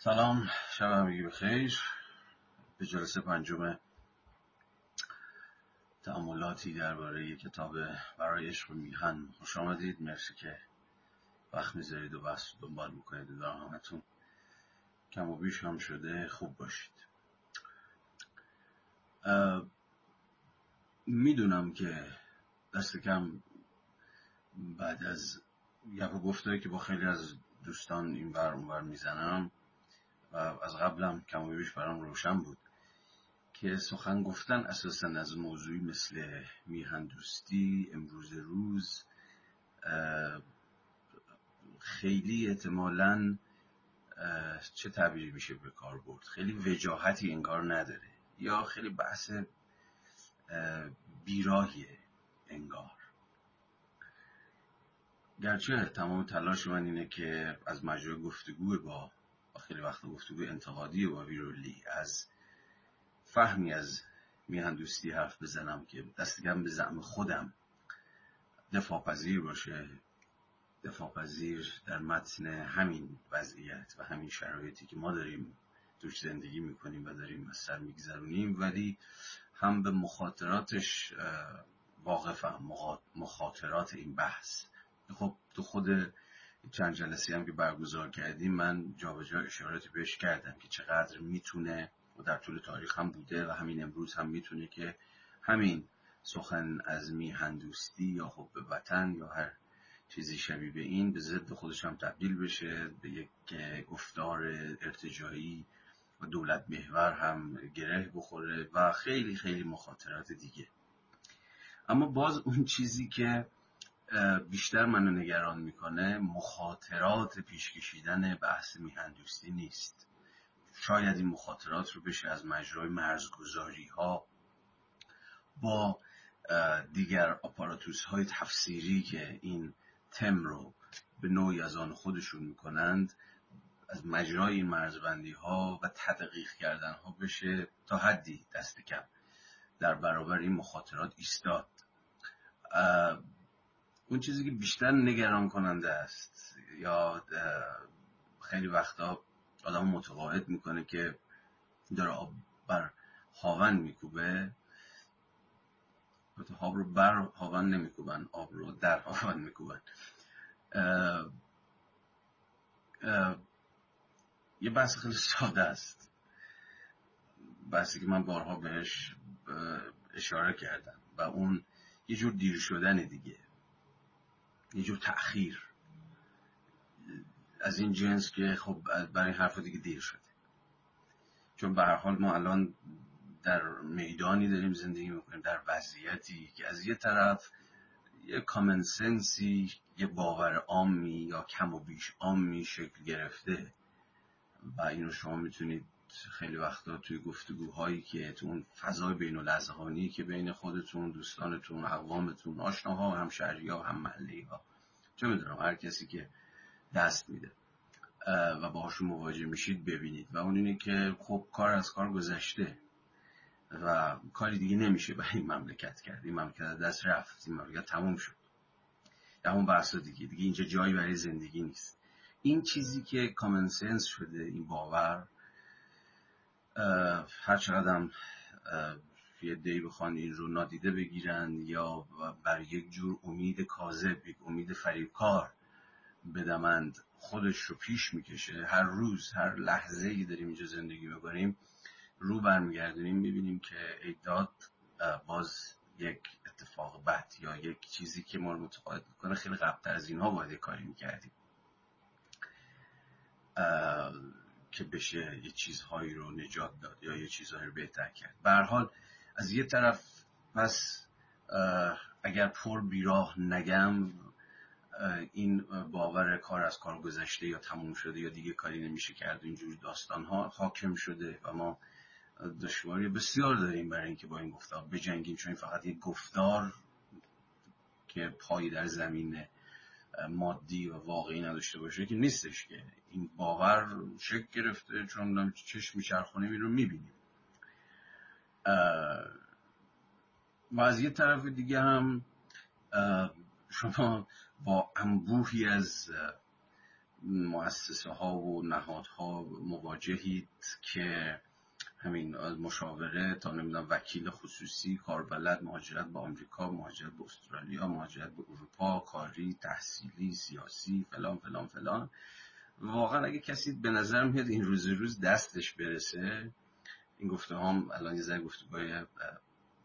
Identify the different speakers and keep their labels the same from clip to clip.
Speaker 1: سلام شب همگی بخیر به جلسه پنجم تعاملاتی درباره کتاب برای عشق میهن خوش آمدید. مرسی که وقت می‌ذارید و بحث دنبال می‌کنید. در همتون کم و بیش هم شده. خوب باشید. می‌دونم که دست کم بعد از و گفتایی که با خیلی از دوستان این بر اونور می‌زنم و از قبلم کم و بیش برام روشن بود که سخن گفتن اساسا از موضوعی مثل میهن دوستی امروز روز خیلی احتمالا چه تعبیری میشه به کار برد؟ خیلی وجاهتی انگار نداره. یا خیلی بحث بیراهیه انگار. گرچه تمام تلاش من اینه که از مجرای گفتگو با خیلی وقت گفتگو انتقادی با ویرولی از فهمی از میهن دوستی حرف بزنم که دستگم به زعم خودم دفاع پذیر باشه. دفاع پذیر در متن همین وضعیت و همین شرایطی که ما داریم توش زندگی می‌کنیم و داریم از سر میگذرونیم ولی هم به مخاطراتش واقفم مخاطرات این بحث. خب تو خود چند جلسه هم که برگزار کردیم من جابجا اشاراتی بهش کردم که چقدر می‌تونه و در طول تاریخ هم بوده و همین امروز هم می‌تونه که همین سخن از میهندوستی یا خب به وطن یا هر چیزی شبیه به این به ضد خودش هم تبدیل بشه به یک گفتار ارتجایی و دولت محور هم گره بخوره و خیلی خیلی مخاطرات دیگه. اما باز اون چیزی که بیشتر منو نگران می‌کنه مخاطرات پیش کشیدن بحث میهندوستی نیست. شاید این مخاطرات رو بشه از مجرای مرزگذاری ها با دیگر آپاراتوس های تفسیری که این تم رو به نوعی از آن خودشون می‌کنند از مجرای این مرزبندی ها و تدقیق کردن ها بشه تا حدی دست کم در برابر این مخاطرات ایستاد. اون چیزی که بیشتر نگران کننده است. یا خیلی وقتا آدم متقاعد می‌کنه که داره آب بر هاون میکوبه. آب رو بر هاون نمیکوبن آب رو در هاون میکوبن. یه بحث خیلی ساده است. بحثی که من بارها بهش اشاره کردم. و اون یه جور دیر شدن دیگه. یه جور تأخیر از این جنس که خب برای حرف دیگه دیر شده. چون به هر حال ما الان در میدانی داریم زندگی می‌کنیم در وضعیتی که از یه طرف یه کامن سنسی یه باور عامی یا کم و بیش عامی شکل گرفته. و اینو شما می‌تونید خیلی وقتا توی گفتگوهایی که تو اون فضای بین و که بین خودتون دوستانتون اقوامتون آشناها هم شهری ها هم محلی ها چه می‌دونم هر کسی که دست میده و باهاشون مواجه میشید ببینید. و اون اینه که خب کار از کار گذشته و کاری دیگه نمیشه به این مملکت کرد. این مملکت دست رفت. این مملکت تموم شد. همون بحث دیگه. دیگه اینجا جایی برای زندگی نیست. این چیزی که کامن سنس شده این باور هر چقدر یه دی بخوان این رو نادیده بگیرن یا بر یک جور امید کاذب یک امید فریبکار بدمند خودش رو پیش می‌کشه. هر روز هر لحظه ای داریم اینجا زندگی می‌کنیم رو برمیگردونیم می‌بینیم که ایداد باز یک اتفاق بد یا یک چیزی که ما رو متقاعد می‌کنه خیلی قبلتر از اینها باید کاری می‌کردیم. که بشه یه چیزهایی رو نجات داد یا یه چیزهایی رو بهتر کرد. به حال از یه طرف پس اگر پر بیراه نگم این باور کار از کار گذشته یا تموم شده یا دیگه کاری نمیشه کرد اینجور داستان ها حاکم شده و ما دشواری بسیار داریم برای اینکه با این گفتار بجنگیم چون این فقط یک گفتار که پایی در زمین مادی و واقعی نداشته باشه که نیستش که. این باور شکل گرفته چون چشم میچرخونیم این رو می‌بینیم. و از یه طرف دیگه هم شما با انبوهی از مؤسسه ها و نهادها مواجهید که همین مشاوره تا نمی‌دونم وکیل خصوصی کاربلد مهاجرت به آمریکا مهاجرت به استرالیا مهاجرت به اروپا کاری تحصیلی سیاسی فلان فلان فلان. واقعا اگه کسی به نظر میاد این روز روز دستش برسه این گفته هم الان یه ذره گفته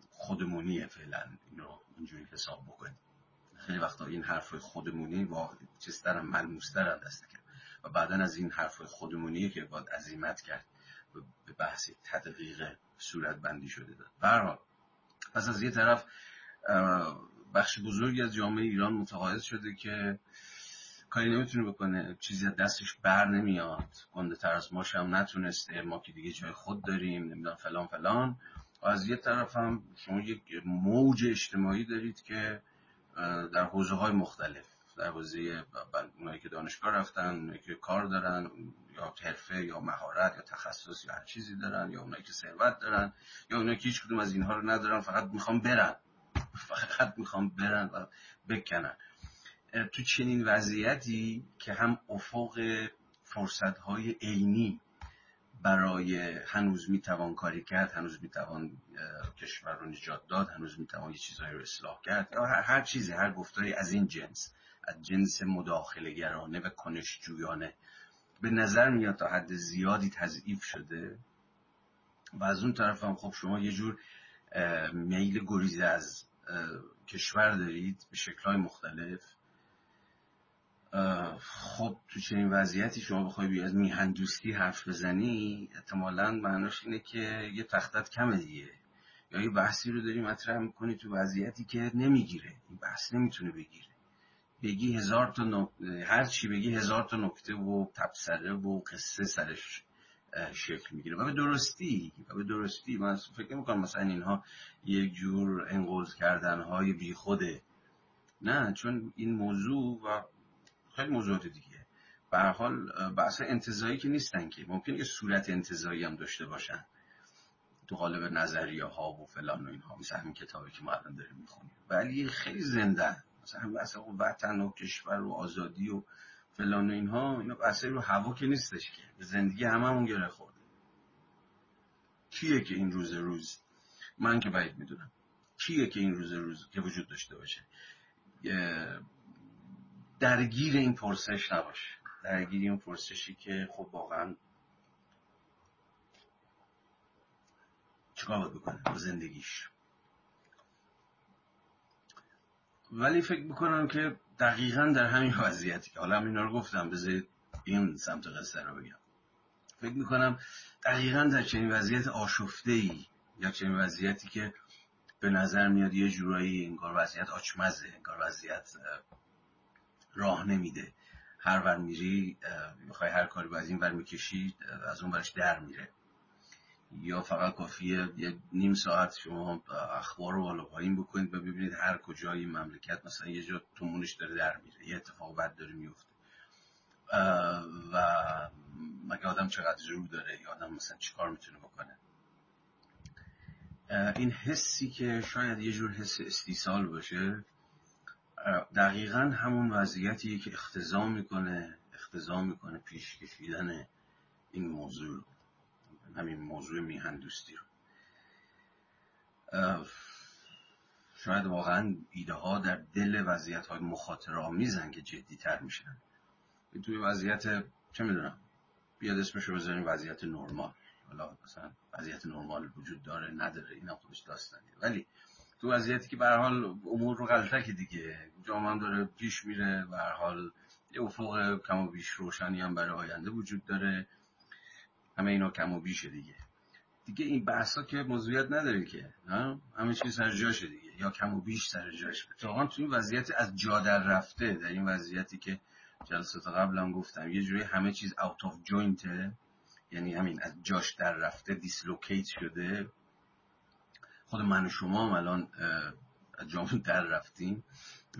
Speaker 1: خودمونیه فعلا. این رو اینجوری حساب بکنید خیلی وقتا این حرف خودمونی با چیزتر هم ملموستر هم دست کرد و بعدا از این حرف خودمونیه که باید عظیمت کرد به بحث تدقیق صورت بندی شده داد. برحال پس از یه طرف بخش بزرگی از جامعه ایران متقاعد شده که کاری نمی‌تونه بکنه چیزی از دستش بر نمیاد. گنده تر از ماش هم نتونسته ما که دیگه جای خود داریم نمی‌دونم فلان فلان. و از یه طرف هم شما یک موج اجتماعی دارید که در حوزه های مختلف در حوزه اونایی که دانشگاه رفتن اونایی که کار دارن یا حرفه یا مهارت یا تخصص یا هر چیزی دارن یا اونایی که ثروت دارن یا اونایی که هیچ کدوم از اینها رو ندارن فقط می‌خوام برن. فقط می‌خوام برن و بکنن. تو چنین وضعیتی که هم افق فرصت های عینی برای هنوز می‌توان کاری کرد هنوز می‌توان کشور رو نجات داد هنوز می‌توان یه چیزهایی رو اصلاح کرد. یا هر چیزی هر گفتاری از این جنس از جنس مداخله گرانه و کنشجویانه به نظر میاد تا حد زیادی تضعیف شده. و از اون طرف هم خب شما یه جور میل گریزه از کشور دارید به شکلهای مختلف. خب تو چنین وضعیتی شما بخوای از میهن دوستی حرف بزنی احتمالا معناش اینه که یه تختت کمه دیگه. یا یه بحثی رو داری مطرح می‌کنی تو وضعیتی که نمی‌گیره. این بحث نمی‌تونه بگیره. بگی هزار تا نکته هر چی بگی هزار تا نکته و تبصره و قصه سرش شکل می‌گیره. و به درستی و به درستی. من فکر می‌کنم مثلا اینها یک جور انقوز کردن های بیخوده. نه چون این موضوع و خیلی موضوعات دیگه. به هر حال بحث انتظایی که نیستن که. ممکنه که صورت انتظایی هم داشته باشن. تو قالب نظریه ها و فلان و اینها. مثل همین کتابی که ما الان داریم می‌خونیم. ولی خیلی زنده. مثلا بحث وطن و کشور و آزادی و فلان و اینها. اینا بحث رو هوا که نیستش که. زندگی هممون گره خورده. کیه که این روز روز؟ من که باید می‌دونم. کیه که این روز روز که وجود داشته باشه؟ درگیر این پرسش نباشه. درگیر این پرسشی که خب واقعا چیکار باید بکنه با زندگیش؟ ولی فکر می‌کنم که دقیقا در همین وضعیتی که حالا اینا رو گفتم بذارید این سمت قصه رو بگم. فکر می‌کنم دقیقا در چنین وضعیت آشفته ای یا چنین وضعیتی که به نظر میاد یه جورایی انگار وضعیت آچمزه انگار وضعیت راه نمیده. هر ور میری می‌خوای هر کاری با از این ور می‌کشی از اون برش در میره. یا فقط کافیه یه نیم ساعت شما اخبار رو بالا پایین بکنید و ببینید هر کجای مملکت مثلا یه جا تومونش داره در میره یه اتفاق بد داره میفته. و مگه آدم چقدر زور داره؟ یا آدم مثلا چیکار می‌تونه بکنه؟ این حسی که شاید یه جور حس استیصال باشه دقیقا همون وضعیتی که اختزام می‌کنه اختزام می‌کنه پیش کشیدن این موضوع رو. همین موضوع میهن دوستی رو. شاید واقعا ایده ها در دل وضعیت های مخاطر آمیزن که جدی تر میشن توی وضعیت چه می‌دونم بیاد اسمش رو بذاریم وضعیت نرمال. حالا مثلا وضعیت نرمال وجود داره نداره اینا خودش داستانیه. ولی تو وضعیتی که به حال امور رو غلطه دیگه. جامعه داره پیش میره به حال یه افق کم و بیش روشنی هم برای آینده وجود داره. همه اینا کم و بیشه دیگه. دیگه این بحثا که موضوعیت نداره که همه چیز سر جاشه دیگه. یا کم و بیش سر جاشه اتفاقا تو این وضعیت از جا در رفته در این وضعیتی که جلسات قبلم گفتم یه جوری همه چیز out of joint ه یعنی همین از جاش در رفته dislocate شده. خود من و شما هم الان از جامعه در رفتیم.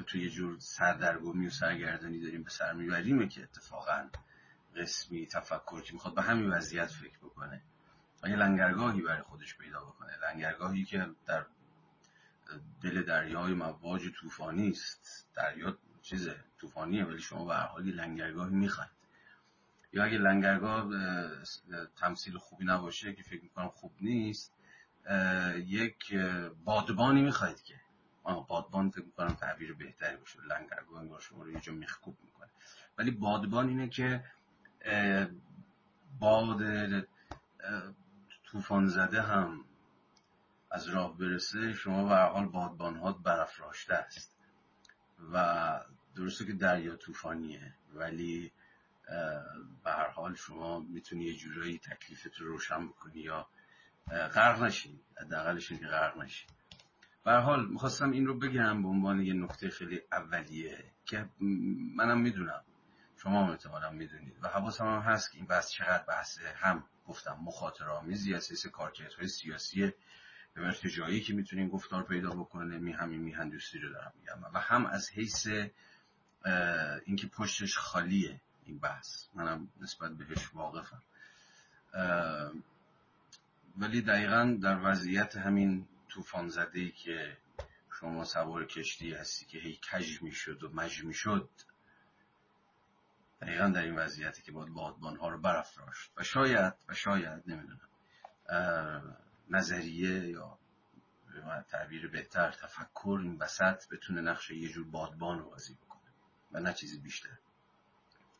Speaker 1: توی یه جور سردرگمی و سرگردانی داریم به سر میبریمه که اتفاقا قسمی تفکر که می‌خواد به همین وضعیت فکر بکنه. و یه لنگرگاهی برای خودش پیدا بکنه. لنگرگاهی که در دل دریای مواج طوفانی است. دریا چیز طوفانیه ولی شما به هر حال لنگرگاهی یا اگه لنگرگاه تمثیل خوبی نباشه که فکر می‌کنم خوب نیست یک بادبانی می‌خواید که. بادبان فکر می‌کنم تعبیر بهتری باشه. لنگرگاه انگار شما رو یه جا میخکوب می‌کنه. ولی بادبان اینه که باد طوفان زده هم از راه برسه شما به حال بادبان ها برافراشته است. و درسته که دریا طوفانیه ولی به هر حال شما می‌تونی یه جورایی تکلیفت رو روشن بکنی یا غرق نشین حداقلش که غرق نشین به حال می‌خواستم این رو بگم به عنوان یه نکته خیلی اولیه که منم می‌دونم. شما احتمالا می‌دونید. و حواسم هم هست که این بحث چقدر بحث هم گفتم مخاطر آمیزی از حیث های سیاسی ارتجایی که می‌تونین گفتار پیدا بکنه می همین میهن دوستی رو دارم میگم. و هم از حیث اینکه پشتش خالیه این بحث. منم نسبت بهش واقفم. ولی دقیقا در وضعیت همین طوفان زده ای که شما سوار کشتی هستی که هی کج می‌شد و مج می‌شد دقیقا در این وضعیتی که باید بادبان ها رو برافراشت. و شاید و شاید نمی‌دونم نظریه یا تعبیر بهتر تفکر این وسط بتونه نقش یه جور بادبان رو بازی بکنه و نه چیزی بیشتر.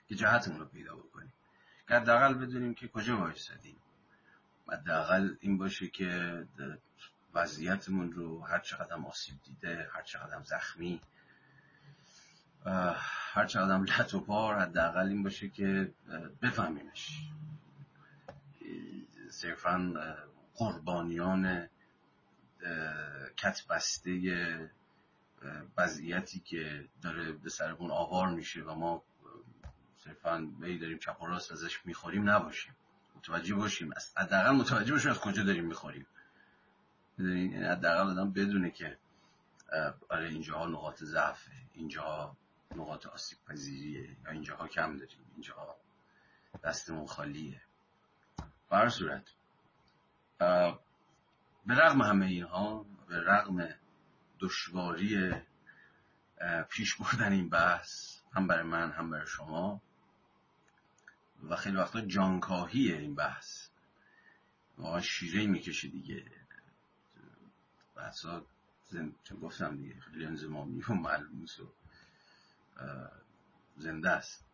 Speaker 1: که جهتمون رو پیدا بکنیم. که حداقل بدونیم که کجا وایسادیم. حداقل این باشه که وضعیتمون رو هر چقدر آسیب دیده هر چقدر زخمی هر چقدر لط و پار حداقل این باشه که بفهمیمش صرفا قربانیان کتبسته وضعیتی که داره به سرمون آوار میشه و ما صرفا می داریم چپ و راست ازش می‌خوریم نباشیم متوجه باشیم حداقل متوجه باشیم از کجا داریم می‌خوریم. یعنی حداقل آدم بدونه که آره اینجاها نقاط ضعفه اینجاها نقاط آسیب پذیریه یا اینجاها کم داریم اینجاها دستمون خالیه. بر صورت به رغم همه اینها به رغم دشواری پیش بردن این بحث هم برای من هم برای شما و خیلی وقتا جانکاهی این بحث. واقعا شیره می‌کشه دیگه. بحثا چون گفتم دیگه خیلی انزمامی و ملموس و زنده است.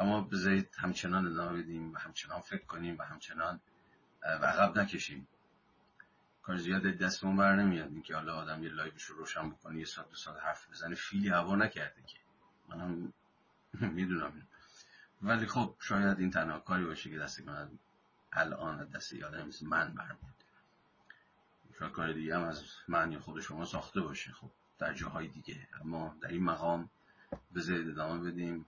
Speaker 1: اما بذارید همچنان ادامه بدیم و همچنان فکر کنیم و همچنان و عقب نکشیم. کار زیاد دستمون بر نمیاد. اینکه حالا آدم یه لایوش رو روشن بکنه یه ساعت دو ساعت حرف بزنه فیلی هوا نکرده که. منم می‌دونم. ولی خب شاید این تنها کاری باشه که دست من الان دست یادم مثل من برمیاد شاید کار دیگه هم از من یا خود شما ساخته باشه خب در جاهای دیگه. اما در این مقام بذارید ادامه بدیم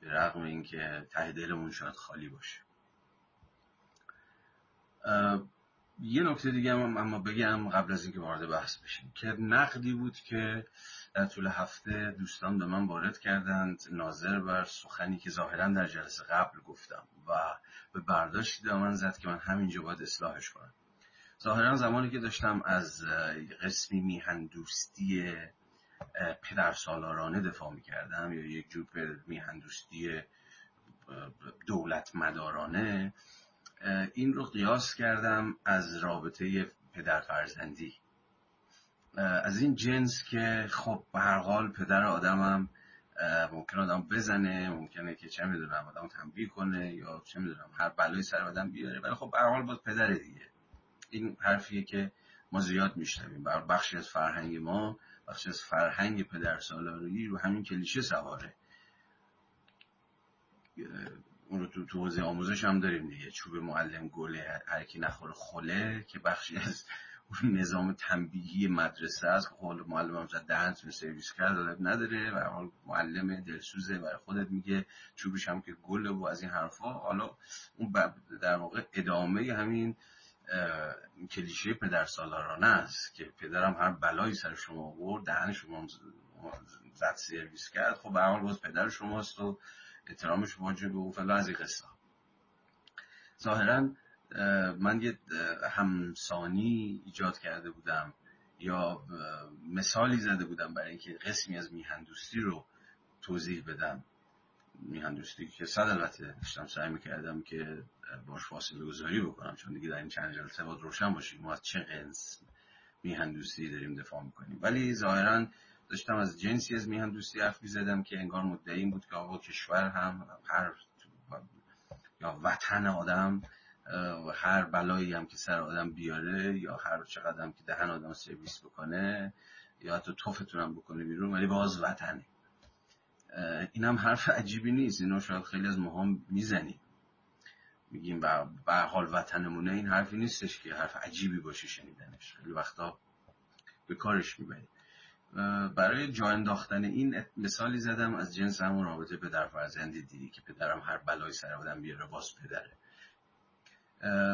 Speaker 1: به رغم اینکه ته دلمون شاید خالی باشه. یه نکته دیگه هم اما بگم قبل از اینکه وارد بحث بشیم. که نقدی بود که در طول هفته دوستان به من وارد کردند ناظر بر سخنی که ظاهرا در جلسه قبل گفتم و به برداشتی من زد که من همینجا باید اصلاحش کنم. ظاهرا زمانی که داشتم از قسمی میهن دوستی پدر سالارانه دفاع می‌کردم یا یک جور میهن دوستی دولت مدارانه این رو قیاس کردم از رابطه پدر فرزندی از این جنس که خب به هر حال پدر آدمم ممکن آدم بزنه ممکنه که چه می‌دونم آدم تنبیه کنه یا چه می‌دونم هر بلایی سر آدم بیاره ولی خب به هر حال باز پدر دیگه. این حرفیه که ما زیاد میشنویم. بر بخشی از فرهنگ ما بخشی از فرهنگ پدر سالاری رو همین کلیشه سواره. اون رو تو تو آموزش هم داریم دیگه. چوب معلم گله هر کی نخوره خله که بخشی از اون نظام تنبیهی مدرسه است. که خب معلم هم زد دهنتون سرویس کرد نداره. و حال معلم دلسوزه برای خودت میگه چوبش هم که گله و از این حرفا. حالا اون در واقع ادامه همین کلیشه پدر سالارانه است که پدرم هر بلایی سر شما آورد دهن شما زد سرویس کرد. خب به حال باز پدر شماست و احترامش واجب و فلا از این قصه. ظاهرا من یه همسانی ایجاد کرده بودم یا مثالی زده بودم برای اینکه قسمی از میهندوستی رو توضیح بدم. میهندوستی که صد البته داشتم سعی می‌کردم که باش فاصله گذاری بکنم چون دیگه در این چند جلسه باید روشن باشیم. ما از چه قنس میهندوستی داریم دفاع می‌کنیم. ولی ظاهرا داشتم از جنسی از میهندوستی حرف می‌زدم که انگار مدعی این بود که آقا کشور هم هر یا وطن آدم و هر بلایی هم که سر آدم بیاره یا هر چقدر هم که دهن آدم سرویس بکنه یا حتی توفتون بکنه بیرون ولی باز وطنه. این هم حرف عجیبی نیست. اینو شاید خیلی از ماها می‌زنیم. میگیم به حال وطنمونه. این حرفی نیستش که حرف عجیبی باشه شنیدنش. خیلی وقتا به کارش می‌بریم. برای جا انداختن این مثالی زدم از جنس همون رابطه پدر فرزندی دیدی که پدرم هر بلای سر آدم بیاره باز پدره.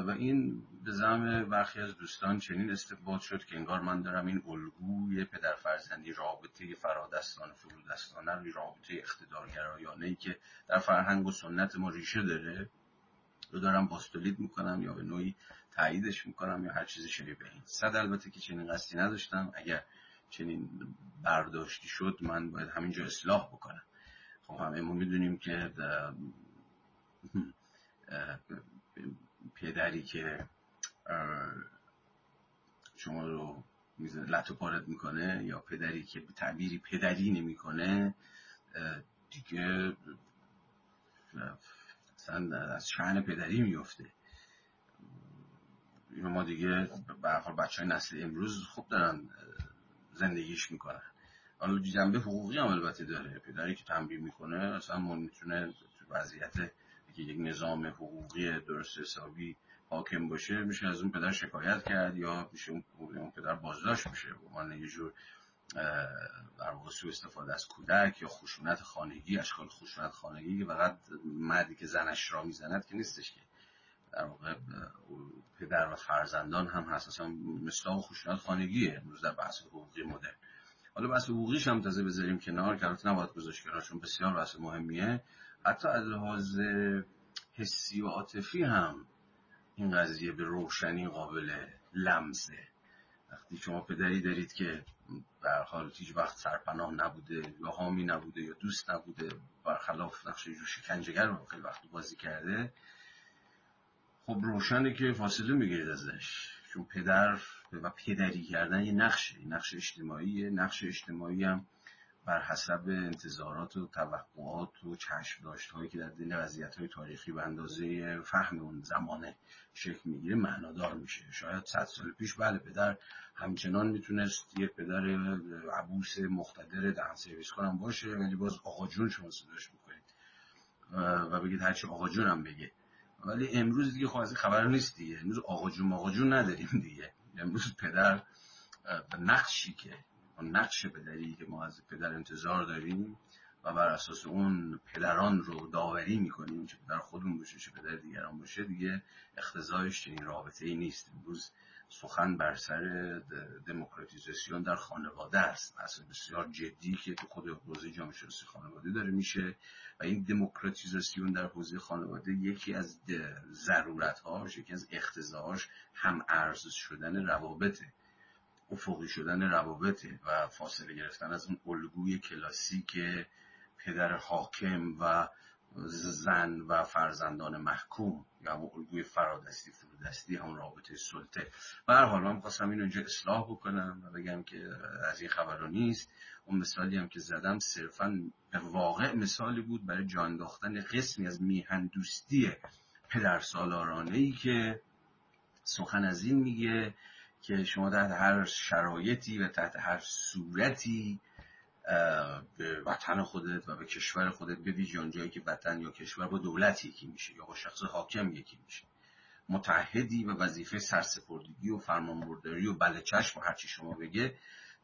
Speaker 1: و این به زعم برخی از دوستان چنین استفاده شد که انگار من دارم این الگوی پدر فرزندی رابطه فرادستان فرودستانه رابطه اقتدارگرایانه ای که در فرهنگ و سنت ما ریشه داره. رو دارم باستولید می‌کنم یا به نوعی تاییدش می‌کنم یا هر چیزی شبیه این. صد البته که چنین قصدی نداشتم. اگر چنین برداشتی شد من باید همینجا اصلاح بکنم. خب همه ما می‌دونیم که پدری که شما رو لطو پارت می‌کنه یا پدری که به تعبیری پدری نمی‌کنه دیگه اصلا از شعن پدری میفته ما دیگه به بچه های نسل امروز خوب دارن زندگیش می‌کنن حالا جنبه حقوقی هم البته داره. پدری که تنبیه می‌کنه اصلا می‌تونه تو وضعیت که یک نظام حقوقی درست حسابی حاکم باشه میشه از اون پدر شکایت کرد یا میشه اون پدر بازداشت میشه. به عنوان یه جور در واقع سو استفاده از کودک یا خشونت خانگی اشکال خشونت خانگی فقط مردی که زنش را می‌زند که نیستش که. در واقع پدر و فرزندان هم هست. مثلا خشونت خانگیه. امروز در بحث حقوقی مدرن. حالا بحث حقوقیش هم تازه بذاریم کنار که البته نباید گذاشت کنار چون بسیار بحث مهمیه. حتی از لحاظ حسی و عاطفی هم این قضیه به روشنی قابل لمسه. وقتی شما پدری دارید که به حال هیچ وقت سرپناه نبوده یا حامی نبوده یا دوست نبوده برخلاف نقشه جو شکنجهگر رو خیلی وقت بازی کرده خب روشنه که فاصله می‌گیرید ازش. چون پدر و پدری کردن یه نقشه نقش اجتماعی نقش اجتماعی هم بر حسب انتظارات و توقعات و چشم داشت هایی که در دل وضعیت های تاریخی به اندازه فهم اون زمانه شکل می‌گیره معنادار میشه. شاید صد سال پیش بله پدر همچنان می‌تونست یه پدر عبوس مقتدر دهن سرویس کنم باشه ولی باز آقا جون شما صداش می‌کنید. و بگید هرچی آقا جون هم بگه. ولی امروز دیگه خب خبر نیست دیگه. امروز آقا جون آقا جون نداریم دیگه. امروز پدر نقشی که نقش پدری که ما از پدر انتظار داریم و بر اساس اون پدران رو داوری می‌کنیم چه پدر خودمون باشه چه پدر دیگران باشه دیگه اختزایش چنین رابطه ای نیست. امروز سخن بر سر دموکراتیزاسیون در خانواده است. اصلا بسیار جدی که تو خود حوزه جامعه شناسی خانواده داره میشه و این دموکراتیزاسیون در حوزه خانواده یکی از ضرورت هاش یکی از اختزاهاش هم ارز شدن روابطه. افقی شدن روابطه و فاصله گرفتن از اون الگوی کلاسیک پدر حاکم و زن و فرزندان محکوم یا همون الگوی فرادستی فرودستی همون رابطه سلطه. و هر حال من خواستم این اینجا اصلاح بکنم و بگم که از این خبرها نیست. اون مثالی هم که زدم صرفا به واقع مثالی بود برای جان قسمی از میهندوستی پدر سالارانه ای که سخن از این میگه که شما تحت هر شرایطی و تحت هر صورتی به وطن خودت و به کشور خودت به ویژه جایی که وطن یا کشور با دولت یکی میشه یا با شخص حاکم یکی میشه. متحدی و وظیفه سرسپردگی و فرمانبرداری و بله چشم و هرچی شما بگه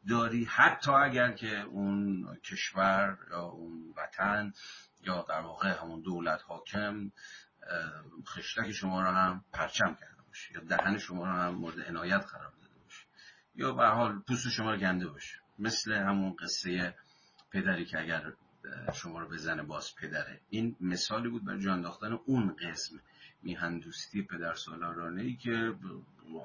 Speaker 1: داری. حتی اگر که اون کشور یا اون وطن یا در واقع همون دولت حاکم خشتک شما رو هم پرچم کرده باشه یا دهن شما رو هم مورد عنایت قرار داده باشه یا به حال پوست شما رو گنده باشه. مثل همون قصه پدری که اگر شما رو بزنه باز پدره این مثالی بود برای جان داختن اون قسم میهندوستی پدر سالارانه ای که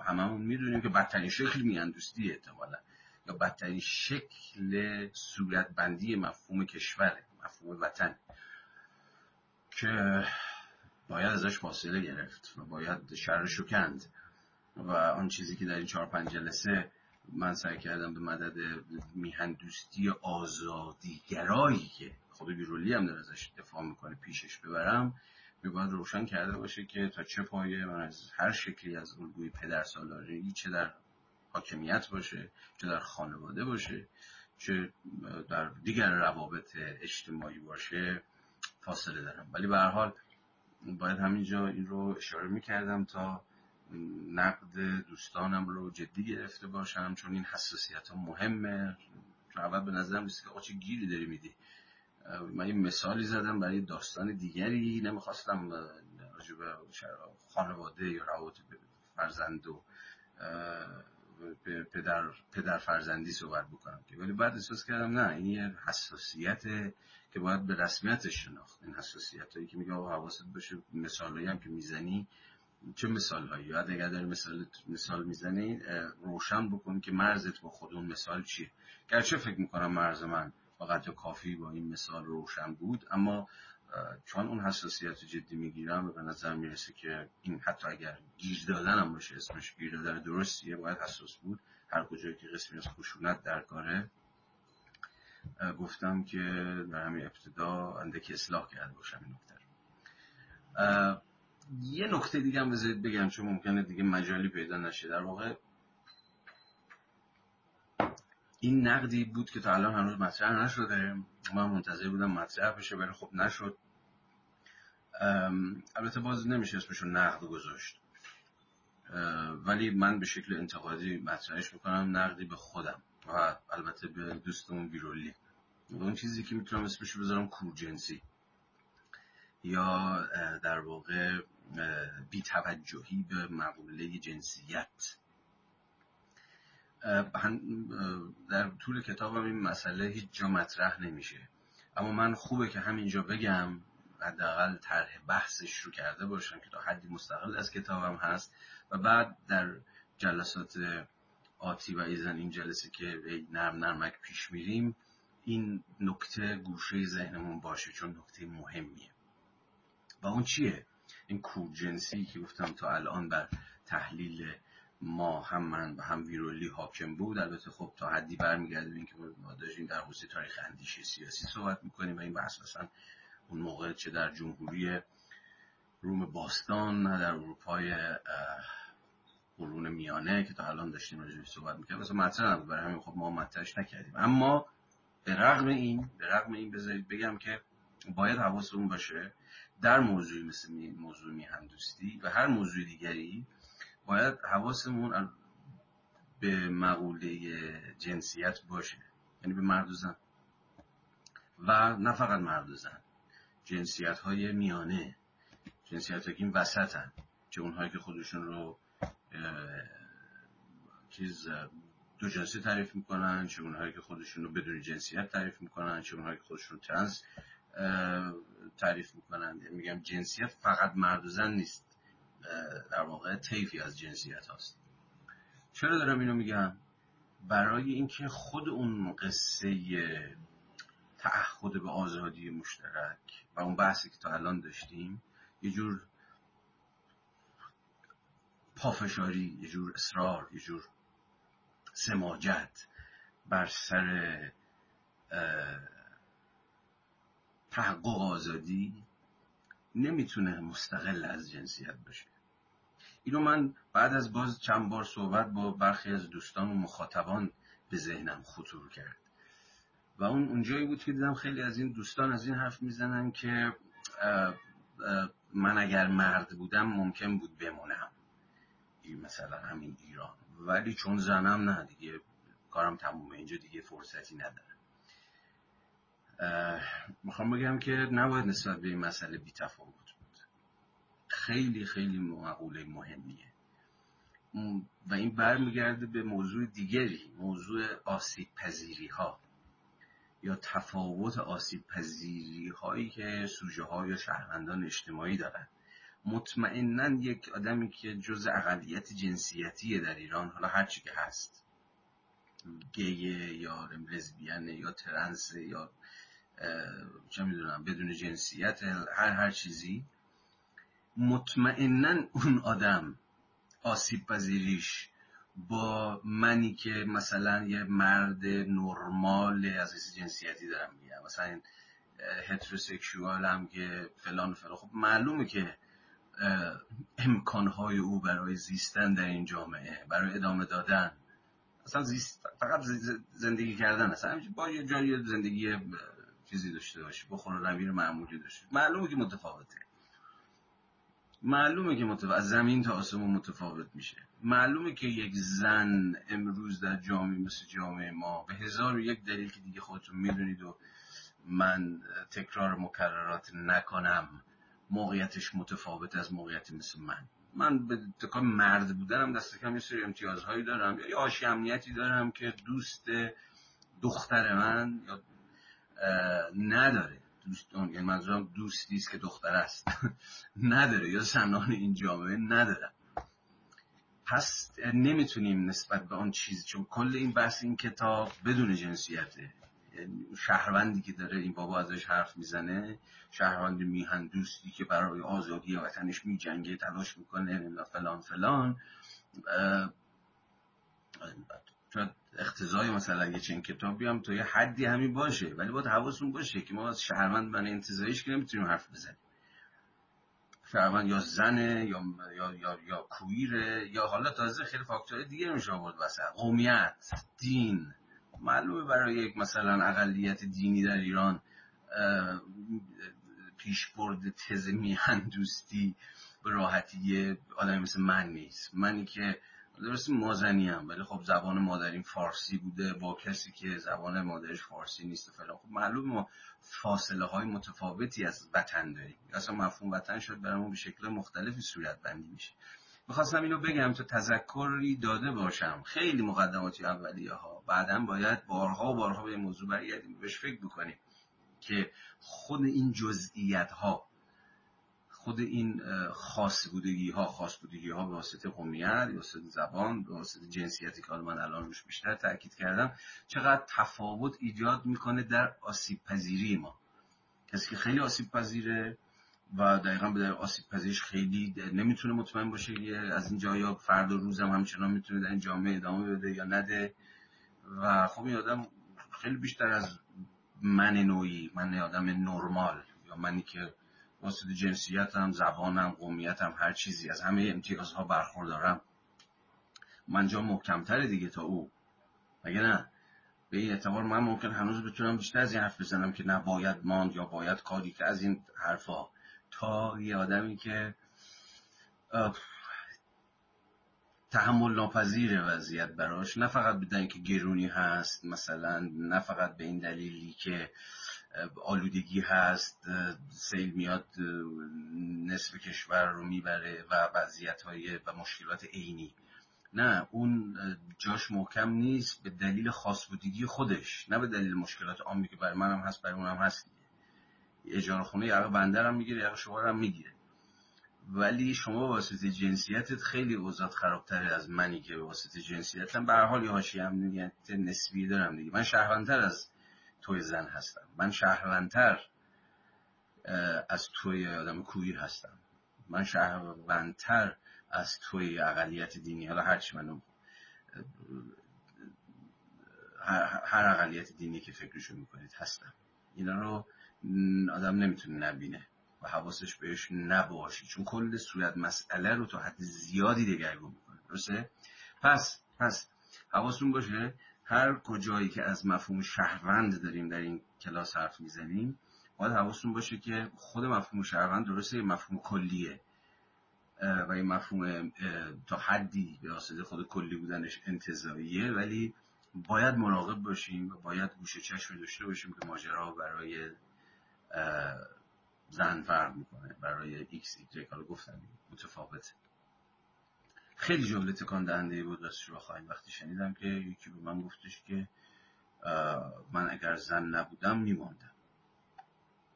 Speaker 1: هممون می‌دونیم که بدترین شکل میهندوستی احتمالا. یا بدترین شکل صورتبندی مفهوم کشور مفهوم وطن. که باید ازش فاصله گرفت و باید شرش کند. و آن چیزی که در این چهار پنج جلسه من سعی کردم به مدد میهن دوستی آزادیگرایی که خود بیرولی هم در ازش دفاع می‌کنه پیشش ببرم می باید روشن کرده باشه که تا چه پایه من از هر شکلی از الگوی پدر سالاری چه در حاکمیت باشه چه در خانواده باشه چه در دیگر روابط اجتماعی باشه فاصله دارم. ولی به هر حال باید همینجا این رو اشاره می‌کردم تا نقد دوستانم رو جدی گرفته باشم چون این حساسیت ها مهمه. چون اول به نظرم نیست که چه گیری داری میدی؟ من این مثالی زدم برای داستان دیگری. نمی‌خواستم راجع خانواده یا روابط فرزند و پدر, پدر فرزندی صحبت بکنم که. ولی بعد احساس کردم نه این یه حساسیت که باید به رسمیتش شناخت. این حساسیت هایی که میگه آقا حواست باشه مثال هم که می‌زنی چه مثال هایی یاد اگر داری مثال, مثال می‌زنی روشن بکن که مرزت با خود اون مثال چیه. گرچه فکر می‌کنم مرز من فقط کافی با این مثال روشن بود اما چون اون حساسیت جدی می‌گیرم و به نظر می‌رسه که این حتی اگر گیر دادن هم باشه اسمش گیر دادن درستیه باید حساس بود. هر کجایی که قسمی از خشونت در کاره. گفتم که در همین ابتدا اندکی اصلاح کرده باشم این نکته یه نکته دیگه هم بذارید بگم چون ممکنه دیگه مجالی پیدا نشه. در واقع این نقدی بود که تا الان هنوز مطرح نشده. من منتظر بودم مطرح بشه ولی خب نشد. البته باز نمیشه اسمشو نقد گذاشت. ولی من به شکل انتقادی مطرحش می‌کنم نقدی به خودم و البته به دوستمون بیرولی اون چیزی که می‌تونم اسمشو بذارم کورجنسی. یا در واقع بیتوجهی به مقوله جنسیت. در طول کتابم این مسئله هیچ جا مطرح نمیشه. اما من خوبه که همینجا بگم حداقل طرح بحثش رو کرده باشم که تا حدی مستقل از کتابم هست. و بعد در جلسات آتی و ایزن این جلسه که نرم نرمک پیش میریم این نکته گوشه ذهنمون باشه چون نکته مهمیه. و اون چیه؟ این کورجنسی که گفتم تا الان بر تحلیل ما هم من و هم ویرولی حاکم بود البته خب تا حدی برمیگرده این که ما داشتیم در حوزه تاریخ اندیشه سیاسی صحبت می‌کنیم و این بحث مثلا اون موقع چه در جمهوری روم باستان نه در اروپای قرون میانه که تا الان داشتیم راجعش صحبت می‌کردیم. مثلا مطرح نبود. برای همین خب ما مطرحش نکردیم. اما به رغم این به رغم این بذارید بگم که باید حواسمون باشه در موضوعی مثل موضوع میهندوستی و هر موضوع دیگری باید حواسمون به مقوله جنسیت باشه. یعنی به مرد و زن. و نه فقط مرد و زن. جنسیت های میانه. جنسیت که این وسط هن. چه اونهایی که خودشون رو چیز دو جنسی تعریف می‌کنن چه اونهایی که خودشون رو بدون جنسیت تعریف می‌کنن چه اونهایی که خودشون رو ترنس تعریف می‌کنن یعنی میگم جنسیت فقط مرد و زن نیست. در واقع طیفی از جنسیت هاست. چرا دارم اینو میگم؟ برای اینکه خود اون قصه تعهد به آزادی مشترک و اون بحثی که تا الان داشتیم یه جور پافشاری یه جور اصرار یه جور سماجت بر سر تحقق آزادی نمی‌تونه مستقل از جنسیت باشه. اینو من بعد از باز چند بار صحبت با برخی از دوستان و مخاطبان به ذهنم خطور کرد. و اون اونجایی بود که دیدم خیلی از این دوستان از این حرف می‌زنن که من اگر مرد بودم ممکن بود بمونم. مثلا همین ایران. ولی چون زنم نه دیگه کارم تمومه. اینجا دیگه فرصتی ندارم. می‌خوام بگم که نباید نسبت به این مسئله بی تفاوت بود. خیلی خیلی مقوله مهمیه. و این برمیگرده به موضوع دیگری موضوع آسیب پذیری ها یا تفاوت آسیب پذیری هایی که سوژه ها یا شهروندان اجتماعی دارن. مطمئنا یک آدمی که جز اقلیت جنسیتیه در ایران حالا هرچی که هست گیه یا لزبیانه یا ترنس یا چه می‌دونم بدون جنسیت هر هر چیزی. مطمئنا اون آدم آسیب پذیریش با منی که مثلا یه مرد نرمال از حیث جنسیتی دارم میگم. مثلا هتروسکشوال هم که فلان فلان. خب معلومه که امکانهای او برای زیستن در این جامعه برای ادامه دادن اصلا زیست فقط زندگی کردن اصلا با یه جایی زندگی چیزی داشته باشی بخور رویر معمولی داشته معلومه که متفاوته. معلومه که متفاوت از زمین تا آسمون متفاوت میشه. معلومه که یک زن امروز در جامعه مثل جامعه ما به هزار و یک دلیل که دیگه خودتون می‌دونید و من تکرار مکررات نکنم موقعیتش متفاوت از موقعیت مثل من. من به تکان مرد بودنم دست کم یه سری امتیازهایی دارم یا آشی امنیتی دارم که دوست دختر من یا نداره. دوستان یعنی منظورم دوستی است که دختر است. نداره. یا زنان این جامعه ندارن. پس نمی‌تونیم نسبت به آن چیز چون کل این بحث این کتاب بدون جنسیته یعنی شهروندی که داره این بابا ازش حرف می‌زنه شهروند میهن دوستی که برای آزادی وطنش میجنگه تلاش می‌کنه فلان فلان. شاید اختزای مثلا یه چنین کتابی هم تا یه حدی همین باشه. ولی باید حواسون باشه که ما از شهروند من انتظایش که نمی‌تونیم حرف بزنیم. شهروند یا زنه یا یا یا, یا کویره یا حالا تازه خیلی فاکتور دیگه میشه آورد واسه. قومیت دین. معلومه برای یک مثلا اقلیت دینی در ایران پیشبرد تز میهن دوستی به راحتی آدمی مثل من نیست. منی که درست مازنی هم ولی خب زبان مادرین فارسی بوده با کسی که زبان مادرش فارسی نیست فلان. خب معلوم ما فاصله های متفاوتی از وطن داریم. اصلا مفهوم وطن شد برامون به شکل مختلفی صورت بندی میشه. می‌خواستم اینو بگم تا تذکری داده باشم. خیلی مقدماتی اولیه ها بعدا باید بارها و بارها به این موضوع برگردیم. بهش فکر بکنیم که خود این جزئیات ها خود این خاص بودگی ها خاص بودگی ها به واسطه قومیت به واسطه زبان به واسطه جنسیتی که من الان روش بیشتر تاکید کردم چقدر تفاوت ایجاد می‌کنه در آسیب پذیری ما. کسی که خیلی آسیب پذیره و دقیقا به در آسیب پذیرش خیلی نمی‌تونه مطمئن باشه از این جایا فرد روزم همچنان می‌تونه در این جامعه ادامه بده یا نده. و خب این آدم خیلی بیشتر از من نوعی من آدم نرمال یا منی که واسطه جنسیتم زبانم قومیتم هر چیزی. از همه امتیازها برخوردارم. من جا محکمتره دیگه تا او. مگه نه؟ به این اعتبار من ممکن هنوز بتونم بیشتر از این حرف بزنم که نباید ماند یا باید کاری که از این حرفا. تا یه آدمی که تحمل ناپذیر وضعیت براش نه فقط بدن که گرونی هست مثلا نه فقط به این دلیلی که آلودگی هست سیل میاد نصف کشور رو می‌بره و وضعیت های و مشکلات عینی. نه اون جاش محکم نیست به دلیل خاص بودگی خودش نه به دلیل مشکلات عامی که برای منم هست برای اونم هست. اجاره خونه یقه بندرم می‌گیره یقه شما هم می‌گیره. ولی شما واسطه جنسیتت خیلی اوضاع خرابتر از منی که واسطه جنسیتم. به هر حال یه امنیت نسبی دارم دیگه. من شهروندتر از توی زن هستم. من شهروندتر از توی آدم کویر هستم. من شهروندتر از توی اقلیت دینی. حالا هرچی منو هر اقلیت دینی که فکرشو می‌کنید هستم. اینا رو آدم نمی‌تونه نبینه و حواسش بهش نباشه. چون کل صورت مسئله رو تا حد زیادی دگرگون می‌کنه. درسته؟ پس پس حواستون باشه هر کجایی که از مفهوم شهروند داریم در این کلاس حرف می‌زنیم باید حواستون باشه که خود مفهوم شهروند درسته مفهوم کلیه. و این مفهوم تا حدی به واسطه خود کلی بودنش انتزاعیه ولی باید مراقب باشیم و باید گوشه چشم داشته باشیم که ماجرا برای زن فرق می‌کنه برای ایکس ایگرگ حالا گفتم متفاوته. خیلی جمله تکان دهنده بود راستش بخواین وقتی شنیدم که یکی به من گفتش که من اگر زن نبودم میماندم.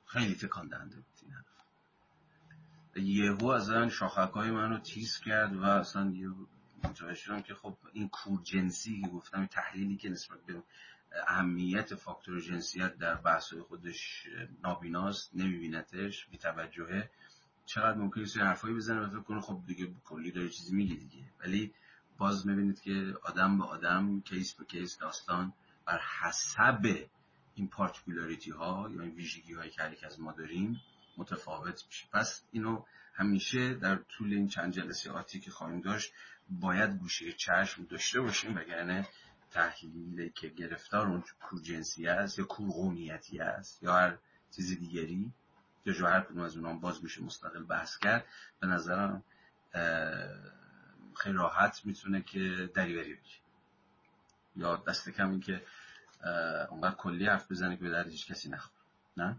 Speaker 1: خیلی تکان دهنده بود این حرف. یهو از شاخک های من رو تیز کرد و اصلا یه متوجه شدم که خب این کور جنسی که گفتم تحلیلی که نسبت به اهمیت فاکتور جنسیت در بحث خودش نابیناست نمیبینتش بیتوجهه. چقدر ممکنه سری حرفایی بزنه و فکر کنه خب دیگه کلی داره چیزی میگه دیگه. ولی باز می‌بینید که آدم به آدم case به case داستان بر حسب این particularity ها یا این ویژگی هایی که از ما داریم متفاوت میشه. پس اینو همیشه در طول این چند جلسه آتی که خواهیم داشت باید گوشه چشم داشته باشیم وگرنه تحلیلی که گرفتار اون کور جنسی است یا کور قومیتی است یا هر چیز دیگری. یا جو هر کدوم از اونام باز میشه مستقل بحث کرد به نظرم خیلی راحت می‌تونه که دریوری بشه یا دست کم این که اونقدر کلی حرف بزنه که به درد هیچ کسی نخور نه؟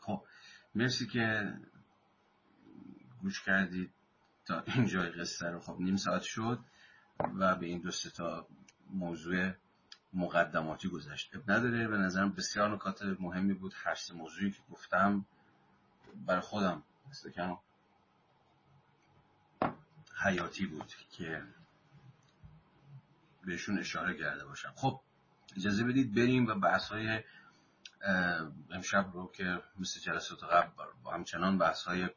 Speaker 1: خب مرسی که گوش کردید تا اینجای قصه رو. خب نیم ساعت شد و به این دو تا موضوع مقدماتی گذشت. نداره. به نظرم بسیار نکات مهمی بود. هر سه موضوعی که گفتم برای خودم مثل کم حیاتی بود که بهشون اشاره کرده باشم. خب اجازه بدید بریم و بحث های امشب رو که مثل جلسات قبل با همچنان بحث های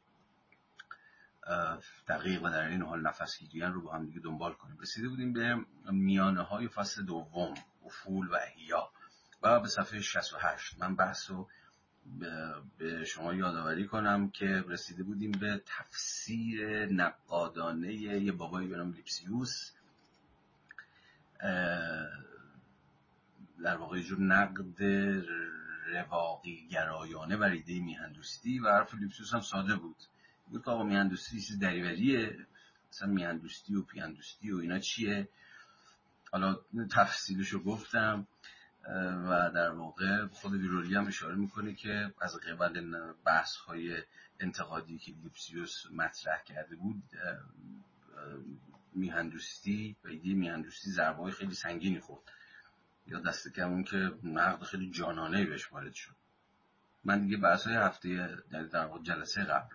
Speaker 1: دقیق و در این حال نفس گیریان رو با هم دیگه دنبال کنیم. رسیده بودیم به میانه های فصل دوم افول و احیا و به صفحه 68 من بحث رو به شما یادآوری کنم که رسیده بودیم به تفسیر نقادانه یه بابایی به نام لیپسیوس. در واقع جور نقد رواقی گرایانه بر ایده میهندوستی و حرف لیپسیوس هم ساده بود. بود که آقا میهندوستی چیز دریوریه مثلا میهندوستی و پیهندوستی و اینا چیه؟ حالا تفصیلش رو گفتم. و در واقع خود ویرولی هم اشاره می‌کنه که از قبل بحث های انتقادی که لیپسیوس مطرح کرده بود میهندوستی و ایده میهندوستی ضربه خیلی سنگینی خورد. یا دست کم اون که نقد خیلی جانانه بهش وارد شد. من دیگه بحث های هفته در واقع جلسه قبل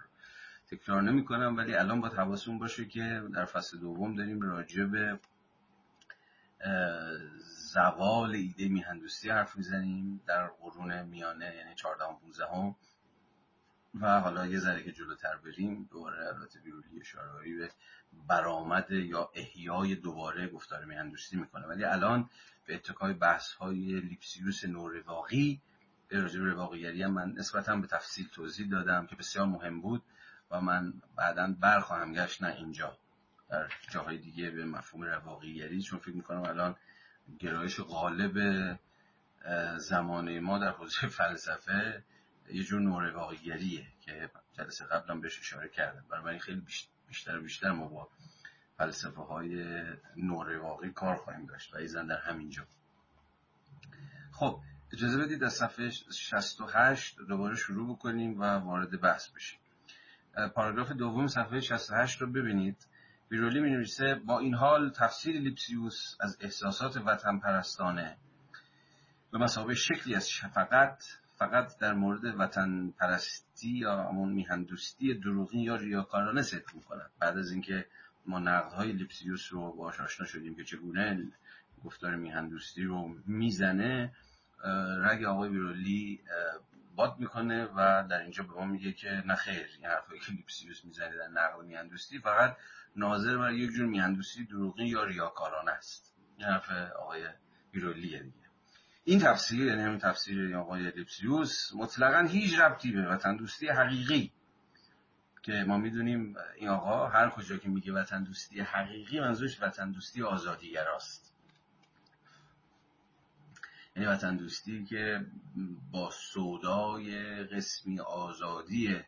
Speaker 1: تکرار نمی کنم ولی الان با حواسون باشه که در فصل دوم داریم راجع به زوال ایده میهندوستی حرف می‌زنیم در قرون میانه یعنی 14 15 هم و حالا یه ذره که جلوتر بریم دوباره البته بیرولی اشاره به برآمد یا احیای دوباره گفتار میهندوستی می‌کنه. ولی الان به اتکای بحث های لیپسیوس نورواقی راجع به رواقیگری هم من نسبتا به تفصیل توضیح دادم که بسیار مهم بود و من بعدا برخواهم گشت نه اینجا. در جاهای دیگه به مفهوم رواقیگری چون فکر می‌کنم الان گرایش غالب زمانه ما در حوزه فلسفه یه جور نورواقیگریه که جلسه قبلا بهش اشاره کردم. برای خیلی بیشتر و بیشتر ما با فلسفه های نورواقی کار خواهیم داشت و ایزن در همین جا خب اجازه بدید از صفحه 68 دوباره شروع بکنیم و وارد بحث بشیم. پاراگراف دوم صفحه 68 رو ببینید. بیرولی می نویسه با این حال تفسیر لیپسیوس از احساسات وطن پرستانه به مسابقه شکلی از شفقت فقط در مورد وطن پرستی یا همون میهندوستی دروغین یا ریاکارانه صدق می‌کنند بعد از اینکه ما نقدهای لیپسیوس رو باش آشنا شدیم که چگونه گفتار میهندوستی رو می‌زنه رگ آقای بیرولی باد می‌کنه و در اینجا به ما میگه که نه خیر این حرفایی که لیپسیوس می‌زنه در نقل میهندوستی فقط ناظر بر یک جور میهندوستی دروغی یا ریاکارانه است. این حرف آقای بیرولیه دیگه. این تفسیر یعنی همین تفسیر آقای لیپسیوس مطلقا هیچ ربطی به وطن دوستی حقیقی که ما می‌دونیم این آقا هر کجا که میگه وطن دوستی حقیقی منظورش وطن دوستی آزادیگراست. یعنی وطن دوستی که با سودای قسمی آزادی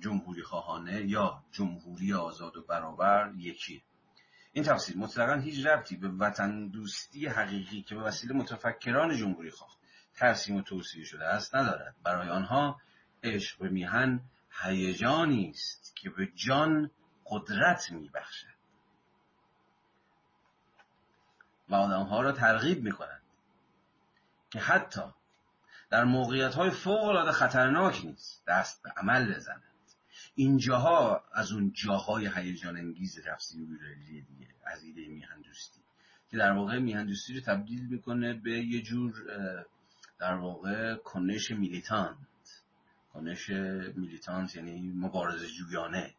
Speaker 1: جمهوری خواهانه یا جمهوری آزاد و برابر یکی. این تفسیر مطلقا هیچ ربطی به وطن دوستی حقیقی که به وسیله متفکران جمهوری خواه ترسیم و توصیه شده است ندارد. برای آنها عشق به میهن هیجانی است که به جان قدرت میبخشد. و آدمها را ترغیب می‌کنند که حتی در موقعیت های فوق العاده خطرناک نیست. دست به عمل بزنند. اینجاها از اون جاهای هیجان انگیز تفسیر و دیگه از ایده میهن دوستی که در واقع میهندوستی رو تبدیل می‌کنه به یه جور در واقع کنش میلیتانت. کنش میلیتانت یعنی مبارزه جویانه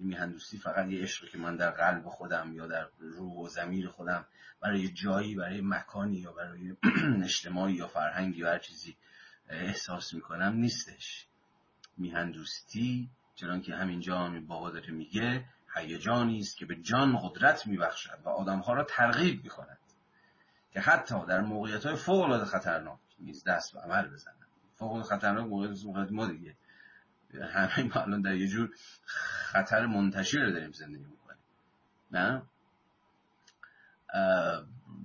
Speaker 1: میهندوستی فقط یه عشقی که من در قلب خودم یا در روح و زمیر خودم برای جایی برای مکانی یا برای اجتماعی یا فرهنگی یا هر چیزی احساس می‌کنم نیستش. میهندوستی چنان که همینجا هم بابا داره میگه هیجانی است که به جان قدرت میبخشد و آدمها را ترغیب می‌کند که حتی در موقعیت های فوق العاده خطرناک نیز دست به عمل بزنند. فوق العاده خطرناک موقعیت ما دیگه. همه ما الان در یه جور خطر منتشر داریم زندگی می‌کنیم. نه؟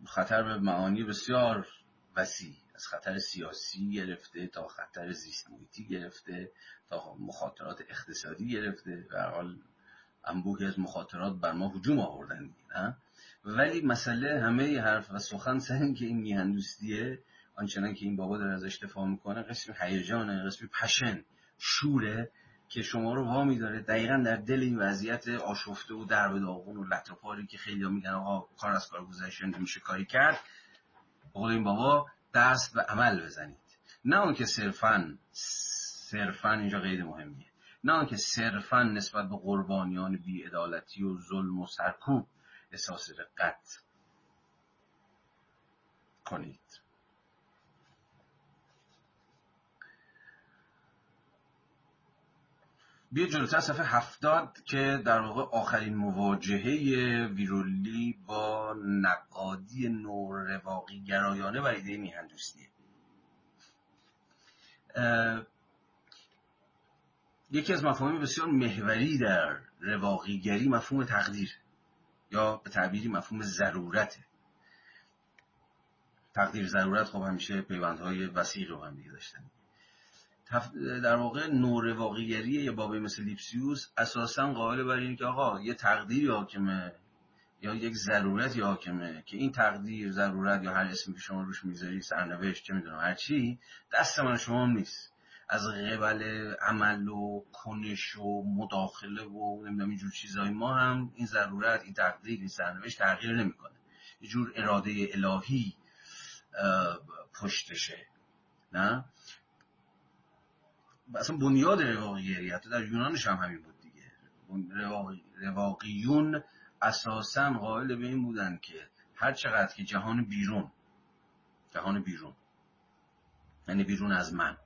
Speaker 1: خطر به معانی بسیار وسیع. از خطر سیاسی گرفته تا خطر زیست محیطی گرفته تا مخاطرات اقتصادی گرفته. و حال انبوهی از مخاطرات بر ما هجوم آوردن نه؟ ولی مسئله همه حرف و سخن سر که این میهندوستیه آنچنان که این بابا داره ازش دفاع می‌کنه قسم هیجانه قسم پشن. شوره که شما رو وامی داره دقیقا در دل این وضعیت آشفته و درب داغون و لطفاری که خیلی میگن آقا کار از کار گذشته نمیشه کاری کرد. بقول این بابا دست به عمل بزنید. نه اون که صرفا صرفا اینجا قید مهمیه. نه اون که صرفا نسبت به قربانیان بیعدالتی و ظلم و سرکوب احساس رقت کنید. بیا جلوتر صفحه هفتاد که در واقع آخرین مواجهه ویرولی با نقادی نور رواقی گرایانه و ایده میهندوستیه یکی از مفاهیم بسیار محوری در رواقیگری مفهوم تقدیر یا به تعبیری مفهوم ضرورته. تقدیر ضرورت خب همیشه پیوندهای وسیع رو هم دیگه داشتن. در واقع نور واقعیگری یا بابی مثل لیپسیوس اساسا قائل بر اینه که آقا یه تقدیری حاکمه یا یک ضرورت حاکمه که این تقدیر ضرورت یا هر اسمی که شما روش می‌ذاری سرنوشت چه می‌دونم هر چی دست من شما نیست. از قبل عمل و کنش و مداخله و نمی‌دونم اینجور چیزای ما هم این ضرورت این تقدیر این سرنوشت تغییر نمی‌کنه. یه جور اراده الهی پشتشه. نه؟ اصلا بنیاد رواقیگری حتی در یونانش هم همین بود دیگه. رواقیون اساسا قائل به این بودن که هر چقدر که جهان بیرون جهان بیرون. یعنی بیرون از من.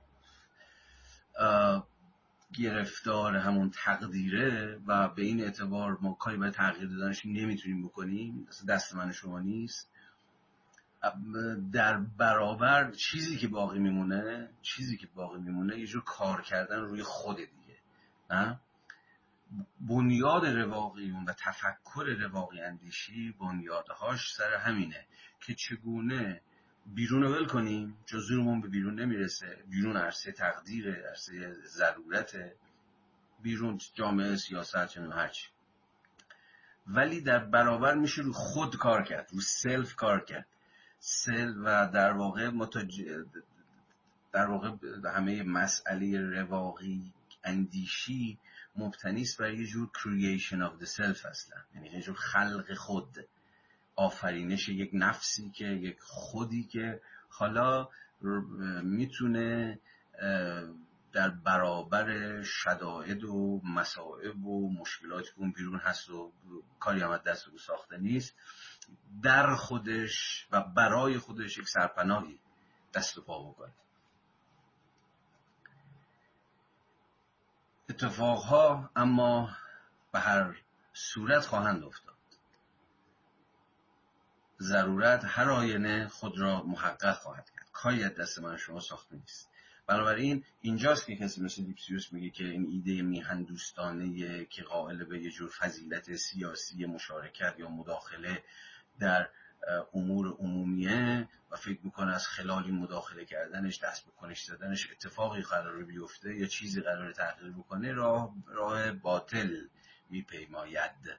Speaker 1: گرفتار همون تقدیره و به این اعتبار ما کاری باید تغییر دادنش نمی‌تونیم بکنیم. دست من شما نیست. در برابر چیزی که باقی میمونه چیزی که باقی میمونه یه جور کار کردن روی خود دیگه. نه بنیاد رواقیون و تفکر رواقی اندیشی بنیادهاش سر همینه که چگونه بیرون ول کنیم جزورمون به بیرون نمی‌رسه بیرون عرصه تقدیر عرصه ضرورت بیرون جامعه سیاست چنون هرچی. ولی در برابر میشه رو خود کار کرد رو سلف کار کرد. سل و در واقع متج... در واقع همه مسئله رواقی اندیشی مبتنی است بر یه جور creation of the self اصلا یعنی یه جور خلق خود. آفرینش یک نفسی که یک خودی که حالا می‌تونه در برابر شدائد و مسائب و مشکلاتی اون بیرون هست و کاری هم دست او ساخته نیست. در خودش و برای خودش یک سرپناهی دست و پا بکنه. اتفاقها اما به هر صورت خواهند افتاد. ضرورت هر آینه خود را محقق خواهد کرد. کاری از دست من شما ساخته نیست. بنابراین اینجاست که کسی مثل لیپسیوس میگه که این ایده میهندوستانه که قائل به یه جور فضیلت سیاسی مشارکت یا مداخله در امور عمومیه و فکر می‌کنه از خلالی مداخله کردنش دست بکنش زدنش اتفاقی قرار بیفته یا چیزی قرار تغییر بکنه راه, راه باطل میپیماید.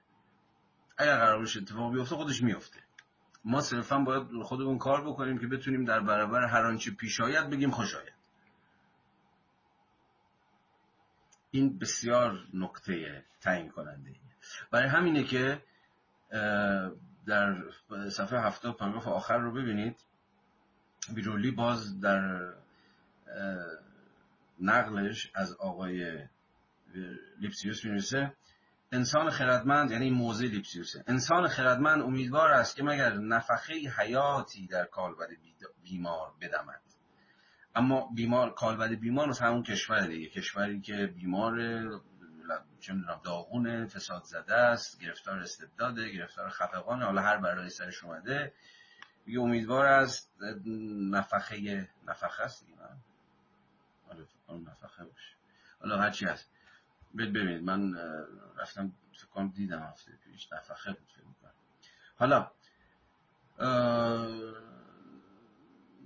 Speaker 1: اگر قرارش اتفاق بیفته خودش میفته ما صرفا باید خودمون کار بکنیم که بتونیم در برابر هر آنچه پیش آید بگیم خوش آید. این بسیار نکته تعیین کننده برای همینه که در صفحه هفته پاراگراف آخر رو ببینید. بیرولی باز در نقلش از آقای لیپسیوس می‌رسه انسان خردمند یعنی موضع لیپسیوسه. انسان خردمند امیدوار است که مگر نفخه حیاتی در کالبد بیمار بدمد. اما بیمار کالبد بیمار مثل همون کشور دیگه. کشوری که بیمار چه می‌دونم داغون فساد زده است گرفتار استبداده گرفتار خفقان حالا هر برای سرش اومده یه امیدوار است نفخه نفخه است دیگه آره نفخه باشه. حالا هرچی هست. ببینید من رفتم فکرم دیدم هفته پیش نفخه بود فکر می‌کنم. حالا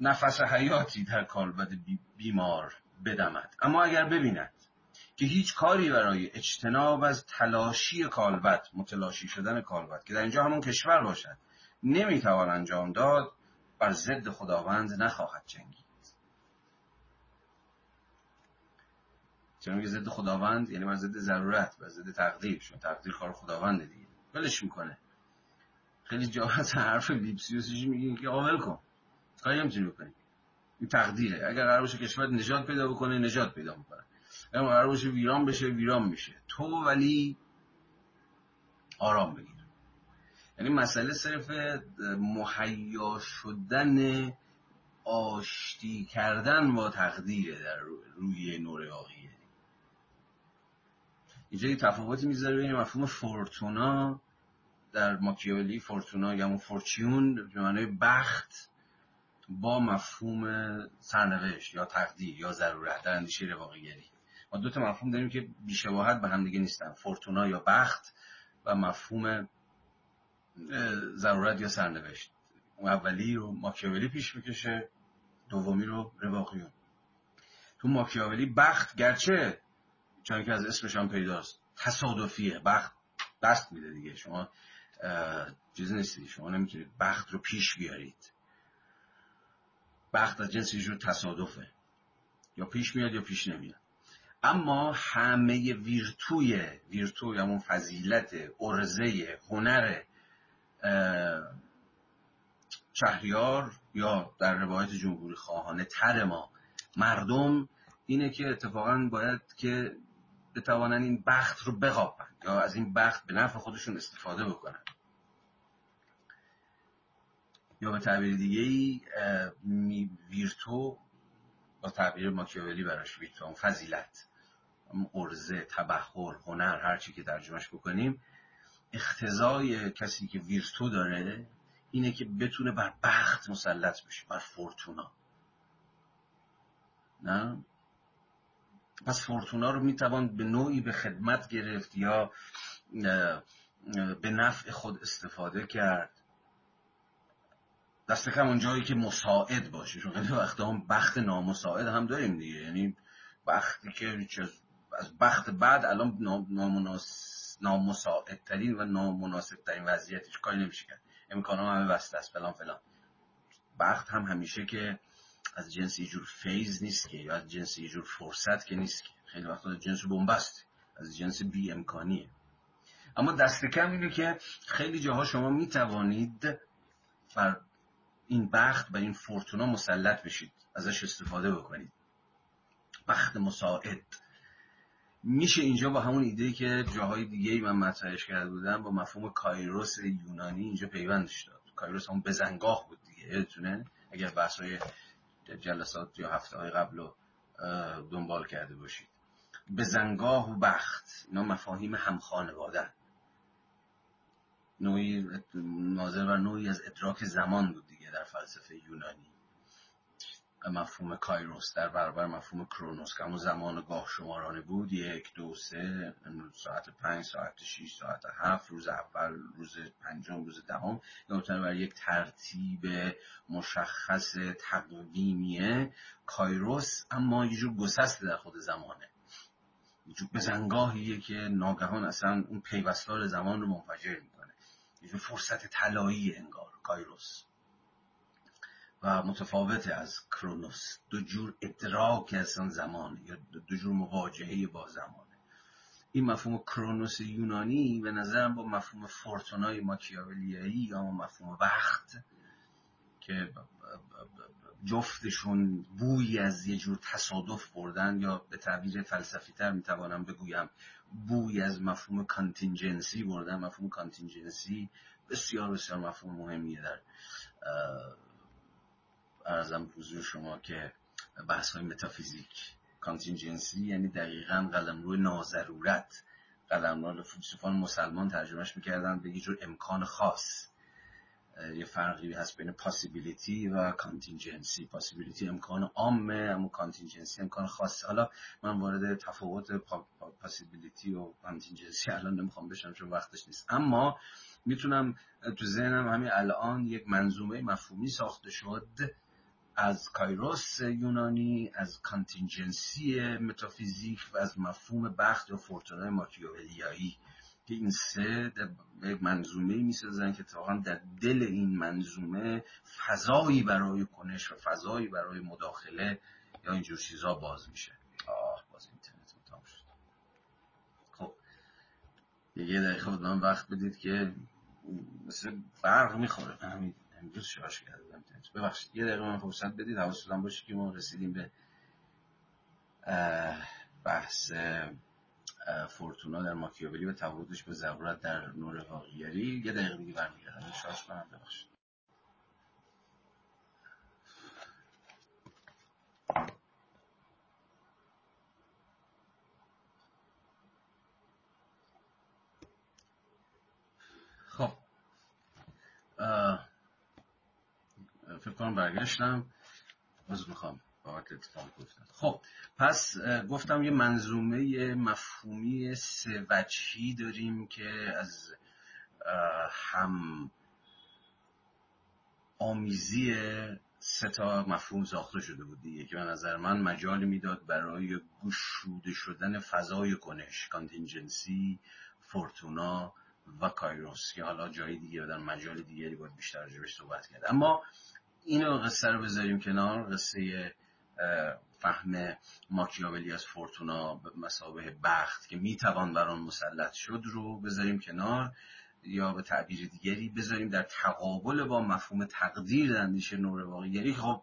Speaker 1: نفس حیاتی در کالبد بیمار بدمد. اما اگر ببیند که هیچ کاری برای اجتناب از تلاشی کالبد متلاشی شدن کالبد که در اینجا همون کشور باشد نمی‌توان انجام داد بر ضد خداوند نخواهد جنگید. چرا میگه ضد خداوند؟ یعنی بر ضد ضرورت بر ضد تقدیر چون تقدیر کار خداوند دیگه. ولش می‌کنه. خیلی جا از حرف لیپسیوسش میگه؟ که آول کن. کاری نمی‌تونی بکنی. این تقدیره. اگر قرار باشه کشور نجات پیدا بکنه نجات پیدا می‌کنه. اگر قرار باشه ویران بشه ویران میشه. تو ولی آرام بگیر. یعنی مسئله صرف مهیا شدن آشتی کردن با تقدیره در روی نورواقیه اینجا یه تفاوتی می‌ذاره بین مفهوم فورتونا در ماکیاولی فورتونا یا فورچیون به معنای بخت با مفهوم سرنوشت یا تقدیر یا ضرورت در اندیشه رواقیگری. دو تا مفهوم داریم که بیشباهت به هم دیگه نیستن. فورتونا یا بخت و مفهوم ضرورت یا سرنوشت. اون اولی رو ماکیاولی پیش می‌کشه دومی رو رواقیون تو ماکیاولی بخت گرچه چون که از اسمش هم پیداست تصادفیه. بخت دست میده دیگه. شما چیزی نیستی. شما نمی‌تونید بخت رو پیش بیارید. بخت از جنس یه تصادفه. یا پیش میاد یا پیش نمیاد. اما همه ویرتوی ویرتوی همون فضیلت ارزه هنر شهریار یا در روایت جمهوری خواهانه تر ما مردم اینه که اتفاقا باید که بتوانن این بخت رو بقاپن یا از این بخت به نفع خودشون استفاده بکنن. یا به تعبیر دیگه ای ویرتو تعبیر ماکیاولی براش ویرتو فضیلت ارزه تبخور هنر هرچی که ترجمهش بکنیم. اختزای کسی که ویرتو داره اینه که بتونه بر بخت مسلط بشه بر فورتونا. نه؟ پس فورتونا رو می‌توان به نوعی به خدمت گرفت یا به نفع خود استفاده کرد. دست کم اون جایی که مساعد باشه. چون خیلی وقتا هم بخت نامساعد هم داریم دیگه. یعنی بختی که از بخت بعد الان نامساعد ترین و نامناسب ترین وضعیتش کاری نمیشه کرد. امکان هم همه بسته است فلان فلان. بخت هم همیشه که از جنس جور فیض نیست که یا از جنس جور فرصت که نیست که. خیلی وقتا از جنس بنبست از جنس بی امکانیه اما دست کم اینه که خیلی جاها شما می توانید بر این بخت و این فورتونا مسلط بشید ازش استفاده بکنید. بخت مساعد. میشه اینجا با همون ایده که جاهای دیگه ای من مطرحش کرده بودم با مفهوم کایروس یونانی اینجا پیوندش داد. کایروس همون بزنگاه بود دیگه یادتونه؟ اگر بحثای جلسات یا هفته های قبل رو دنبال کرده باشید. بزنگاه و بخت اینا مفاهیم همخانواده. نوعی ناظر بر نوعی از ادراک زمان بود. دیگه در فلسفه یونانی. مفهوم کایروس در برابر مفهوم کرونوس. که همون زمان گاه شمارانه بود یک دو سه ساعت پنج ساعت شیش ساعت هفت روز اول روز پنجم روز دهم. یا بر یک ترتیب مشخص تقویمیه کایروس اما یه جور گسست در خود زمانه. یه جور بزنگاهیه که ناگهان اصلا اون پیوستار زمان رو منفجر می‌کنه. یه جور فرصت طلایی انگار کایروس. و متفاوت از کرونوس. دو جور ادراک اصلا زمانه یا دو جور مواجهه با زمانه. این مفهوم کرونوس یونانی به نظرم با مفهوم فورتونای ماکیاولیایی یا مفهوم وقت که جفتشون بویی از یه جور تصادف بردن یا به تعبیر فلسفی تر می‌توانم بگویم بویی از مفهوم contingency بردن. مفهوم contingency بسیار بسیار مفهوم مهمیه در عرضم حضور شما که بحث های متافیزیک contingency یعنی دقیقا قلمروی ناضرورت قلمروی فیلسوفان مسلمان ترجمهش می‌کردن به یه جور امکان خاص. یه فرقی هست بین possibility و contingency possibility امکان عامه اما contingency امکان خاص حالا من وارد تفاوت possibility و contingency الان نمی‌خوام بشم چون وقتش نیست. اما می‌تونم تو ذهنم همین الان یک منظومه مفهومی ساخته شد از کایروس یونانی از contingency متافیزیک و از مفهوم بخت و فورتونای ماکیاولیایی که این سه یک منظومه می‌سازن که اتفاقا در دل این منظومه فضایی برای کنش و فضایی برای مداخله یا اینجور چیزا باز میشه. آه باز اینترنت تمام شد. خب یه دقیقه من وقت بدید که مثل برق می‌خوره. امروز شاش کردم ببخشید یه دقیقه من فرصت بدید حواستون باشه که ما رسیدیم به بحث فورتونا در ماکیاولی و تفاوتش به ضرورت در نور واقعیری یه دقیقه دیگه برمیگردم. شاش کنم ببخشید. خب. فکر کنم برگشتم. باز می‌خوام بابت اتفاق گفتم خب پس گفتم یه منظومه مفهومی سه وجهی داریم که از هم آمیزی سه تا مفهوم ساخته شده بود دیگه که به نظر من مجال می‌داد برای گشوده شدن فضای کنش کانتینجنسی فورتونا و کایروس که حالا جای دیگه در مجال دیگری باید بیشتر راجبش صحبت کرد. اما اینو قصه رو بذاریم کنار قصه فهم ماکیاولی از فورتونا به مسابه بخت که می‌توان بر آن مسلط شد رو بذاریم کنار یا به تعبیر دیگری بذاریم در تقابل با مفهوم تقدیر اندیشه نور واقعیگری. خب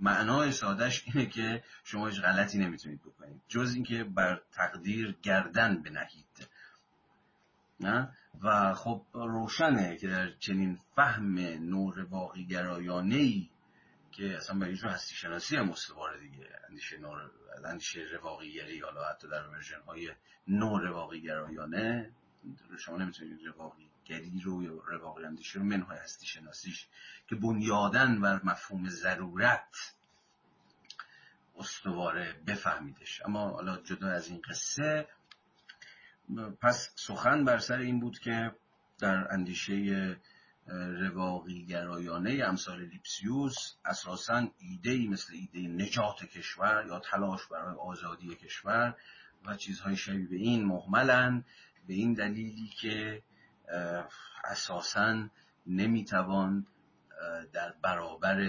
Speaker 1: معنای سادش اینه که شما هیچ غلطی نمی‌تونید بکنید. جز اینکه بر تقدیر گردن بنهید. نه؟ و خب روشنه که در چنین فهم نور واقعی گرایانه ای که اصلا به اینجور هستی شناسی هم استواره دیگه. اندیشه نور اندیشه رواقیگری حالا حتی در ورژن های نور رواقی گرایانه شما نمی‌تونید گری رو یا رواقی اندیشه رو منهای هستی شناسیش که بنیادن بر مفهوم ضرورت استواره بفهمیدش. اما حالا جدا از این قصه پس سخن بر سر این بود که در اندیشه رواقی گرایانه امثال لیپسیوس اساسا ایده مثل ایده نجات کشور یا تلاش برای آزادی کشور و چیزهای شبیه به این محملن به این دلیلی که اساسا نمی‌توان در برابر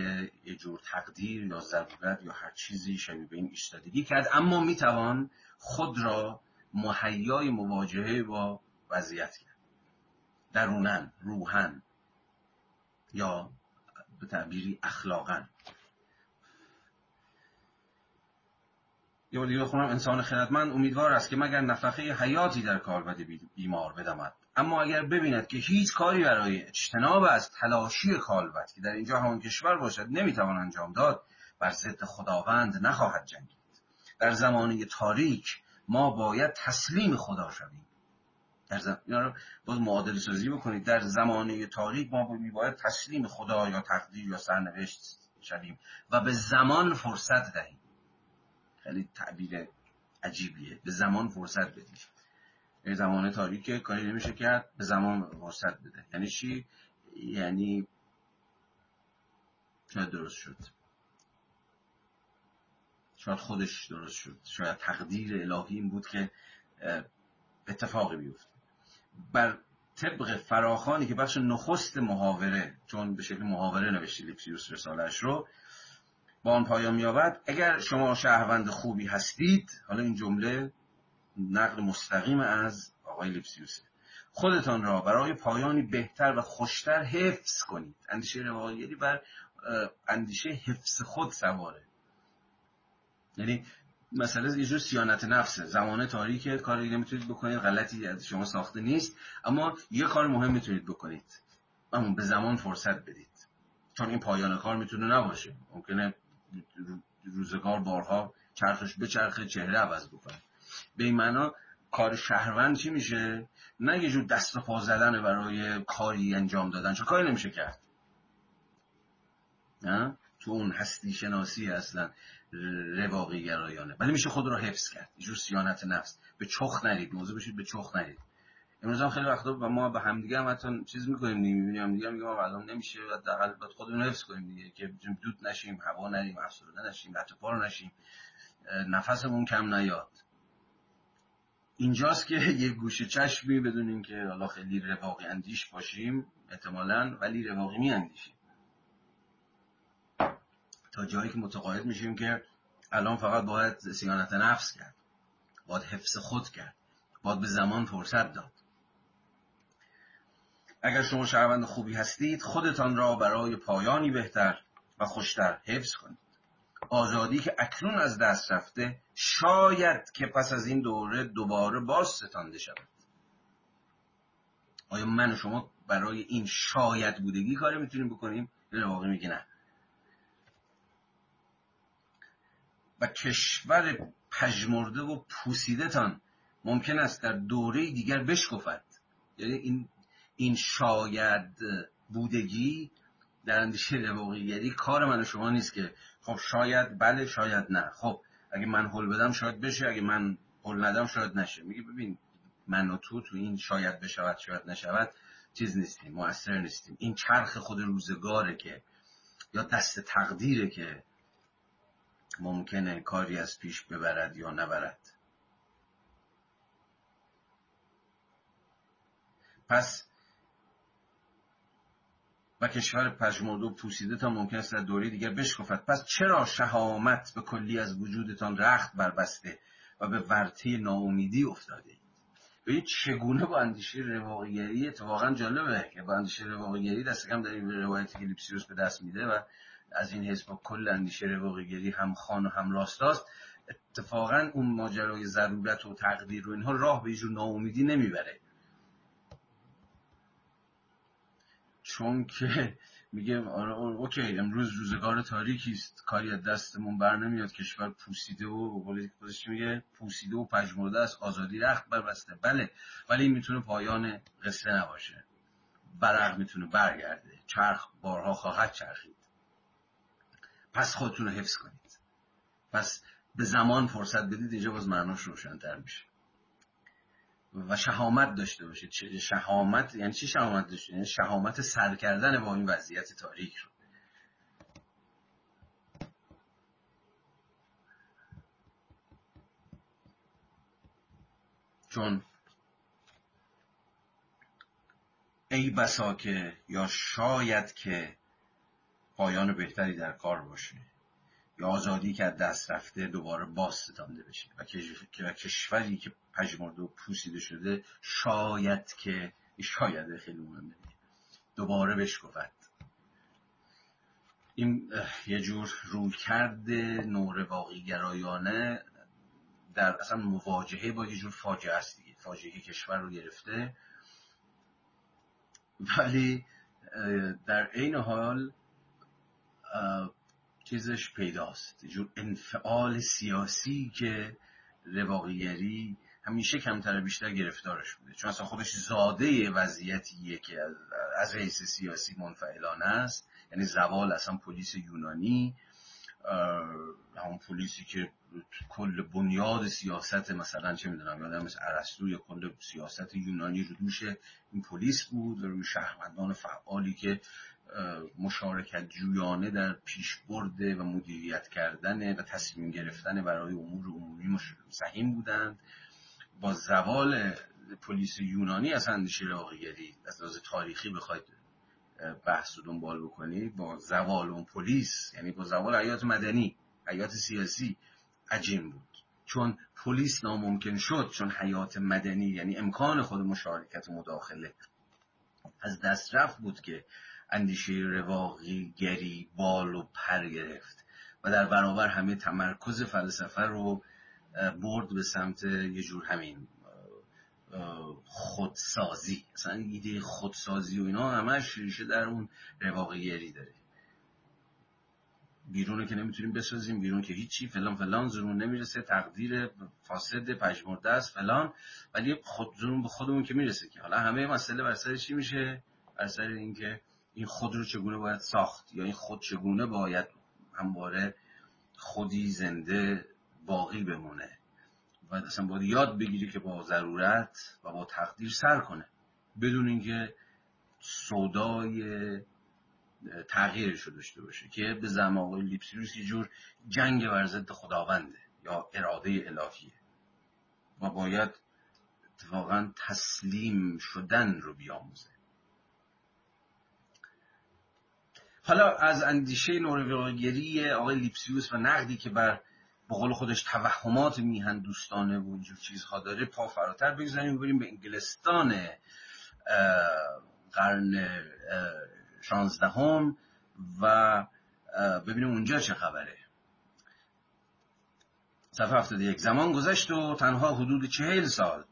Speaker 1: یه جور تقدیر یا ضرورت یا هر چیزی شبیه به این ایستادگی کرد. اما می‌توان خود را مهیای مواجهه با وضعیت کرد. درونن روحن یا به تعبیری اخلاقا یا دیگه خونم انسان خردمند امیدوار است که مگر نفخه حیاتی در کالبد بیمار بدمد. اما اگر ببیند که هیچ کاری برای اجتناب از تلاشی کالبد که در اینجا همون کشور باشد نمی‌توان انجام داد بر ضد خداوند نخواهد جنگید. در زمانه تاریک ما باید تسلیم خدا شویم. در زم... باز معادل سازی بکنید. در زمانه تاریک ما باید تسلیم خدا یا تقدیر یا سرنوشت شویم و به زمان فرصت دهیم. خیلی تعبیر عجیبیه. به زمان فرصت بدیم. زمان تاریک کاری نمیشه کرد به زمان فرصت بده. یعنی چی؟ یعنی شاید درست شد. شاید خودش درست شد. شاید تقدیر الهی این بود که اتفاقی بیفته بر طبق فراخانی که بخش نخست محاوره چون به شکل محاوره نوشته لیپسیوس رسالش رو با آن پایان میابد اگر شما شهروند خوبی هستید حالا این جمله نقل مستقیم از آقای لیپسیوسه خودتان را برای پایانی بهتر و خوشتر حفظ کنید. اندیشه رواقیگری بر اندیشه حفظ خود سواره. یعنی مسئله یه جور سیانت نفسه زمانه تاریکه کاری نمی‌تونید بکنید غلطی از شما ساخته نیست اما یه کار مهم می‌تونید بکنید. اما به زمان فرصت بدید. چون این پایان کار می‌تونه نباشه. ممکنه روزگار بارها چرخش به چرخ چهره عوض بکنه. به این معنا کار شهروند چی میشه؟ نه یه جور دست و پا زدن برای کاری انجام دادن چون کاری نمیشه کرد. نه؟ تو اون هستی شناسی اصلا رواقی گرایانه ولی میشه خود رو حفظ کرد. جور سیانت نفس. به چخ نرید. موضوع بشید به چخ نرید. امروز هم خیلی وقتا و ما به همدیگه هم حتی چیز می‌کنیم دیگه می‌بینیم دیگه میگم الان نمیشه. حداقل باید خودمون حفظ کنیم دیگه. که دود نشیم هوا نریم افسرده نشیم لطه پا نشیم. نفسمون کم نیاد. اینجاست که یه گوشه چشمی بدون اینکه حالا خیلی رواقی اندیش باشیم احتمالا ولی رواقی می اندیشیم تا جایی که متقاعد میشیم که الان فقط باید سیانت نفس کرد باید حفظ خود کرد باید به زمان فرصت داد. اگر شما شهروند خوبی هستید خودتان را برای پایانی بهتر و خوشتر حفظ کنید. آزادی که اکنون از دست رفته شاید که پس از این دوره دوباره باز ستانده شود. آیا من و شما برای این شاید بودگی کاری می‌تونیم بکنیم؟ یا واقعی میگه نه. کشور پژمرده و پوسیده تان ممکن است در دوره دیگر بشکفد. یعنی این این شاید بودگی در اندیشه رواقیگری کار من و شما نیست که خب شاید بله شاید نه. خب اگه من حل بدم شاید بشه اگه من حل ندم شاید نشه. میگه ببین من و تو تو این شاید بشود شاید نشود چیز نیستیم مؤثر نیستیم. این چرخ خود روزگاره که یا دست تقدیره که ممکنه کاری از پیش ببرد یا نبرد. پس و کشور پژمرده و پوسیده تا ممکن است در دوره دیگر بشکفد. پس چرا شهامت به کلی از وجودتان رخت بربسته و به ورطه ناامیدی افتاده اید؟ چگونه با اندیشه رواقیگری اتفاقا جالبه که با اندیشه رواقیگری دست کم در این روایتی که لیپسیوس به دست میده و از این حزب کل اندیشه رواقیگری هم خان و هم راستاست. اتفاقا اون ماجرای ضرورت و تقدیر و اینها راه به جور ناامیدی نمی‌بره. چون که میگه آره اوکی امروز روزگار تاریکی است. کاری از دستمون بر نمیاد. کشور پوسیده و خودش میگه؟ پوسیده و پژمرده است. آزادی رخت بربسته بله ولی می‌تونه پایان قصه نباشه. برق می‌تونه برگرده. چرخ بارها خواهد چرخید. پس خودتون رو حفظ کنید. پس به زمان فرصت بدید اینجا باز معناش روشنتر میشه. و شهامت داشته باشید. شهامت یعنی چی شهامت داشته یعنی شهامت سر کردن با این وضعیت تاریک رو. چون ای بسا که یا شاید که پایان بهتری در کار باشه یا آزادی که از دست رفته دوباره باز ستانده بشه و کشوری که پژمرده و پوسیده شده شاید که شاید خیلی مهمه. دوباره بشکفد این یه جور روی کرده نور واقعی گرایانه در اصلا مواجهه با یه جور فاجعه است دیگه. فاجعه کشور رو گرفته. ولی در عین حال چیزش پیداست. جور انفعال سیاسی که رواقیگری همیشه کمتر بیشتر گرفتارش بوده. چون اصلا خودش زاده وضعیتیه که از حیث سیاسی منفعلانه است. یعنی زوال اصلا پلیس یونانی همون پلیسی که کل بنیاد سیاست مثلا چه می‌دونم یادم مثل عرستو یا کل سیاست یونانی رو دوش این پلیس بود و روی شهروندان فعالی که مشارکت جویانه در پیشبرد و مدیریت کردن و تصمیم گرفتن برای امور عمومی سهیم بودند. با زوال پلیس یونانی از اندیشه راقیگری از لحاظ تاریخی بخواید بحث رو دنبال بکنید با زوال اون پلیس یعنی با زوال حیات مدنی حیات سیاسی عجیم بود. چون پلیس ناممکن شد چون حیات مدنی یعنی امکان خود مشارکت و مداخله از دست رفت بود که اندیشه رواقی گری بال و پر گرفت و در برابر همه تمرکز فلسفه رو برد به سمت یه جور همین خودسازی. اصلا ایده خودسازی و اینا همش ریشه در اون رواقیگری داره. بیرون که نمی‌تونیم بسازیم بیرون که هیچی فلان فلان زرون نمی‌رسه تقدیر فاسد پژمرده است فلان. ولی خود زرون به خودمون که می‌رسه که. حالا همه مسئله بر سر چی میشه؟ بر سر اینکه این خود رو چگونه باید ساخت یا این خود چگونه باید همواره خودی زنده باقی بمونه و اصلا باید یاد بگیری که با ضرورت و با تقدیر سر کنه بدون اینکه سودای تغییرش رو داشته باشه که به زمان آقای لیپسیروس یه جور جنگ بر ضد خداونده یا اراده الهیه و باید اتفاقا تسلیم شدن رو بیاموزه. حالا از اندیشه نورویگری آقای لیپسیوس و نقدی که بر به قول خودش توهمات میهن دوستانه و اینجور چیزها داره پا فراتر بگذاریم بریم به انگلستان قرن شانزدهم و ببینیم اونجا چه خبره. صفحه 71 زمان گذشت و تنها حدود چهل سال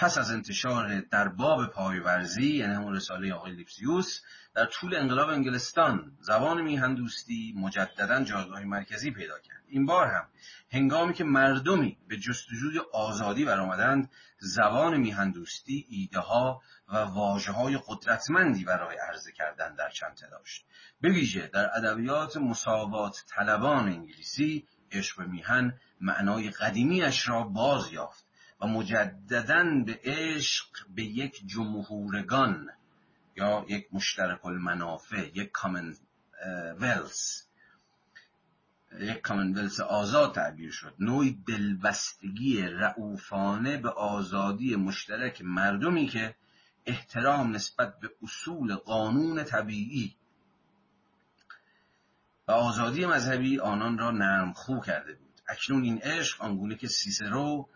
Speaker 1: پس از انتشار در باب پایورزی یعنی همون رساله آقای لیپسیوس در طول انقلاب انگلستان زبان میهندوستی مجددا جایگاه مرکزی پیدا کرد. این بار هم هنگامی که مردمی به جستجوی آزادی برآمدند زبان میهندوستی ایده ها و واجه های قدرتمندی برای عرضه کردن در چنته داشت. به ویژه در ادبیات مساوات طلبان انگلیسی عشق میهن معنای قدیمیش را باز یافت. و مجددا به عشق به یک جمهورگان یا یک مشترک المنافع یک کامن ولس یک کامنولس آزاد تعبیر شد. نوعی دلبستگی رعوفانه به آزادی مشترک مردمی که احترام نسبت به اصول قانون طبیعی و آزادی مذهبی آنان را نرم خو کرده بود. اکنون این عشق آنگونه که سیسرو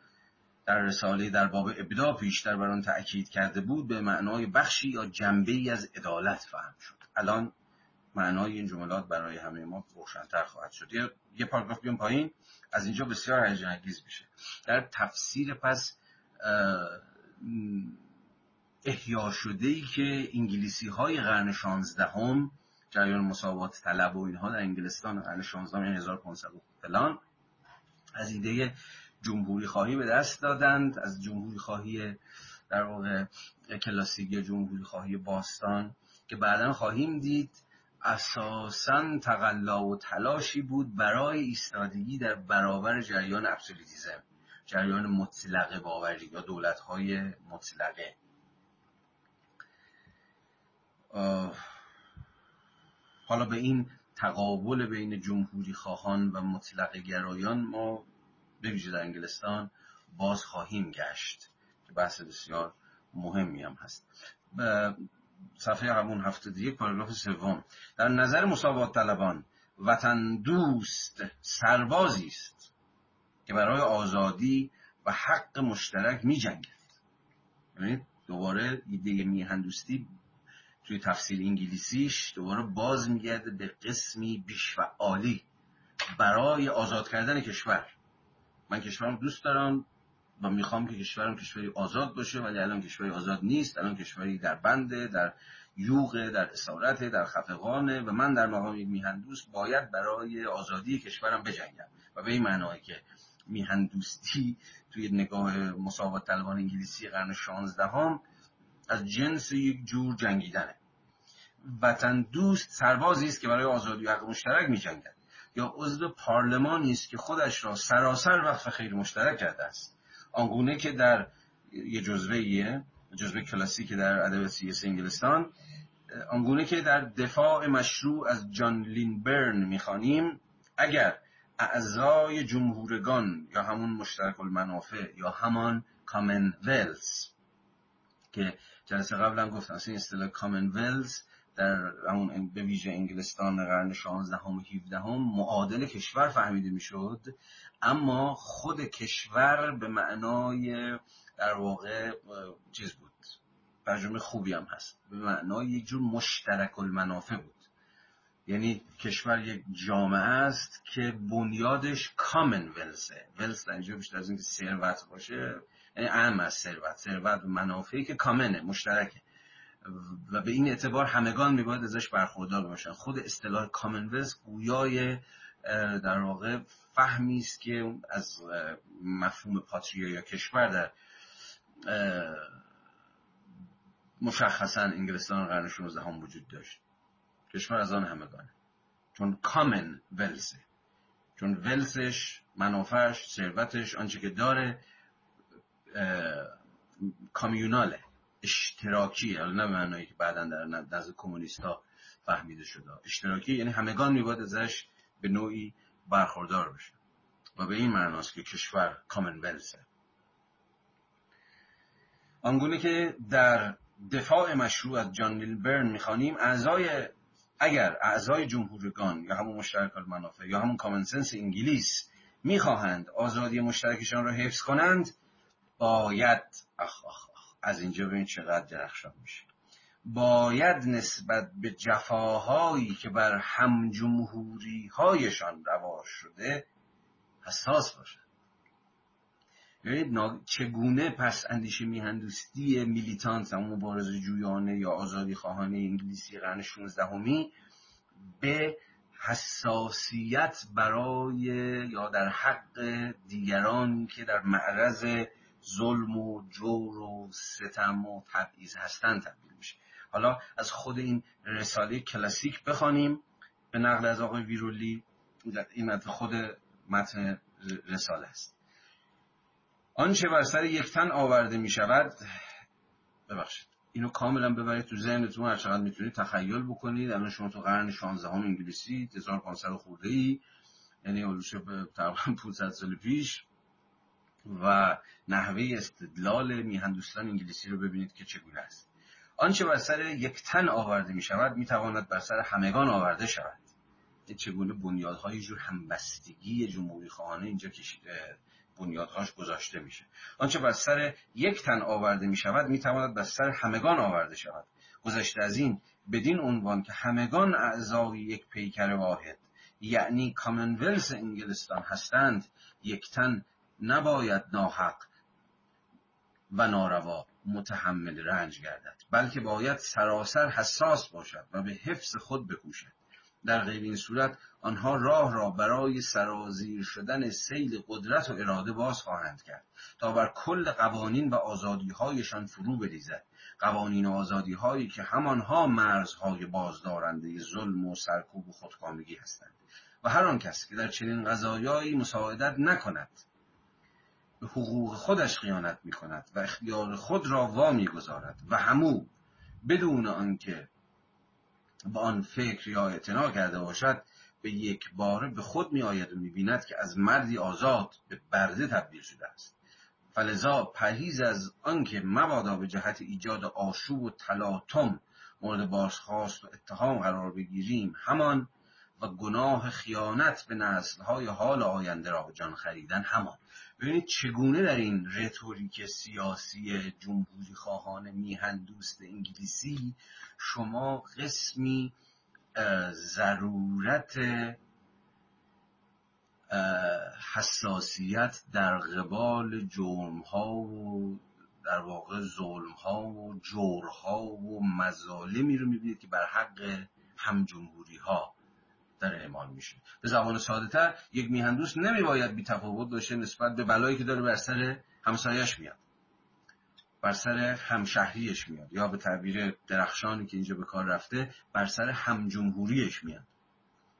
Speaker 1: در رساله در باب ابدا پیشتر بر آن تأکید کرده بود به معنای بخشی یا جنبه ای از عدالت فهم شد. الان معنای این جملات برای همه ما روشنتر خواهد شد. یه, پاراگراف بیام پایین. از اینجا بسیار هیجان انگیز میشه. در تفسیر پس احیا شده ای که انگلیسی های قرن شانزدهم جریان مساوات طلب و اینها در انگلستان قرن 16 یعنی 1500 فلان از ایده جمهوری خواهی به دست دادند. از جمهوری خواهی در واقع کلاسیک یا جمهوری خواهی باستان که بعدا خواهیم دید اساسا تقلا و تلاشی بود برای ایستادگی در برابر جریان ابسولیتیزم جریان مطلقه باوری یا دولت های مطلقه حالا به این تقابل بین جمهوری خواهان و مطلقه گرایان ما بویژه در انگلستان باز خواهیم گشت که بحث بسیار مهمی هم هست. صفحه همون هفته یک پاراگراف سوم. در نظر مساوات طلبان وطن دوست سربازی است که برای آزادی و حق مشترک می جنگد یعنی دوباره ایده میهندوستی توی تفسیر انگلیسیش دوباره باز میگرده به قسمی بیشفعالی برای آزاد کردن کشور. من کشورم دوست دارم و می‌خوام که کشورم کشوری آزاد باشه ولی الان کشوری آزاد نیست. الان کشوری در بنده در یوغ در اسارت در خفقانه و من در مقام یک میهندوست باید برای آزادی کشورم بجنگم. و به این معنایی که میهندوستی توی نگاه مساوات طلبان انگلیسی قرن 16 هم از جنس یک جور جنگیدنه. وطن دوست سربازی است که برای آزادی و حق مشترک میجنگد. یا عضو پارلمانی است که خودش را سراسر وقف خیر مشترک کرده است. آنگونه که در یه جزوه جزوه کلاسیک در ادب سیاسی انگلستان آنگونه که در دفاع مشروع از جان لینبرن می‌خوانیم اگر اعضای جمهورگان یا همون مشترک المنافع یا همان کامن ولز که جلسه قبلا گفتم این اصطلاح کامن ولز در همون به ویژه انگلستان قرن 16 و 17 هم معادل کشور فهمیده می‌شد اما خود کشور به معنای در واقع چیز بود ترجمه خوبی هم هست به معنای یک جور مشترک المنافع بود. یعنی کشور یک جامعه است که بنیادش کامن ولسه ولس در بیشتر از اینکه ثروت باشه یعنی اهم از ثروت. ثروت منافعی که کامنه مشترکه. و به این اعتبار همگان میباید ازش برخوردار باشن. خود اصطلاح کامنولث گویای در واقع فهمی است که از مفهوم پاتریا یا کشور در مشخصا انگلستان قرن 16 هم وجود داشت. کشور از آن همگانه. چون کامن ولسه چون ولسش منافعش ثروتش آنچه که داره کامیوناله اشتراکی نه معنایی که بعدا در نزد کمونیست ها فهمیده شده. اشتراکی یعنی همگان میباید ازش به نوعی برخوردار بشه و به این معناست که کشور کامن ولسه آنگونه که در دفاع مشروع از جان میلبرن می‌خوانیم اعضای اگر اعضای جمهورگان یا همون مشترک المنافع یا همون کامنسنس انگلیس می‌خواهند آزادی مشترکشان را حفظ کنند باید اخ اخ از اینجا ببین چقدر درخشان میشه. باید نسبت به جفاهایی که بر هم جمهوری هایشان روا شده حساس باشد. چگونه پس اندیشه میهندوستی میلیتانت هم مبارز جویانه یا آزادی خواهانه انگلیسی قرن 16 همی به حساسیت برای یا در حق دیگران که در معرض ظلم و جور و ستم و تبعیض هستند تبدیل میشه. حالا از خود این رساله کلاسیک بخوانیم. به نقل از آقای ویرولی این خود متن رساله است. آنچه بر سر یک تن آورده می شود ببخشید اینو کاملا ببرید تو ذهنتون هر چقدر می‌تونید تخیل بکنید. الان شما تو قرن 16 هم انگلیسی 1500 خورده ای یعنی حدودش تقریبا 500 سال پیش. و نحوه استدلال میهندوستان انگلیسی رو ببینید که چگونه است. آنچه بر سر یک تن آورده می شود می تواند بر سر همگان آورده شود. چگونه بنیادهای جور همبستگی جمهوری خواهانه اینجا کشیده بنیادهاش گذاشته میشه. آنچه بر سر یک تن آورده می شود می تواند بر سر همگان آورده شود. گذشته از این بدین عنوان که همگان اعضای یک پیکر واحد یعنی کامنولس انگلستان هستند یک تن نباید ناحق و ناروا متحمل رنج گردد بلکه باید سراسر حساس باشد و به حفظ خود بکوشد. در غیر این صورت آنها راه را برای سرازیر شدن سیل قدرت و اراده باز خواهند کرد تا بر کل قوانین و آزادیهایشان فرو بریزد. قوانین و آزادیهایی که همانها مرزهای بازدارنده ظلم و سرکوب و خودکامگی هستند و هر آن کس که در چنین قضایایی مساعدت نکند به حقوق خودش خیانت می کند و اختیار خود را وا می گذارد و همو بدون آنکه به آن فکر یا اعتنا کرده باشد به یک باره به خود می آید و می بیند که از مردی آزاد به برده تبدیل شده است. فلذا پرهیز از آنکه مبادا به جهت ایجاد آشوب و تلاطم مورد بازخواست و اتهام قرار بگیریم همان و گناه خیانت به نسلهای حال آینده را به جان خریدن همان. ببینید چگونه در این رتوریک سیاسی جمهوری خواهان میهن دوست انگلیسی شما قسمی ضرورت حساسیت در قبال جرم ها و در واقع ظلم ها و جورها و مظالمی رو می‌بینید که بر حق هم جمهوری ها در اعمال میشه. به زبان ساده تر یک میهندوست نمیباید بی تفاوت باشه نسبت به بلایی که داره بر سر همسایش میاد. بر سر همشهریش میاد یا به تعبیر درخشانی که اینجا به کار رفته بر سر همجمهوریش میاد.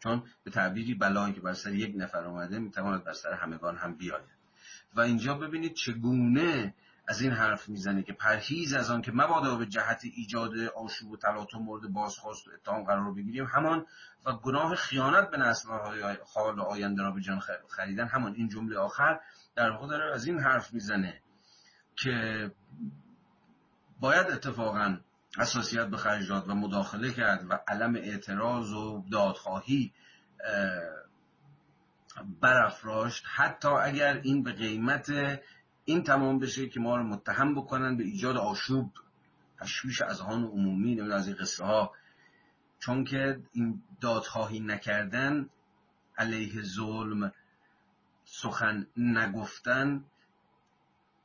Speaker 1: چون به تعبیری بلایی که بر سر یک نفر آمده می‌تواند بر سر همگان هم بیاید. و اینجا ببینید چگونه از این حرف می‌زنه که پرهیز از آن که مبادا به جهت ایجاد آشوب و تلاطم مورد بازخواست و اتهام قرار بگیریم همان و گناه خیانت به نسلهای حال آینده را به جان خریدن. همان این جمله آخر در واقع داره از این حرف می‌زنه که باید اتفاقا حساسیت به خرج داد و مداخله کرد و علم اعتراض و دادخواهی برافراشت. حتی اگر این به قیمت این تمام بشه که ما رو متهم بکنن به ایجاد آشوب تشویش اذهان عمومی نمی‌دونم از این قصه ها چون که این دادخواهی نکردن علیه ظلم سخن نگفتن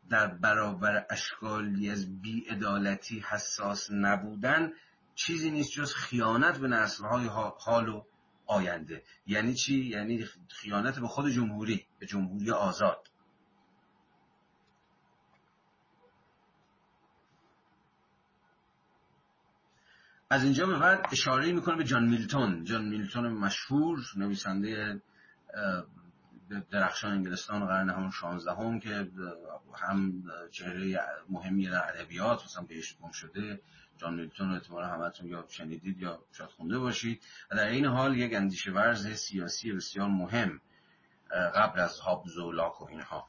Speaker 1: در برابر اشکالی از بیعدالتی حساس نبودن چیزی نیست جز خیانت به نسلهای حال و آینده. یعنی چی؟ یعنی خیانت به خود جمهوری به جمهوری آزاد. از اینجا به بعد اشاره می‌کنه به جان میلتون. جان میلتون مشهور نویسنده درخشان انگلستان قرن همون 16 هم که هم چهره مهمی در ادبیات مثلا بهش گم شده. جان میلتون احتمالا همتون یا شنیدید یا شاید خونده باشید. و در این حال یک اندیشه ورز سیاسی بسیار مهم قبل از هابز و لاک و اینها.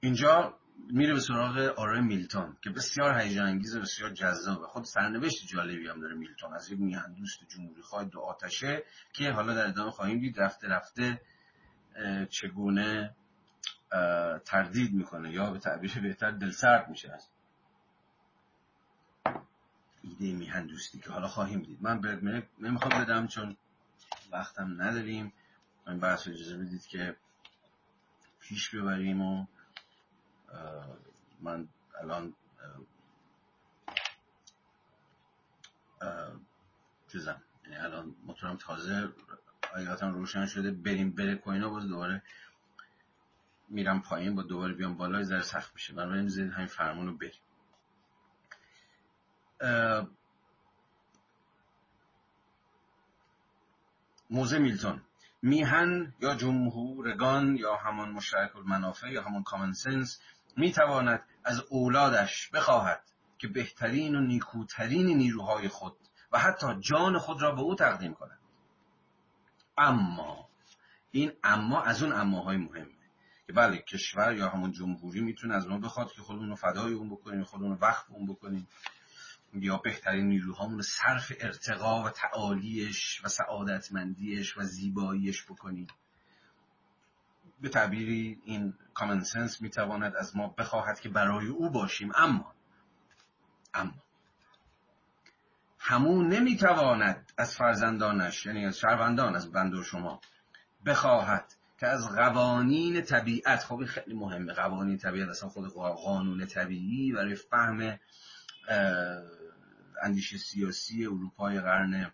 Speaker 1: اینجا میره به سراغ آره میلتون که بسیار هیجان انگیز و بسیار جذابه. خود سرنوشت جالبی هم داره میلتون. از یک میهندوست جمهوری خواهد دو آتشه که حالا در ادامه خواهیم دید. رفته رفته چگونه تردید می‌کنه. یا به تعبیر بهتر دلسرد میشه از ایده میهندوستی که حالا خواهیم دید. من نمی‌خوام بدم چون وقتم نداریم. من بحث اجازه بدید که پیش ببریم و من الان چیزم یعنی الان موتورم تازه حقیقتا روشن شده بریم بره کوینا باز دوباره میرم پایین با دوباره بیام بالا ذره سخت میشه. بنابراین زید همین فرمون رو بریم. موزه میلتون. میهن یا جمهورگان یا همان مشترک المنافع یا همان کامن سنس می‌تواند از اولادش بخواهد که بهترین و نیکوترین نیروهای خود و حتی جان خود را به او تقدیم کند. اما این اما از اون اماهای مهمه که بله کشور یا همون جمهوری می‌تونه از ما بخواد که خودمون رو فدای اون بکنیم خودمون رو وقف اون بکنیم یا بهترین نیروهامون رو صرف ارتقا و تعالیش و سعادتمندیش و زیباییش بکنیم. به تعبیری این کامن سنس می‌تواند از ما بخواهد که برای او باشیم. اما اما همون نمی‌تواند از فرزندانش یعنی از شهروندان از بند شما بخواهد که از قوانین طبیعت خب خیلی مهمه. قوانین طبیعت اصلا خود قانون طبیعی برای فهم اندیشه سیاسی اروپای قرن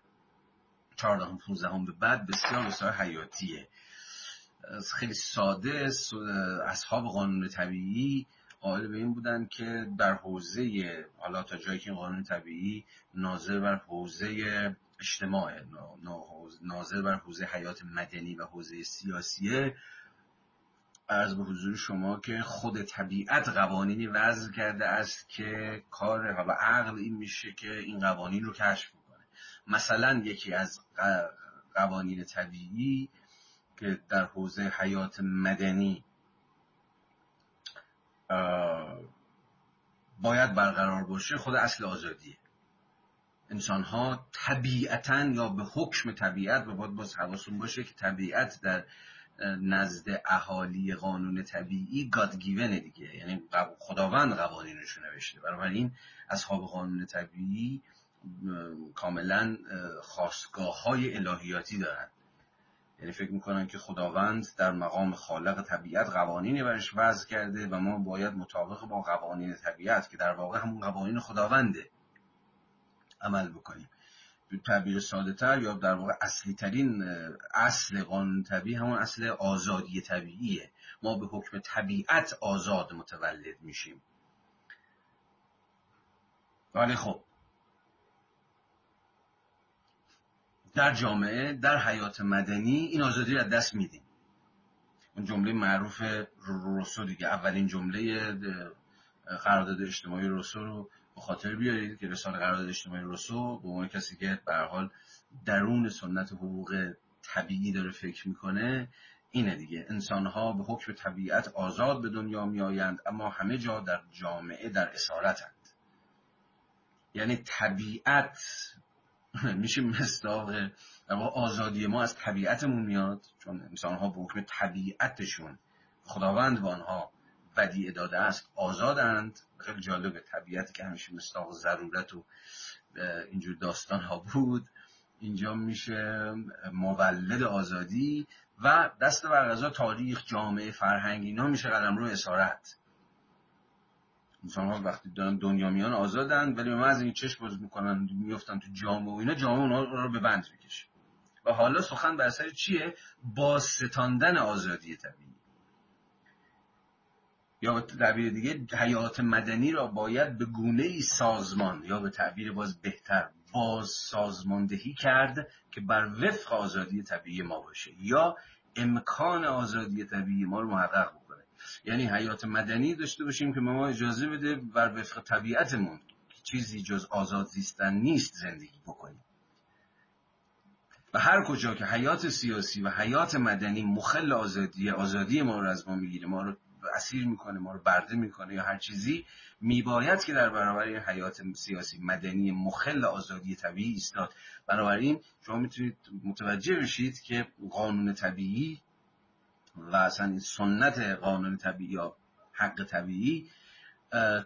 Speaker 1: 14 15 به بعد بسیار بسیار حیاتیه. خیلی ساده اصحاب قانون طبیعی قائل به این بودن که در حوزه حالا تا جایی که قانون طبیعی ناظر بر حوزه اجتماع ناظر بر حوزه حیات مدنی و حوزه سیاسیه از به حضور شما که خود طبیعت قوانینی وضع کرده است که کار حالا عقل این میشه که این قوانین رو کشف کنه مثلا یکی از قوانین طبیعی که در حوزه حیات مدنی باید برقرار باشه خود اصل آزادیه. انسان ها طبیعتا یا به حکم طبیعت و باید باز حواسون باشه که طبیعت در نزد اهالی قانون طبیعی گادگیونه دیگه. یعنی خداوند قوانینش نوشته. بنابراین اصحاب قانون طبیعی کاملا خواستگاه های الهیاتی دارند یعنی فکر می‌کنن که خداوند در مقام خالق طبیعت قوانینی برش وضع کرده و ما باید مطابق با قوانین طبیعت که در واقع همون قوانین خداونده عمل بکنیم. به تعبیر ساده تر یا در واقع اصلی ترین اصل قانون طبیعی همون اصل آزادی طبیعیه. ما به حکم طبیعت آزاد متولد میشیم. ولی خب در جامعه در حیات مدنی این آزادی را دست میدیم. اون جمله معروف روسو دیگه اولین جمله قرارداد اجتماعی روسو رو به خاطر بیارید که رساله قرارداد اجتماعی روسو به عنوان کسی که به حال درون سنت حقوق طبیعی داره فکر می‌کنه اینه دیگه. انسانها به حکم طبیعت آزاد به دنیا می آیند اما همه جا در جامعه در اسارتند. یعنی طبیعت میشه مستاق آزادی ما از طبیعتمون میاد چون انسانها به حکم طبیعتشون خداوند به آنها بدیعه داده است آزادند. خیلی جالبه طبیعت که همیشه مستاق ضرورت و اینجور داستان ها بود. اینجا میشه مولد آزادی و دست بر تاریخ جامعه فرهنگ اینا میشه قلم رو اسارت. ها وقتی دارن دنیا آزادن ولی ما از این چشم باز می‌کنن میفتن تو جامعه و اینا جامعه اونا رو به بند می‌کشه. و حالا سخن بر سر چیه؟ با ستاندن آزادی طبیعی. یا به تعبیر دیگه حیات مدنی را باید به گونه ای سازمان یا به تعبیر باز بهتر باز سازماندهی کرد که بر وفق آزادی طبیعی ما باشه. یا امکان آزادی طبیعی ما رو محقق یعنی حیات مدنی داشته باشیم که ما اجازه بده بر وفق طبیعتمون چیزی جز آزاد زیستن نیست زندگی بکنیم. و هر کجا که حیات سیاسی و حیات مدنی مخل آزادی آزادی ما رو از ما می‌گیره ما رو اسیر می‌کنه ما رو برده می‌کنه یا هر چیزی میباید که در برابر حیات سیاسی مدنی مخل آزادی طبیعی ایستاد. بنابراین شما می‌تونید متوجه بشید که قانون طبیعی و اصلا این سنت قانون طبیعی یا حق طبیعی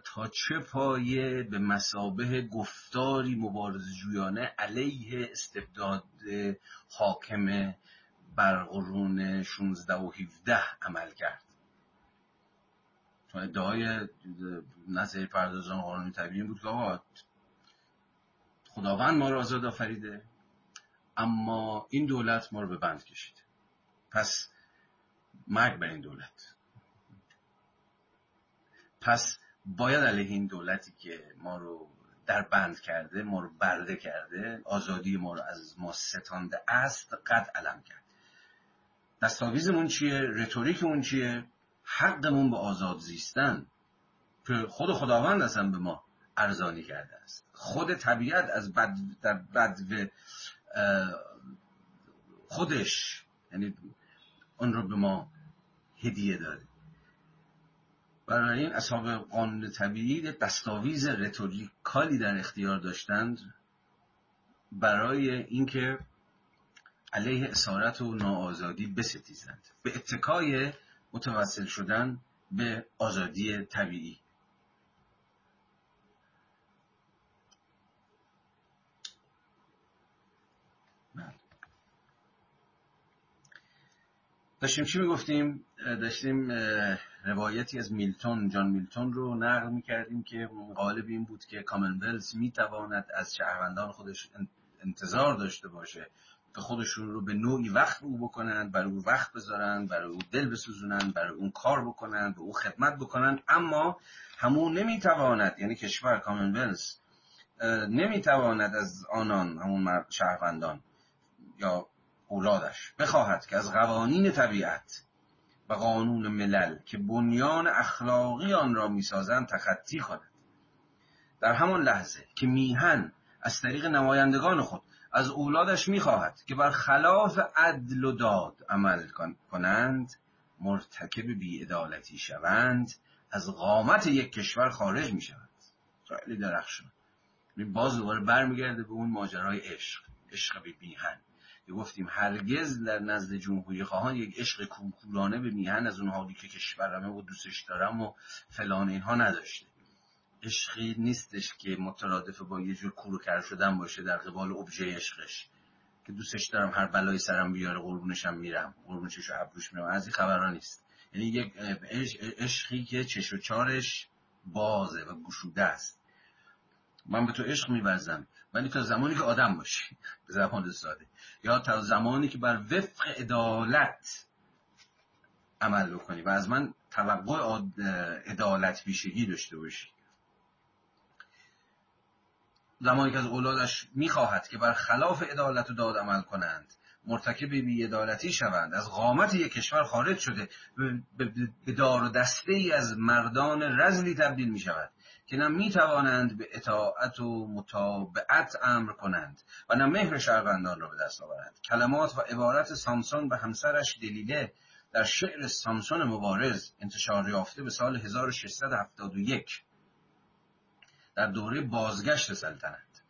Speaker 1: تا چه پایه به مسابه گفتاری مبارز جویانه علیه استبداد حاکم بر قرون 16 و 17 عمل کرد. چون ادعای نظری پردازان قانون طبیعی بود که آقا خداوند ما رو آزاد آفریده اما این دولت ما رو به بند کشید. پس مرگ بر این دولت. پس باید علیه این دولتی که ما رو در بند کرده ما رو برده کرده آزادی ما رو از ما ستانده است قد علم کرد. دستاویزمون چیه؟ رتوریکمون چیه؟ حقمون به آزاد زیستن. که خود خداوند اصلا به ما ارزانی کرده است. خود طبیعت از بد در بدو خودش یعنی اون رو به ما هدیه داده برای این اصحاب قانون طبیعی دستاویز رتوریکالی در اختیار داشتند برای اینکه علیه اسارت و ناآزادی بستیزند. به اتکای متوسل شدن به آزادی طبیعی. داشتیم چی می‌گفتیم؟ داشتیم روایتی از میلتون جان میلتون رو نقل می‌کردیم که غالب این بود که کامنولز می‌تواند از شهروندان خودش انتظار داشته باشه که خودشون رو به نوعی وقت او بکنن برای او وقت بذارن برای او دل بسوزونن برای اون کار بکنن به او خدمت بکنن اما همون نمی‌تواند یعنی کشور کامنولز نمی‌تواند از آنان همون شهروندان یا اولادش. بخواهد که از قوانین طبیعت و قانون ملل که بنیان اخلاقی آن را می‌سازند تخطی کند. در همان لحظه که میهن از طریق نمایندگان خود از اولادش می‌خواهد که بر خلاف عدل و داد عمل کنند مرتکب بیعدالتی شوند از قامت یک کشور خارج می شود خیلی درخشان. باز دوباره برمیگرده به اون ماجرای عشق عشق به میهن. که گفتیم هرگز در نزد جمهوری خواهان یک عشق کورکورانه به میهن از اون حالی که کشورمه و دوستش دارم و فلان اینها نداشته. عشقی نیستش که مترادف با یه جور کروکر شدن باشه در قبال ابژه عشقش. که دوستش دارم هر بلای سرم بیاره قربونشم میرم قربونشش و ابروش میرم. از این خبرها نیست. یعنی یک عشقی که چش و چارش بازه و گشوده است. من به تو عشق میورزم ولی تا زمانی که آدم باشی. به زبان ساده. یا تا زمانی که بر وفق عدالت عمل بکنی و از من توقع عدالت بیشگی داشته باشی. زمانی که از اولادش می‌خواهد که بر خلاف عدالت و داد عمل کنند مرتکب بیعدالتی شوند از قامت یک کشور خارج شده به دار و دسته ای از مردان رزلی تبدیل می شود که نه می توانند به اطاعت و متابعت امر کنند و نه مهر شهروندان را به دست آورند. کلمات و عبارت سامسون به همسرش دلیله در شعر سامسون مبارز انتشار یافته به سال 1671 در دوره بازگشت سلطنت.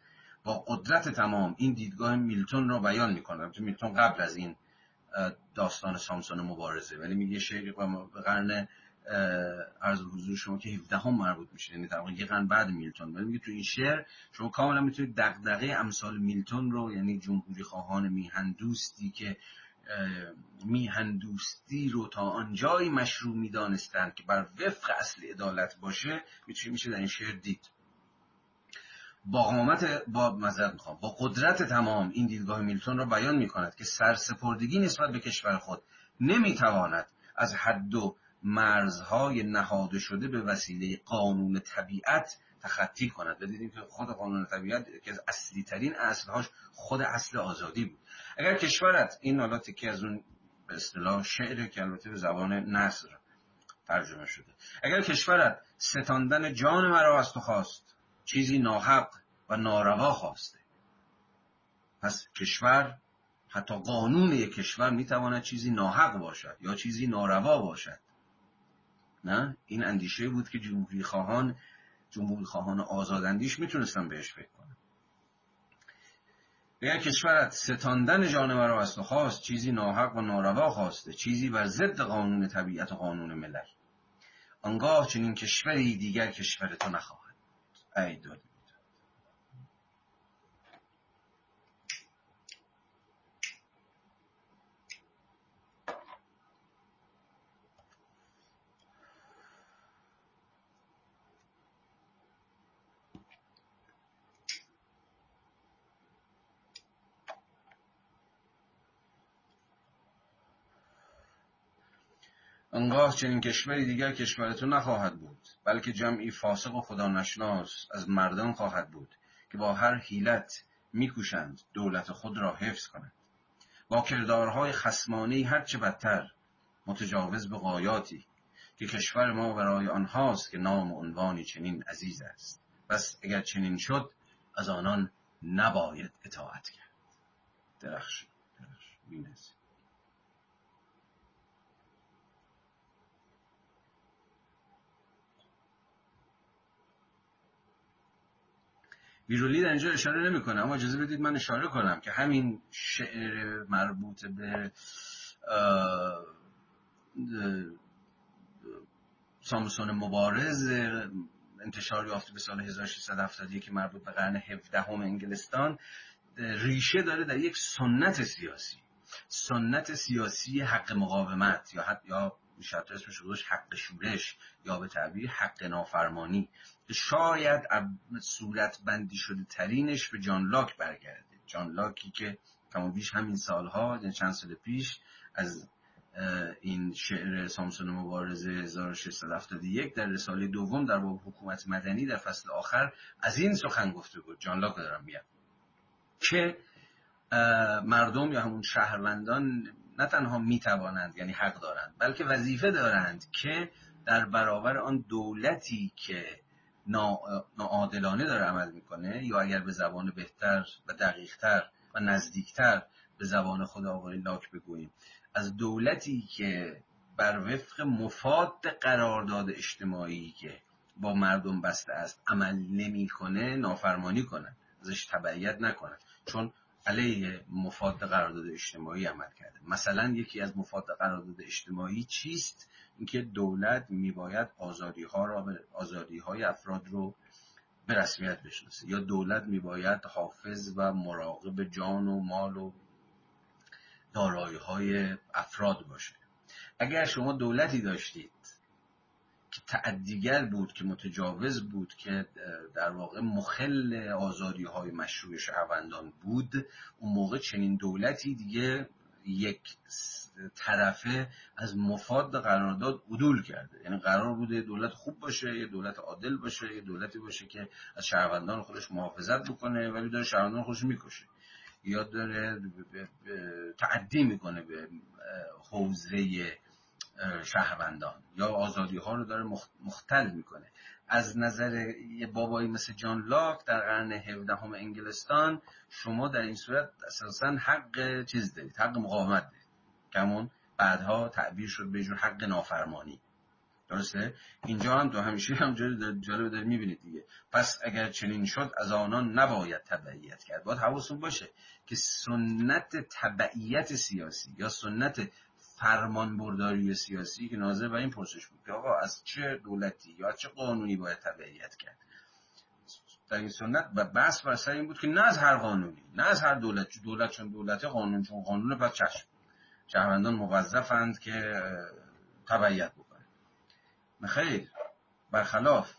Speaker 1: با قدرت تمام این دیدگاه میلتون را بیان می‌کنه. میلتون قبل از این داستان سامسون مبارزه ولی میگه شعر به قرن عرض حضور شما که 17 هم مربوط میشه. یعنی در یه قرن بعد میلتون. ولی میگه تو این شعر شما کاملا می‌تونید دغدغه امثال میلتون رو یعنی جمهوری خواهان میهن دوستی که میهن دوستی رو تا آنجایی مشروع می‌دانستند که بر وفق اصل عدالت باشه میشه میشه در این شعر دید. با قامت با مذرد می‌خوام. با قدرت تمام این دیدگاه میلتون را بیان می‌کند که سرسپردگی نسبت به کشور خود نمی‌تواند از حد و مرزهای نهاده شده به وسیله قانون طبیعت تخطی کند. و دیدیم که خود قانون طبیعت که اصلی ترین اصلهاش خود اصل آزادی بود. اگر کشورت این حالا که از اون به اصطلاح شعر که البته به زبان نصر ترجمه شده اگر کشورت ستاندن جان مرا از تو خواست چیزی ناحق و ناروا خواسته پس کشور حتی قانون یک کشور می‌تواند چیزی ناحق باشد یا چیزی ناروا باشد. نه؟ این اندیشه بود که جمهوری خواهان جمهوری خواهان آزاداندیش می‌تونستن بهش فکر کنن. اگر کشورت ستاندن جان مرا از تو خواست چیزی ناحق و ناروا خواسته چیزی بر ضد قانون طبیعت و قانون ملل. آنگاه چنین کشوری دیگر کشور تو نخواهد ای داد آنگاه چنین کشوری دیگر کشور تو نخواهد بود بلکه جمعی فاسق و خدا نشناس از مردم خواهد بود که با هر حیلت میکوشند دولت خود را حفظ کنند. با کردارهای خسمانی هرچه بدتر متجاوز به قایاتی که کشور ما برای آنهاست که نام و عنوانی چنین عزیز است. بس اگر چنین شد از آنان نباید اطاعت کرد. درخش درخش ویرولی در اینجا اشاره نمی‌کنه اما اجازه بدید من اشاره کنم که همین شعر مربوط به سامسون مبارز انتشار یافته به سال 1671 که مربوط به قرن 17 هم انگلستان ریشه داره در یک سنت سیاسی سنت سیاسی حق مقاومت یا یا میشه اسمش گذاشت حق شورش یا به تعبیر حق نافرمانی. شاید صورت بندی شده ترینش به جان لاک برگرده. جان لاکی که کما بیش همین سالها یعنی چند سال پیش از این شعر سامسون مبارزه 1671 در رساله دوم در باب حکومت مدنی در فصل آخر از این سخن گفته بود. جان لاک دارم میگم. که مردم یا همون شهروندان نه تنها می‌توانند یعنی حق دارند بلکه وظیفه دارند که در برابر آن دولتی که ناعادلانه داره عمل می‌کنه یا اگر به زبان بهتر و دقیقتر و نزدیکتر به زبان خود آقای لاک بگوییم از دولتی که بر وفق مفاد قرارداد اجتماعی که با مردم بسته است عمل نمی‌کنه نافرمانی کنه ازش تبعیت نکنه چون علیه مفاد قرارداد اجتماعی عمل کرده. مثلا یکی از مفاد قرارداد اجتماعی چیست؟ اینکه دولت میباید آزادی ها را آزادی های افراد رو به رسمیت بشناسه. یا دولت میباید حافظ و مراقب جان و مال و دارایی های افراد باشه. اگر شما دولتی داشتید تعدیگر بود که متجاوز بود که در واقع مخل آزادی های مشروع شهروندان بود اون موقع چنین دولتی دیگه یک طرفه از مفاد قرارداد عدول کرده. یعنی قرار بوده دولت خوب باشه یه دولت عادل باشه یه دولتی باشه که از شهروندان خودش محافظت بکنه ولی داره شهروندان خودش می‌کشه. یا داره تعدی می‌کنه به حوزه شهروندان. یا آزادی ها رو داره مختل می‌کنه. از نظر یه بابایی مثل جان لاک در قرن 17 هم انگلستان شما در این صورت اساسا حق چیز دارید؟ حق مقاومت دارید. کمون بعدها تعبیر شد به جور حق نافرمانی. درسته؟ اینجا هم تو همیشه هم جالب داری می‌بینید دیگه. پس اگر چنین شد از آنان نباید تبعیت کرد. باید حواستون باشه که سنت تبعیت سیاسی یا سنت فرمان برداری سیاسی که ناظر بر این پرسش بود که آقا از چه دولتی یا چه قانونی باید تبعیت کرد؟ در این سنت و بحث بر سر این بود که نه از هر قانونی نه از هر دولت چون دولت چون دولت قانون چون قانون پس چشم. شهروندان موظفند که تبعیت بکنه خیر برخلاف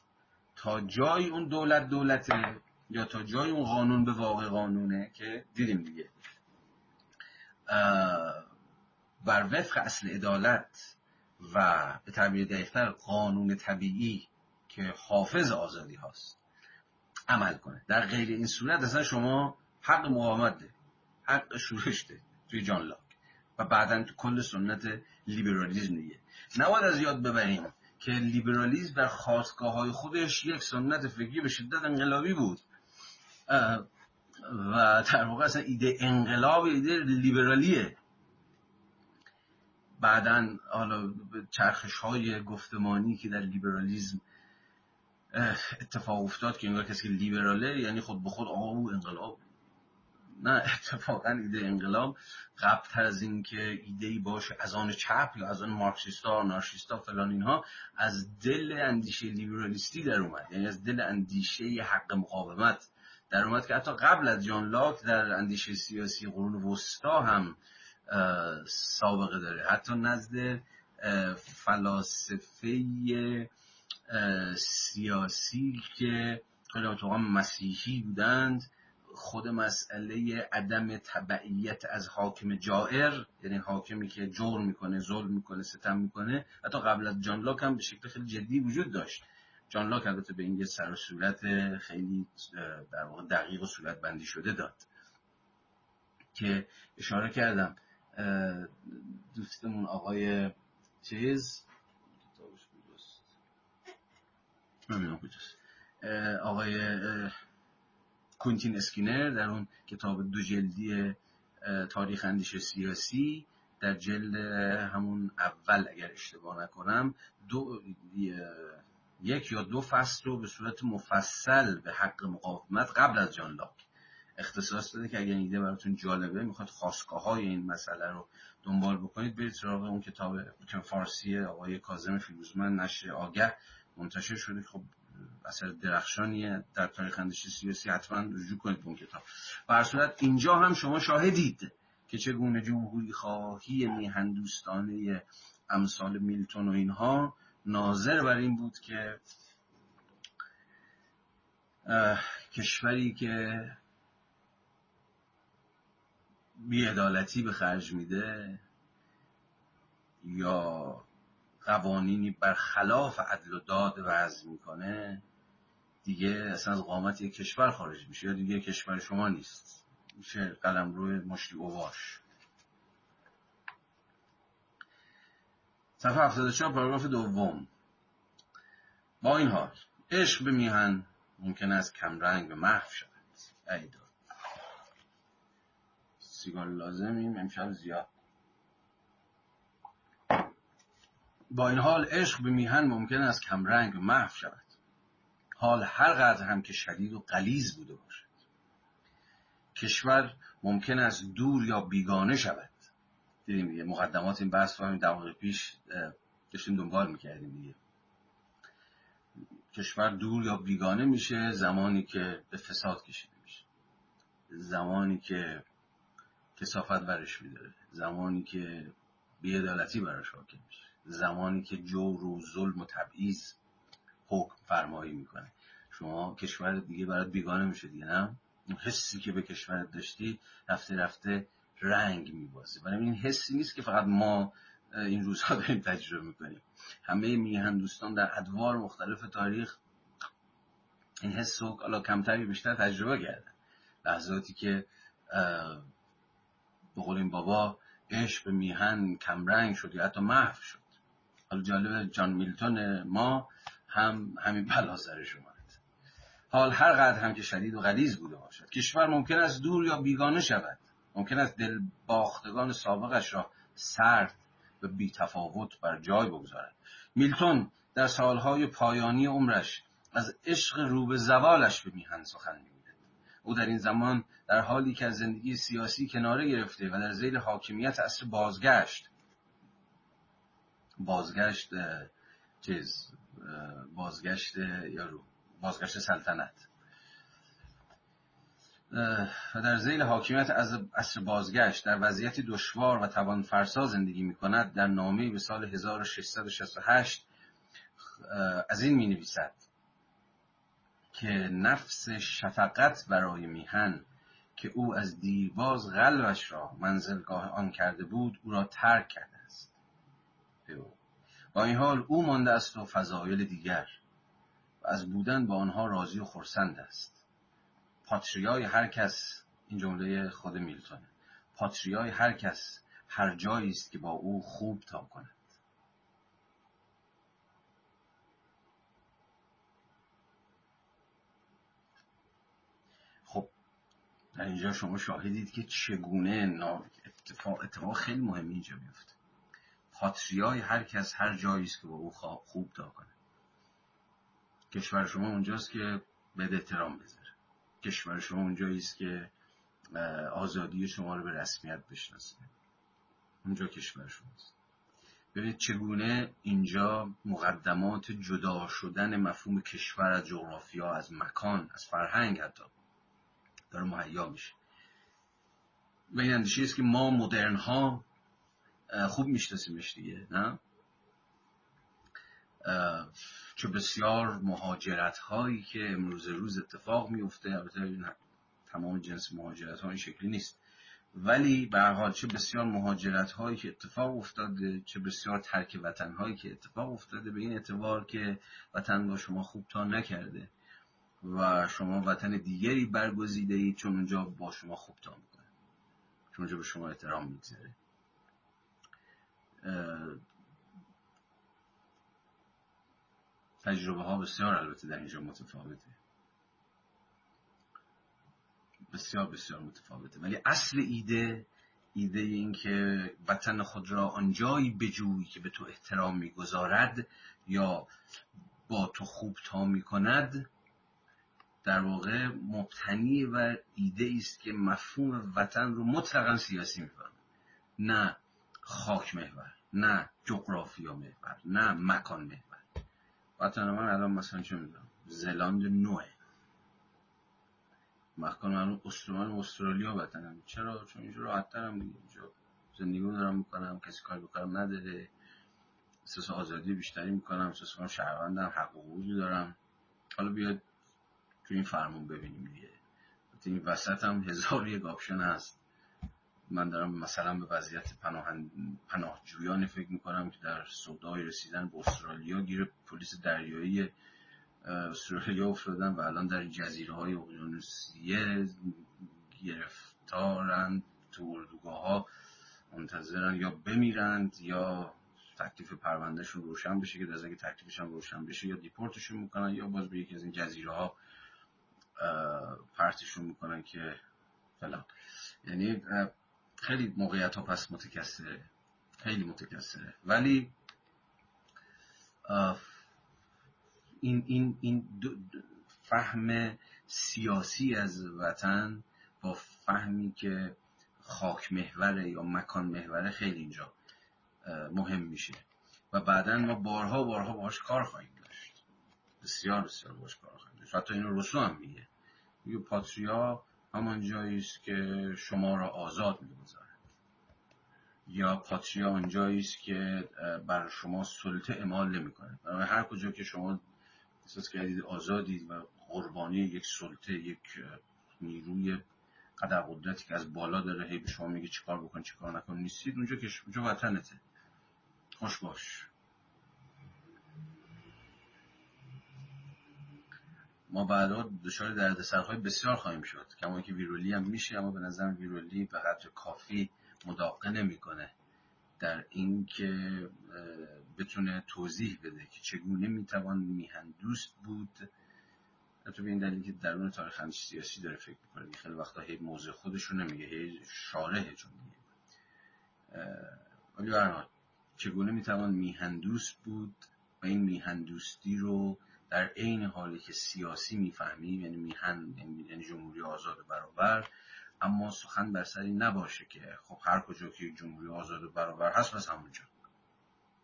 Speaker 1: تا جای اون دولت دولته یا تا جای اون قانون به واقع قانونه که دیدیم دیگه. بر وفق اصل عدالت و به تعبیر دقیقتر قانون طبیعی که حافظ آزادی هاست عمل کنه. در غیر این صورت اصلا شما حق مقاومت ده حق شورش ده توی جان لاک. و بعدا تو کل سنت لیبرالیزم دیگه نباید از یاد ببریم که لیبرالیزم در خواستگاه های خودش یک سنت فکری به شدت انقلابی بود. و در واقع اصلا ایده انقلاب ایده لیبرالیه. بعدا حالا چرخش های گفتمانی که در لیبرالیزم اتفاق افتاد که انگار کسی که لیبراله یعنی خود به خود او انقلاب. نه اتفاقا ایده انقلاب. قبلتر از این که ایده ای باشه از آن چپ یا از آن مارکسیستا آنارشیستا فلان اینها از دل اندیشه لیبرالیستی در اومد. یعنی از دل اندیشه حق مقاومت در اومد که حتی قبل از جان لاک در اندیشه سیاسی قرون وسطا هم سابقه داره. حتی نزد فلاسفه سیاسی که خیلی اتفاقا مسیحی بودند خود مسئله عدم تبعیت از حاکم جائر یعنی حاکمی که جور می‌کنه ظلم می‌کنه ستم می‌کنه. حتی قبل از جان لاک هم به شکل خیلی جدی وجود داشت. جان لاک البته به این سر و صورت خیلی در واقع دقیق و صورت بندی شده داد. که اشاره کردم دوستمون آقای چیز؟ آقای کونتین اسکینر در اون کتاب دو جلدی تاریخ اندیشه سیاسی در جلد همون اول اگر اشتباه نکنم دو یک یا دو فصل رو به صورت مفصل به حق مقاومت قبل از جان لاک. اختصاص داده که اگر ایده براتون جالبه می‌خواد خواستگاه های این مسئله رو دنبال بکنید برید سراغ اون کتاب فارسی آقای کاظم فیروزمند نشر آگه منتشر شده. خب اثر درخشانیه. در تاریخ اندیشه سیاسی حتما رجوع کنید به اون کتاب. هر صورت اینجا هم شما شاهدید که چگونه جمهوری خواهی میهندوستانه امثال میلتون و اینها. ناظر بر این بود که کشوری که بیعدالتی به خرج میده یا قوانینی بر خلاف عدل و داد وضع می‌کنه دیگه اصلا از قامت یک کشور خارج میشه یا دیگه کشور شما نیست. میشه قلم روی مشتی اوواش صفحه 74 پاراگراف دوم. با این حال عشق به میهن ممکن است کمرنگ به محو شود. ایدا سیگار لازمیم امشب زیاد. با این حال عشق به میهن ممکن است کمرنگ و محو شود. حال هر قدر هم که شدید و قلیز بوده باشد. کشور ممکن است دور یا بیگانه شود. دیدیم دیگه مقدمات این بحث رو همین دقیقه پیش داشتیم دنبال می‌کردیم دیگه. کشور دور یا بیگانه میشه زمانی که به فساد کشیده میشه. زمانی که کسافت برش میداره. زمانی که بیعدالتی براش حاکم میشه. زمانی که جور و ظلم و تبعیض حکم فرمایی می‌کنه. شما کشور دیگه برات بیگانه میشه دیگه نه؟ اون حسی که به کشورت داشتی رفته رفته رنگ میبازه. برای این حسی نیست که فقط ما این روزها داریم تجربه می‌کنیم. همه میهن دوستان در ادوار مختلف تاریخ این حس رو کمتری بیشتر تجربه کردن. لحظاتی که به قول این بابا عشق به میهن کمرنگ شد یا حتی محو شد. حالا جالب جان میلتون ما هم همین بلا سرش اومد. حال هر قدر هم که شدید و غلیظ بوده باشد. کشور ممکن است دور یا بیگانه شود. ممکن است دل باختگان سابقش را سرد و بی تفاوت بر جای بگذارد. میلتون در سالهای پایانی عمرش از عشق رو به زوالش به میهن سخن می‌گوید. او در این زمان در حالی که از زندگی سیاسی کناره گرفته و در زیر حاکمیت اصر بازگشت. بازگشت چیز بازگشت یارو بازگشت سلطنت. و در زیل حاکمیت از اصر بازگشت در وضعیتی دشوار و توان فرسا زندگی می کند در نامه به سال 1668 از این می نویسد که نفس شفقت برای میهن که او از دیرباز قلبش را منزلگاه آن کرده بود او را ترک کرده است. با این حال او مانده است و فضایل دیگر و از بودن با آنها راضی و خرسند است. پاتریای هر کس این جمله خود میلتونه. پاتریای هر کس هر جایی است که با او خوب تا کند خب در اینجا شما شاهدید که چگونه اتفاق, اتفاق خیلی مهمی اینجا میفته پاتریای هر کس هر جایی است که با او خوب تا کنه. کشور شما اونجاست که به احترام بذاره. کشور شما اونجایی است که آزادی شما رو به رسمیت بشناسه. اونجا کشور شماست. ببینید چگونه اینجا مقدمات جدا شدن مفهوم کشور از جغرافیا از مکان از فرهنگ حتی داره مهیا میشه. و این اندیشه است که ما مدرن ها خوب میشناسیمش دیگه نه؟ چه بسیار مهاجرت هایی که امروز روز اتفاق میفته البته تمام جنس مهاجرت ها این شکلی نیست. ولی به حال چه بسیار مهاجرت هایی که اتفاق افتاده چه بسیار ترک وطن هایی که اتفاق افتاده به این اعتبار که وطن با شما خوب تا نکرده. و شما وطن دیگری برگزیده اید چون اونجا با شما خوب تا می‌کنه. چون اونجا به شما احترام می‌گذاره. تجربه ها بسیار البته در اینجا متفاوته. بسیار بسیار متفاوته. ولی اصل ایده ایده این که وطن خود را آنجایی بجوی که به تو احترام می‌گذارد یا با تو خوب تا می‌کند در واقع مبتنی و ایده است که مفهوم وطن رو مطلقا سیاسی می‌فهمه. نه خاک محور نه جغرافیا محور نه مکان محور. وطن من الان مثلا چه می‌دونم زلاند نوه. مکان من استرالیا استرالیا وطنم. چرا؟ چون اینجا راحت ترم اینجا زندگی دارم می‌کنم کسی کار به کارم نداره. احساس آزادی بیشتری می‌کنم احساس کنم شهروندم حق و دارم. حالا بیاد تو این فرمون ببینیم دیگه. این وسط هم هزار یک option هست. من دارم مثلا به وضعیت پناهن... پناهجویان فکر می‌کنم که در سودای رسیدن به استرالیا گیر پلیس دریایی استرالیا افتادن و الان در جزیره های اقیانوسیه گرفتارن تو اردوگاه ها منتظرن یا بمیرند یا تکلیف پروندهشون روشن بشه که از اگه تکلیفشون روشن بشه یا دیپورتشون می‌کنن یا باز به یکی از این جزیره ها پرتشون می‌کنن که فلان. یعنی خیلی موقعیت ها پس متکسره خیلی متکسره ولی این, این, این فهم سیاسی از وطن با فهمی که خاک محوره یا مکان محوره خیلی اینجا مهم میشه. و بعدا ما بارها بارها باش کار خواهیم بسیار بسیار خواهیم داشت. حتی اینو رسو هم میگه. میگه پاتریا همان جایی است که شما را آزاد می‌گذارد. یا پاتریا آنجایی است که بر شما سلطه اعمال نمی‌کنه برای هر کجا که شما احساس کردید آزادید و قربانی یک سلطه یک نیروی قدر قدرتی که از بالا داره هی به شما میگه چیکار بکن چیکار نکن نیستید اونجا که اونجا وطنته. خوش باش. ما بعدا دچار دردسرهای بسیار خواهیم شد. کما که ویرولی هم میشه اما به نظر ویرولی به قدر کافی مداقه نمی‌کنه. در اینکه بتونه توضیح بده که چگونه می‌توان میهن دوست بود. حتی به این دلیل که درون تاریخ هم سیاسی داره فکر می‌کنه. خیلی وقتا هی موضوع خودش رو نمیگه هی شارحه چون میگه ولی برحال چگونه می‌توان میهندوست بود و این میهندوستی رو در عین حالی که سیاسی می‌فهمیم یعنی میهن یعنی جمهوری آزاد و برابر اما سخن بر سری نباشه که خب هر کجا که جمهوری آزاد و برابر هست بس همونجا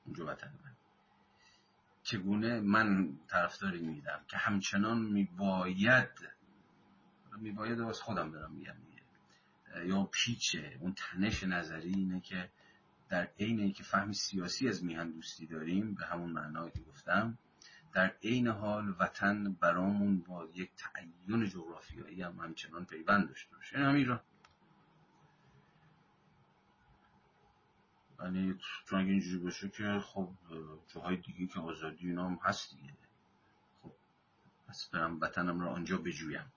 Speaker 1: اونجا وطن من. چگونه من طرفداری میدم که همچنان میباید میباید از خودم دارم میگم یا پیچه اون تنش نظری اینه که در عین که فهم سیاسی از میهن دوستی داریم به همون معنایی که گفتم در عین حال وطن برامون با یک تعین جغرافیایی هم همچنان پیوند داشته باشه. این هم ایران یعنی چون اگه اینجوری باشه که خب جاهای دیگه که آزادی اینا هم هست دیگه. خب پس برم وطنم رو آنجا بجویم.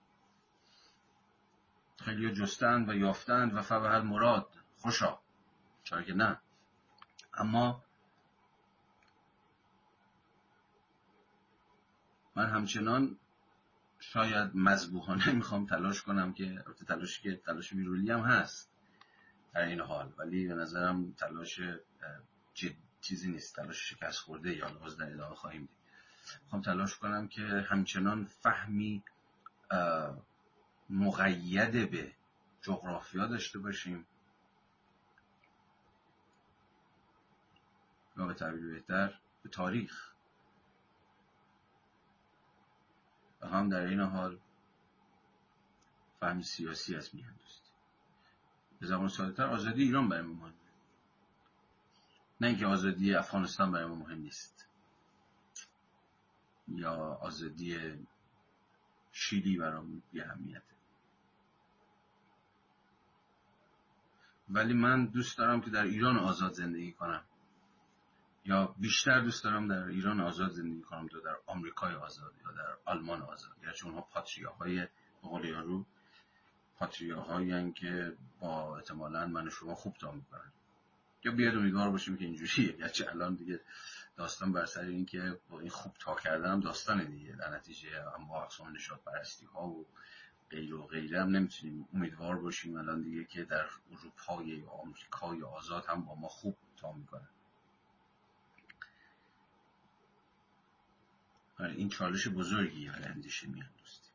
Speaker 1: خیلی جستند و یافتند و فبهر مراد خوشا. چرا که نه. اما من همچنان شاید مذبوحانه می‌خوام تلاش کنم که تلاشی که تلاش ویرولی هم هست در این حال ولی به نظرم تلاش چیزی نیست. تلاش شکست خورده یا باز در ادامه خواهیم دید. می‌خوام تلاش کنم که همچنان فهمی مقید به جغرافیا داشته باشیم. یا به تعبیر بهتر به تاریخ. و هم در این حال فهم سیاسی از میهن دوستی به زبان ساده آزادی ایران برای ما مهمه نه اینکه آزادی افغانستان برای ما مهم نیست. یا آزادی شیلی برام بی اهمیته. ولی من دوست دارم که در ایران آزاد زندگی کنم. یا بیشتر دوست دارم در ایران آزاد زندگی کنم تا در آمریکای آزاد یا در آلمان آزاد. چون اونها پاتریاهای بقول یارو پاتریاهایی که با احتمالا من و شما خوب تا می‌کنن یا بیاد امیدوار باشیم که اینجوریه. یا چه الان دیگه داستان بر سر این که با این خوب تا کردنم داستان دیگه. در نتیجه هم با اقسام نشاد پرستی ها و غیر و غیره هم نمی‌تونیم امیدوار باشیم الان دیگه که در اروپای یا آمریکای آزاد هم با ما خوب تا می‌کنن. این چالش بزرگی برای اندیشه میان دوستی.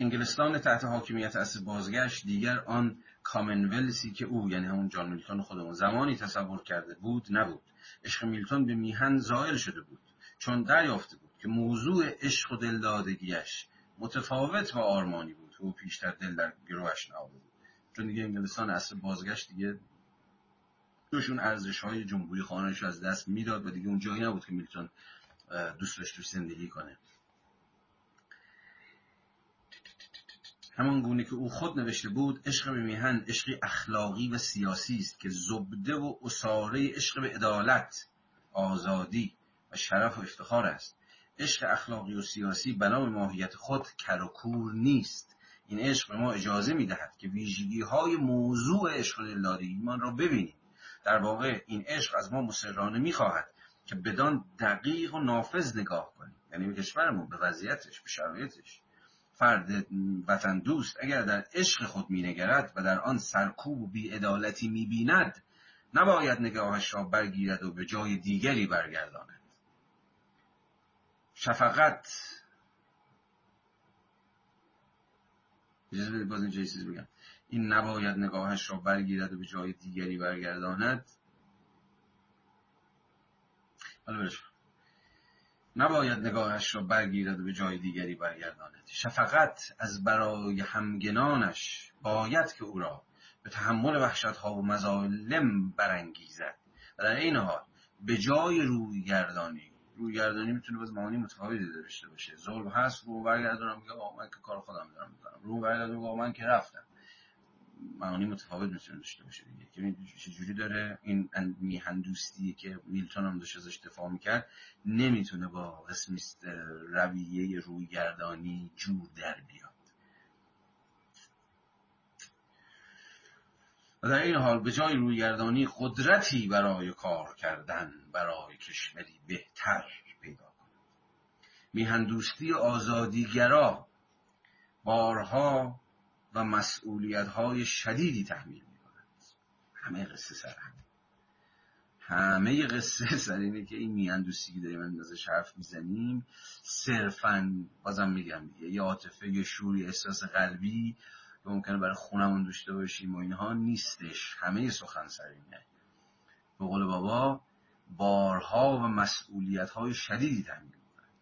Speaker 1: انگلستان تحت حاکمیت اصل بازگشت دیگر آن کامنولسی که او یعنی همون جان میلتون خودمون زمانی تصور کرده بود نبود. عشق میلتون به میهن زائل شده بود چون دریافته بود که موضوع عشق و دلدادگیش متفاوت و آرمانی بود. او پیشتر دل در گروهش نهاده بود. چون دیگه انگلستان اصل بازگشت دیگه دوشون ارزش های جمهوری خانهش از دست می‌داد و دیگه اون جایی نبود که میلتون دوست داشت زندگی کنه. همان گونه که او خود نوشته بود عشق به میهن عشقی اخلاقی و سیاسی است که زبده و اساره عشق به عدالت آزادی و شرف و افتخار است. عشق اخلاقی و سیاسی بنا به ماهیت خود کرکور نیست. این عشق به ما اجازه می‌دهد که ویژگی های موضوع عشق دلداری ایمان را ببینیم. در واقع این عشق از ما مسررانه می‌خواهد که بدان دقیق و نافذ نگاه کنیم. یعنی به کشورمون به وضعیتش به شرایطش. فرد وطن دوست اگر در عشق خود مینگرد و در آن سرکوب و بیعدالتی می‌بیند نباید نگاهش را برگیرد و به جای دیگری برگرداند. شفقت. باز اینجا چیز بگم. این نباید نگاهش را برگیرد و به جای دیگری برگرداند. نباید نگاهش را برگیرد و به جای دیگری برگرداند. شفقت از برای همگنانش باید که او را به تحمل وحشت ها و مظالم برانگیزد. و در این حال به جای روی گردانی روی گردانی می‌تونه باز معانی متفاوتی داشته باشه. ظلم هست رو برگردانم میگه من که کار خودم دارم می‌کنم. رو برگردانم من که رفتم. معانی متفاوت می‌تونه داشته باشه دیگه. که چجوری داره. این میهندوستی که میلتون هم داشت ازش دفاع می‌کرد. نمی‌تونه با قسمی رویه رویگردانی جور در بیاد. و در این حال به جای رویگردانی قدرتی برای کار کردن برای کشوری بهتر پیدا کند میهندوستی آزادیگرا بارها و مسئولیت های شدیدی تحمیل می همه قصه سر همه قصه سر اینه که این میاندوستی که داریم ازش حرف می‌زنیم صرفا بازم میگم یه عاطفه یه شور یه احساس قلبی که ممکنه برای خونمون داشته باشیم و اینها نیستش. همه سخن سر اینه. به قول بابا بارها و مسئولیت های شدیدی تحمیل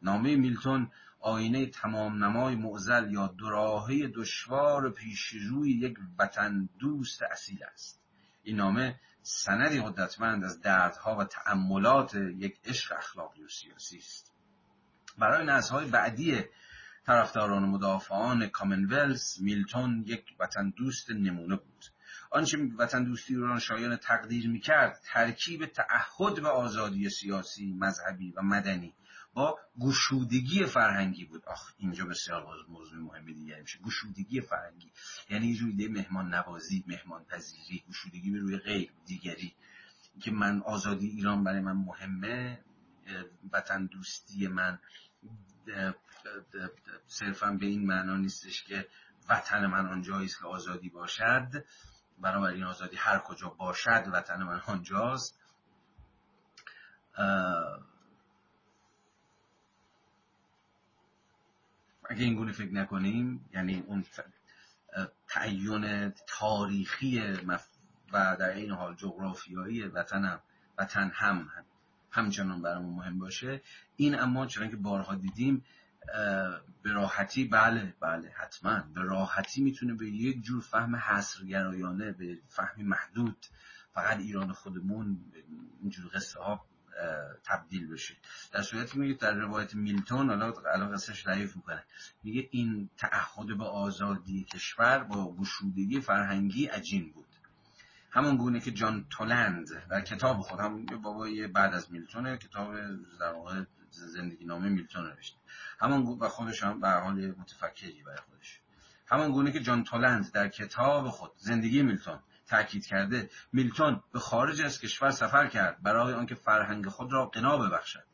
Speaker 1: نامه میلتون آینه تمام نمای معزل یا دراهه دشوار پیش روی یک وطن دوست اصیل است. این نامه سندی قدرتمند از دردها و تأملات یک عشق اخلاقی و سیاسی است. برای نسل‌های بعدی طرفداران و مدافعان کامنولز میلتون یک وطن دوست نمونه بود. آنچه وطن دوستی ایران شایان تقدیر می‌کرد ترکیب تعهد به آزادی سیاسی مذهبی و مدنی. با گشودگی فرهنگی بود. آخ اینجا بسیار باز موضوع مهمی دیگه میشه. گشودگی فرهنگی. یعنی روی مهمان نوازی مهمان پذیری گشودگی به روی غیر دیگری. که من آزادی ایران برای من مهمه وطن دوستی من صرفا به این معنا نیستش که وطن من آنجایی است که آزادی باشد. بنابراین آزادی هر کجا باشد وطن من آنجاست. اگه این گونه فکر نکنیم یعنی اون تعین تاریخی و در این حال جغرافیایی وطن هم وطن هم همچنان برامون مهم باشه. این اما چون که بارها دیدیم به راحتی بله بله حتما به راحتی می‌تونه به یک جور فهم حصرگرایانه به فهمی محدود فقط ایران خودمون اینجور قصه ها تبدیل بشه. در صورتی میگه در روایت میلتون حالا الان قصهش ضعیف می‌کنه. میگه این تعهد به آزادی کشور با گشودگی فرهنگی عجین بود. همون گونه که جان تولند در کتاب خود هم بابای بعد از میلتونه کتاب در واقع زندگی نامه میلتون نوشته. همون و خودش هم به حال متفکری برای خودش. همون گونه که جان تولند در کتاب خود زندگی میلتون تاکید کرده. میلتون به خارج از کشور سفر کرد برای آنکه فرهنگ خود را قنا ببخشد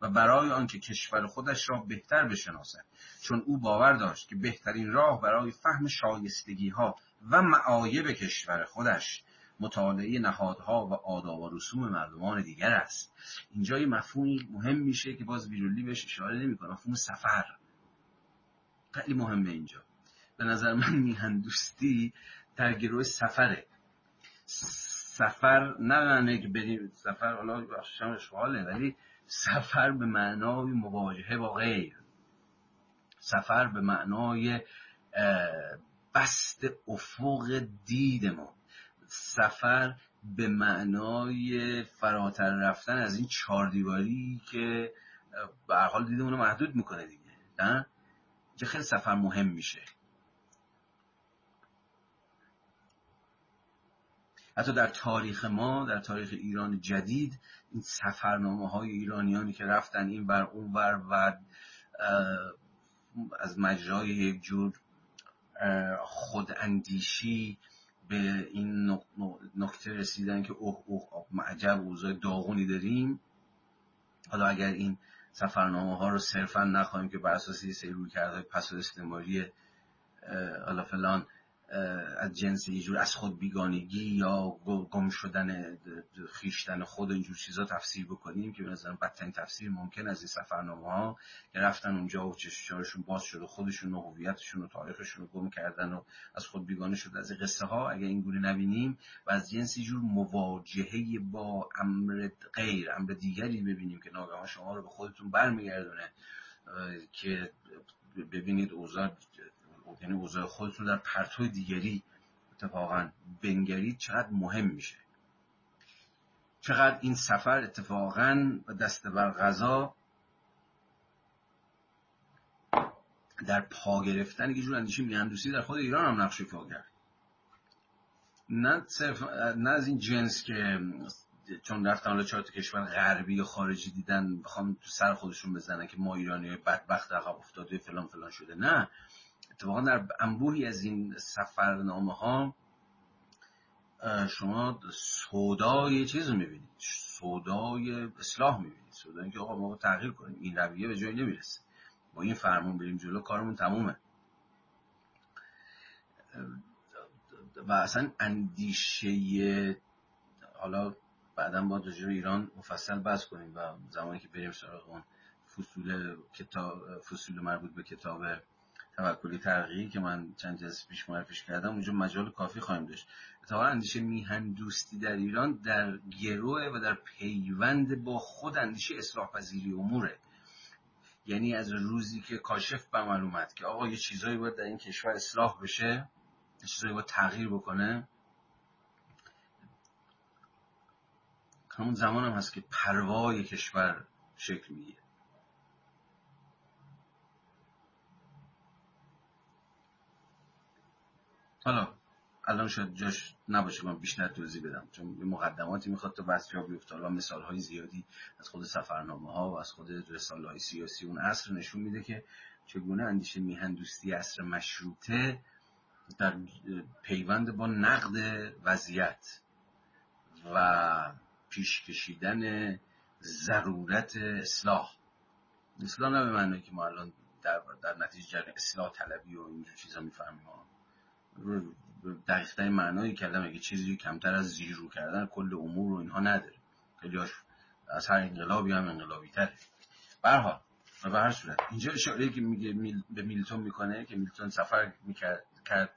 Speaker 1: و برای آنکه کشور خودش را بهتر بشناسد. چون او باور داشت که بهترین راه برای فهم شایستگی ها و معایب کشور خودش مطالعه نهادها و آداب و رسوم مردمان دیگر است. اینجا یه مفهومی مهم میشه که باز ویرولی بهش اشاره نمی‌کنه. مفهوم سفر. خیلی مهمه اینجا. به نظر من میهن دوستی در گروه سفره. سفر نه معنی که بریم سفر حالا بخشش اشغاله ولی سفر به معنای مواجهه با غیر. سفر به معنای بست افق دید ما. سفر به معنای فراتر رفتن از این چهار دیواری که به حال دیدمون محدود می‌کنه دیگه نه؟ خیلی سفر مهم میشه. حتی در تاریخ ما در تاریخ ایران جدید این سفرنامه های ایرانیانی که رفتن این بر اون بر و از مجرای یک جور خوداندیشی به این نکته رسیدن که اوه اوه معجب اوضاع داغونی داریم. حالا اگر این سفرنامه ها رو صرفا نخواهیم که بر اساس یه کرده پس استعماری حالا فلان از جنس یه جور از خود بیگانگی یا گم شدن خیشتن خود اینجور چیزا تفسیر بکنیم که به نظرم بدترین تفسیر ممکن از این سفرنامه ها که رفتن اونجا و چشمشارشون باز شد و خودشون و هویتشون و تاریخشون رو گم کردن و از خود بیگانه شد از این قصه ها اگر این گونه نبینیم و از جنس جور مواجهه با امر غیر امر دیگری ببینیم که ناگهان شما رو به خودتون برمیگردونه که ببینید اوضاع یعنی اوضاع خودتون در پرتو دیگری اتفاقا بنگرید چقدر مهم میشه. چقدر این سفر اتفاقا و دست بر غذا در پا گرفتن یه جور اندیشه میهندوسی در خود ایران هم نقش ایفا کرد نه صرف نه از این جنس که چون رفتن حالا چهار کشور غربی یا خارجی دیدن بخوام تو سر خودشون بزنن که ما ایرانی بدبخت عقب افتاده فلان فلان شده. نه. اتفاقا در انبوهی از این سفرنامه ها شما سودای چیز رو می‌بینید. سودای اصلاح می‌بینید. سودای که آقا ما تغییر کنیم. این رویه به جایی نمی‌رسه. با این فرمون بریم جلو کارمون تمومه. و اصلا اندیشه حالا بعدا با راجع ایران مفصل بحث کنیم و زمانی که بریم سراغ اون فصول کتاب فصول مربوط به کتاب توکلی ترقیی که من چند جلسه پیش معرفیش کردم اونجا مجال کافی خواهیم داشت. اتفاقا اندیشه میهن دوستی در ایران در گروه و در پیوند با خود اندیشه اصلاح پذیری اموره. یعنی از روزی که کاشف به معلومت که آقا یه چیزایی باید در این کشور اصلاح بشه یه چیزایی باید تغییر بکنه. همون زمان هم هست که پروای کشور شکل می‌گیره. حالا الان شاید جاش نباشه من بیشتر توضیح بدم. چون مقدماتی می‌خواد تو بحث جا بیفته و مثال های زیادی از خود سفرنامه ها و از خود رساله های سیاسی اون عصر نشون میده که چگونه اندیشه میهندوستی عصر مشروطه در پیوند با نقد وضعیت و پیش کشیدن ضرورت اصلاح. اصلاح نه به معنی که ما الان در, در نتیجه اصلاح طلبی و اینجور چیزا می‌فهمیم. دقیقترین معنای کلمه که چیزی کمتر از زیرو کردن کل امور رو اینها نداره. خیلی از هر انقلابی هم انقلابی تره. برحال و به هر صورت اینجا اشاره که میگه میل به میلتون می‌کنه که میلتون سفر می‌کرد کرد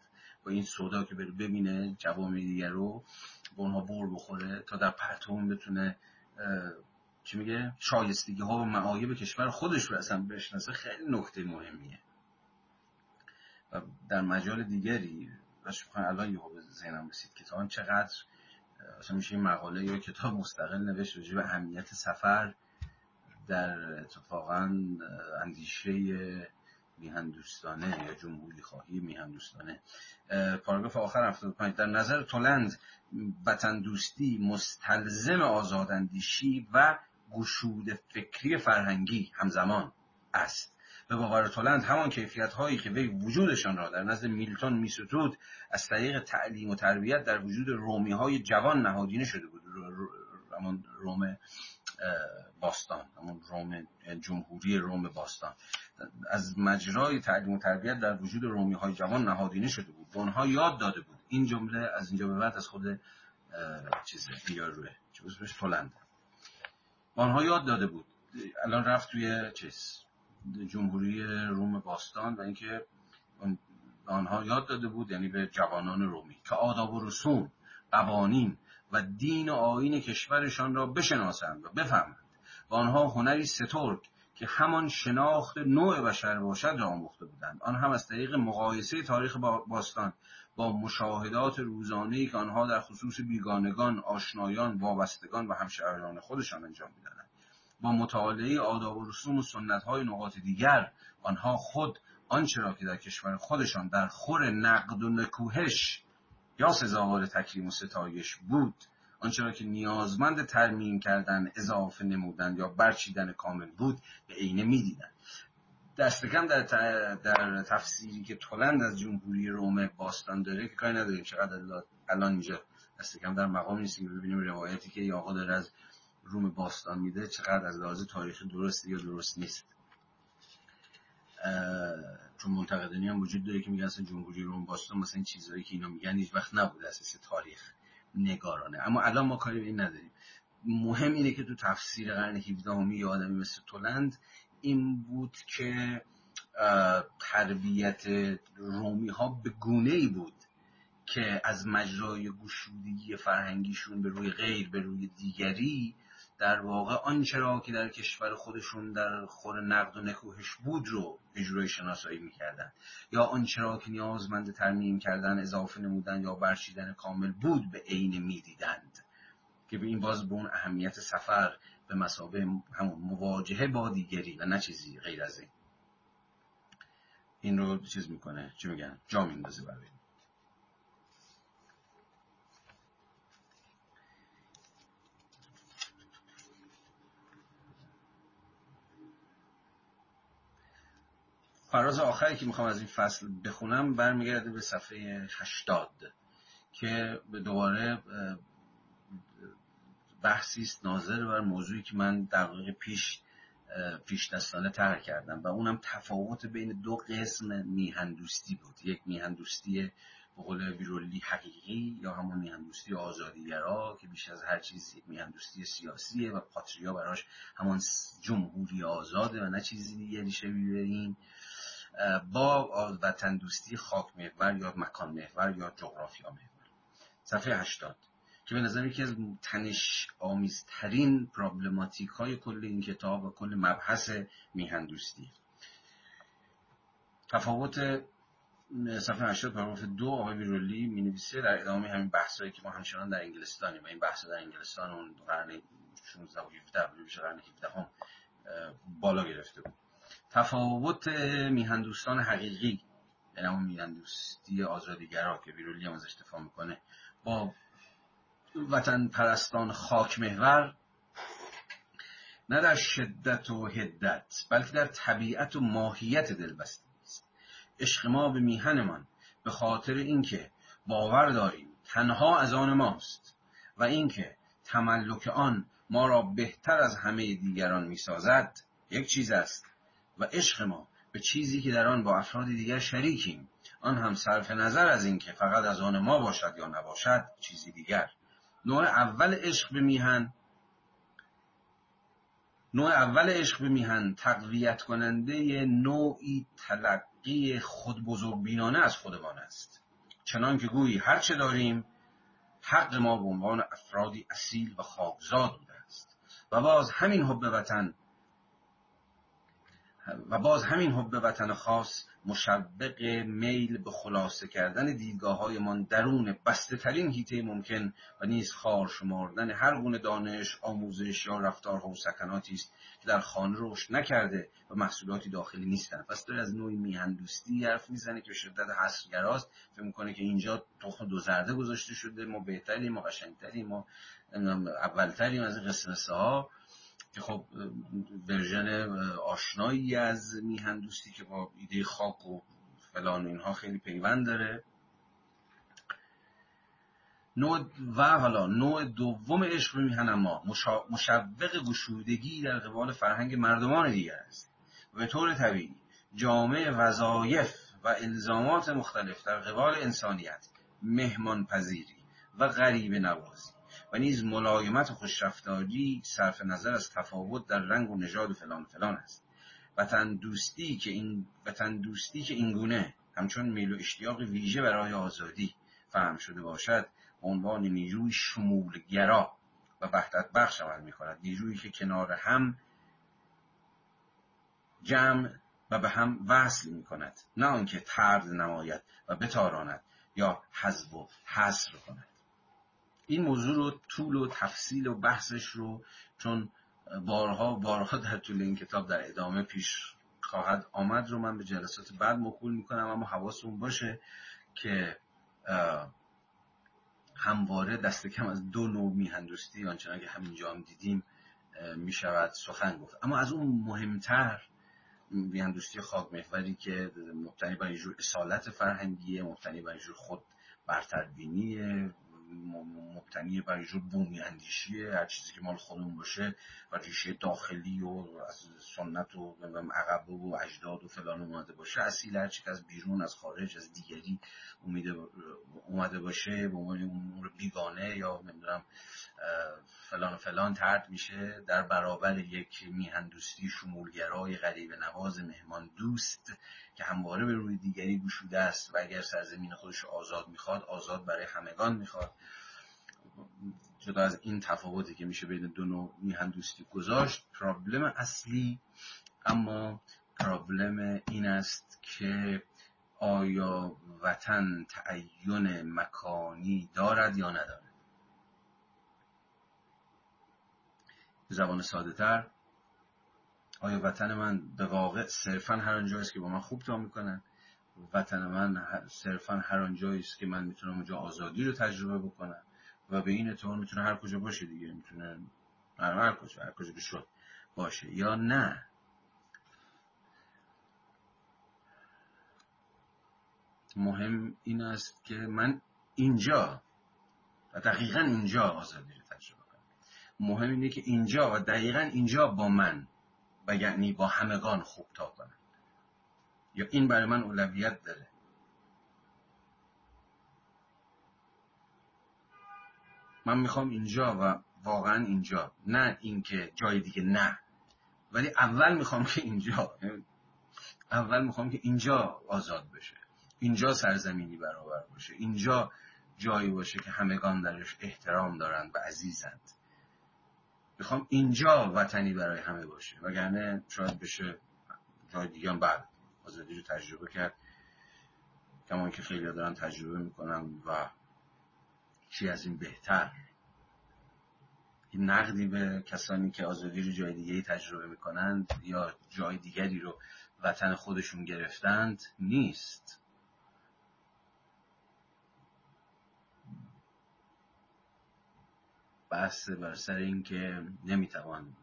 Speaker 1: با این سودا که بره ببینه جوامع دیگر رو به اونها بور بخوره تا در پرتون بتونه چی میگه؟ شایستگی ها و معایب کشور خودش رو اصلا بشناسه. خیلی نکته مهمیه. و در مجال دیگری و الان یهو به ذهنم رسید کتاب چقدر اصلا میشه این مقاله یا کتاب مستقل نوشت راجع به اهمیت سفر در اتفاقا اندیشه میهندوستانه یا جمهوری خواهی میهندوستانه. پاراگراف آخر 75 در نظر تولند وطن دوستی مستلزم آزاداندیشی و گشود فکری فرهنگی همزمان است. به باور تولند همان کیفیت هایی که وی وجودشان را در نزد میلتون میستود از طریق تعلیم و تربیت در وجود رومی های جوان نهادینه شده بود. همون روم باستان همون روم جمهوری روم باستان. از مجرای تعلیم و تربیت در وجود رومی های جوان نهادینه شده بود. به یاد داده بود. این جمله از اینجا به بعد از خود چیزه روه چه اسمش؟ تولند. آنها یاد داده بود. الان رفت توی چیز؟ جمهوری روم باستان و اینکه آنها یاد داده بود یعنی به جوانان رومی که آداب و رسوم قوانین و دین و آین کشورشان را بشناسند و بفهمند. و آنها هنری سترگ که همان شناخت نوع بشر باشد را آموخته بودند. آن هم از طریق مقایسه تاریخ باستان با مشاهدات روزانه‌ای که آنها در خصوص بیگانگان آشنایان وابستگان و همشهران خودشان انجام می‌دادند. با مطالعه آداب و رسوم و سنت های نقاط دیگر آنها خود آنچه را که در کشور خودشان در خور نقد و نکوهش یا سزاوار تکریم و ستایش بود آنچه را که نیازمند ترمیم کردن اضافه نمودن یا برچیدن کامل بود به عینه می‌دیدند. دست کم در, در تفسیری که تولند از جمهوری روم باستان داره که کاری نداریم چقدر الان اینجا دست کم در مقام نیستیم ببینیم روایتی که آقا داره از روم باستان میده چقدر از لحاظ تاریخی درست یا درست نیست. چون منتقدانی هم وجود داره که میگن اصلا جمهوری روم باستان مثلا این چیزهایی که اینا میگن هیچ وقت نبوده اساس تاریخ نگارانه. اما الان ما کاری به این نداریم. مهم اینه که تو تفسیر قرن 17 همی آدمی مثل تولند این بود که تربیت رومی ها به گونه ای بود که از مجرای گشودگی فرهنگیشون به روی غیر به روی دیگری در واقع آنچه را که در کشور خودشون در خور نقد و نکوهش بود رو اجرای شناسایی می‌کردن. یا آنچه را که نیازمند ترمیم کردن اضافه نمودن یا برچیدن کامل بود به عین می‌دیدند. که به این باز به اون اهمیت سفر به مسابه همون مواجهه با دیگری و نه چیزی غیر از این. این رو چیز می‌کنه چی میگن؟ جا میندازه برای فراز آخری که می‌خوام از این فصل بخونم برمیگرده به صفحه 80 که به دوباره بحثی است ناظر بر موضوعی که من دقیق پیش پیش دستانه تر کردم و اونم تفاوت بین دو قسم میهندوستی بود. یک میهندوستی به قول بیرولی حقیقی یا همون میهندوستی آزادیگرا که بیش از هر چیز میهندوستی سیاسیه و پاتریا براش همون جمهوری آزاده و نه چیزی دیگری شبیه این با وطن دوستی خاک محور یا مکان محور یا جغرافیا محور. صفحه 80 که به نظر یکی از تنش آمیزترین پرابلماتیک های کل این کتاب و کل مبحث میهندوستی تفاوت صفحه 80 پاراگراف دو آقای بیرولی می نویسه در ادامه همین بحثایی که ما همچنان در انگلستانیم. و این بحث در انگلستان اون قرن 16 و 17 بشه قرن 17 هم بالا گرفته بود. تفاوت میهندوستان حقیقی یعنی همون میهندوستی آزادیگرا که بیرولی هم ازش دفاع می‌کنه با وطن پرستان خاک محور نه در شدت و هدت بلکه در طبیعت و ماهیت دلبستگی است. عشق ما به میهنمان به خاطر اینکه باور داریم تنها از آن ماست و اینکه تملک آن ما را بهتر از همه دیگران می‌سازد یک چیز است. و عشق ما به چیزی که در آن با افراد دیگر شریکیم. آن هم صرف نظر از اینکه فقط از آن ما باشد یا نباشد چیزی دیگر. نوع اول عشق به میهن نوع اول عشق به میهن تقویت کننده نوعی تلقی خود بزرگ بینانه از خودمان است. چنان که گویی هر چه داریم حق ما به عنوان افرادی اصیل و خاکزاد بوده است. و باز همین حب وطن و باز همین حب وطن خاص مشبق میل به خلاصه کردن دیدگاه های درون بسته ترین هیته ممکن و نیز خار شماردن هر گونه دانش، آموزش یا رفتارها و سکناتی است که در خانه رشد نکرده و محصولاتی داخلی نیستند. پس داره از نوعی میهندوستی حرف می‌زنه که به شدت حسرگراست. فکر می‌کنه که اینجا تخم دو زرده گذاشته شده. ما بهتریم ما قشنگتریم ما اولتریم از این که خب ورژن آشنایی از میهن دوستی که با ایده خاک و فلان اینها خیلی پیوند داره. نوع و حالا نوع دوم عشق به میهن اما مشوق گشودگی در قبال فرهنگ مردمان دیگر است. به طور طبیعی جامعه وظایف و الزامات مختلف در قبال انسانیت مهمان پذیری و غریب نوازی و نیز ملایمت و خوشرفتاری صرف نظر از تفاوت در رنگ و نژاد و فلان فلان است. وطن دوستی که این وطن دوستی که اینگونه همچون میل و اشتیاق ویژه برای آزادی فهم شده باشد عنوان نیروی شمولگرا و وحدت بخش عمل می کند نیرویی که کنار هم جمع و به هم وصل می کند نه آنکه ترد نماید و بتاراند یا حذف و حصر کند. این موضوع رو طول و تفصیل و بحثش رو چون بارها بارها در طول این کتاب در ادامه پیش خواهد آمد رو من به جلسات بعد مکول می‌کنم اما حواستون باشه که همواره دست کم از دو نوع میهندوستی آنچنان که همینجا هم دیدیم می‌شود سخن گفت. اما از اون مهمتر میهندوستی خاک محوری که مبتنی بر اینجور اصالت فرهنگیه مبتنی بر اینجور خود برتربینیه مبتنی بر جور بومی اندیشیه هر چیزی که مال خودمون باشه و ریشه داخلی و از سنت و عقب و اجداد و فلان اومده باشه اصیل هر که از بیرون از خارج از دیگری اومده باشه به عنوان امور بیگانه یا نمی‌دونم فلان و فلان ترد میشه در برابر یک میهندوستی شمولگرای غریب نواز مهمان دوست که همواره به روی دیگری گشوده است و اگر سرزمین خودش آزاد می‌خواد آزاد برای همگان می‌خواد. جدا از این تفاوتی که میشه بین دو نوع میهندوستی گذاشت پرابلم اصلی اما پرابلم این است که آیا وطن تعین مکانی دارد یا ندارد؟ زبان ساده تر آیا وطن من به واقع صرفا هر آنجایی است که با من خوب تا می‌کنن وطن من صرفا هر آنجایی است که من می‌تونم اونجا آزادی رو تجربه بکنم و به این اعتبار می‌تونه هر کجا باشه دیگه. می‌تونه هر, هر کجا هر کجا بشد باشه یا نه. مهم این است که من اینجا و دقیقا اینجا آزادی رو تجربه کنم. مهم اینه که اینجا و دقیقا اینجا با من. و یعنی با همگان خوب تا کنند. یا این برای من اولویت داره. من می‌خوام اینجا و واقعا اینجا. نه اینکه جای دیگه نه. ولی اول می‌خوام که اینجا اول می‌خوام که اینجا آزاد بشه. اینجا سرزمینی برابر باشه. اینجا جایی باشه که همگان درش احترام دارند و عزیزند. می‌خوام اینجا وطنی برای همه باشه. وگرنه شاید بشه جای دیگه هم بعد. آزادی رو تجربه کرد. کمان که خیلی دارن تجربه می‌کنن و چی از این بهتر. این نقدی به کسانی که آزادی رو جای دیگه تجربه می‌کنند یا جای دیگری رو وطن خودشون گرفتند نیست. بحث بر سر این که نمی‌توان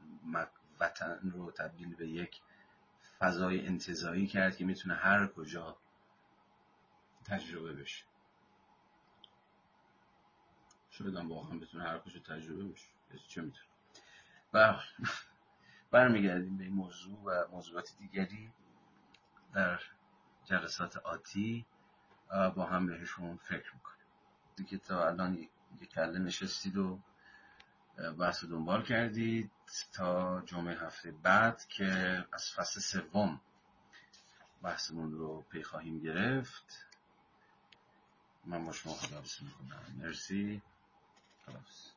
Speaker 1: وطن رو تبدیل به یک فضای انتظایی کرد که می‌تونه هر کجا تجربه بشه. شاید هم واقعا بتونه هر کجا تجربه بشه چه می‌تونه؟ و برمیگردیم به این موضوع و موضوعات دیگری در جلسات آتی. با هم بهشون فکر می‌کنیم. دیگه تا الان یک کله نشستید و بحث دنبال کردید تا جمعه هفته بعد که از فصل سوم بحثمون رو پی خواهیم گرفت. من با شما خداحافظی می‌کنم. مرسی. خداحافظ.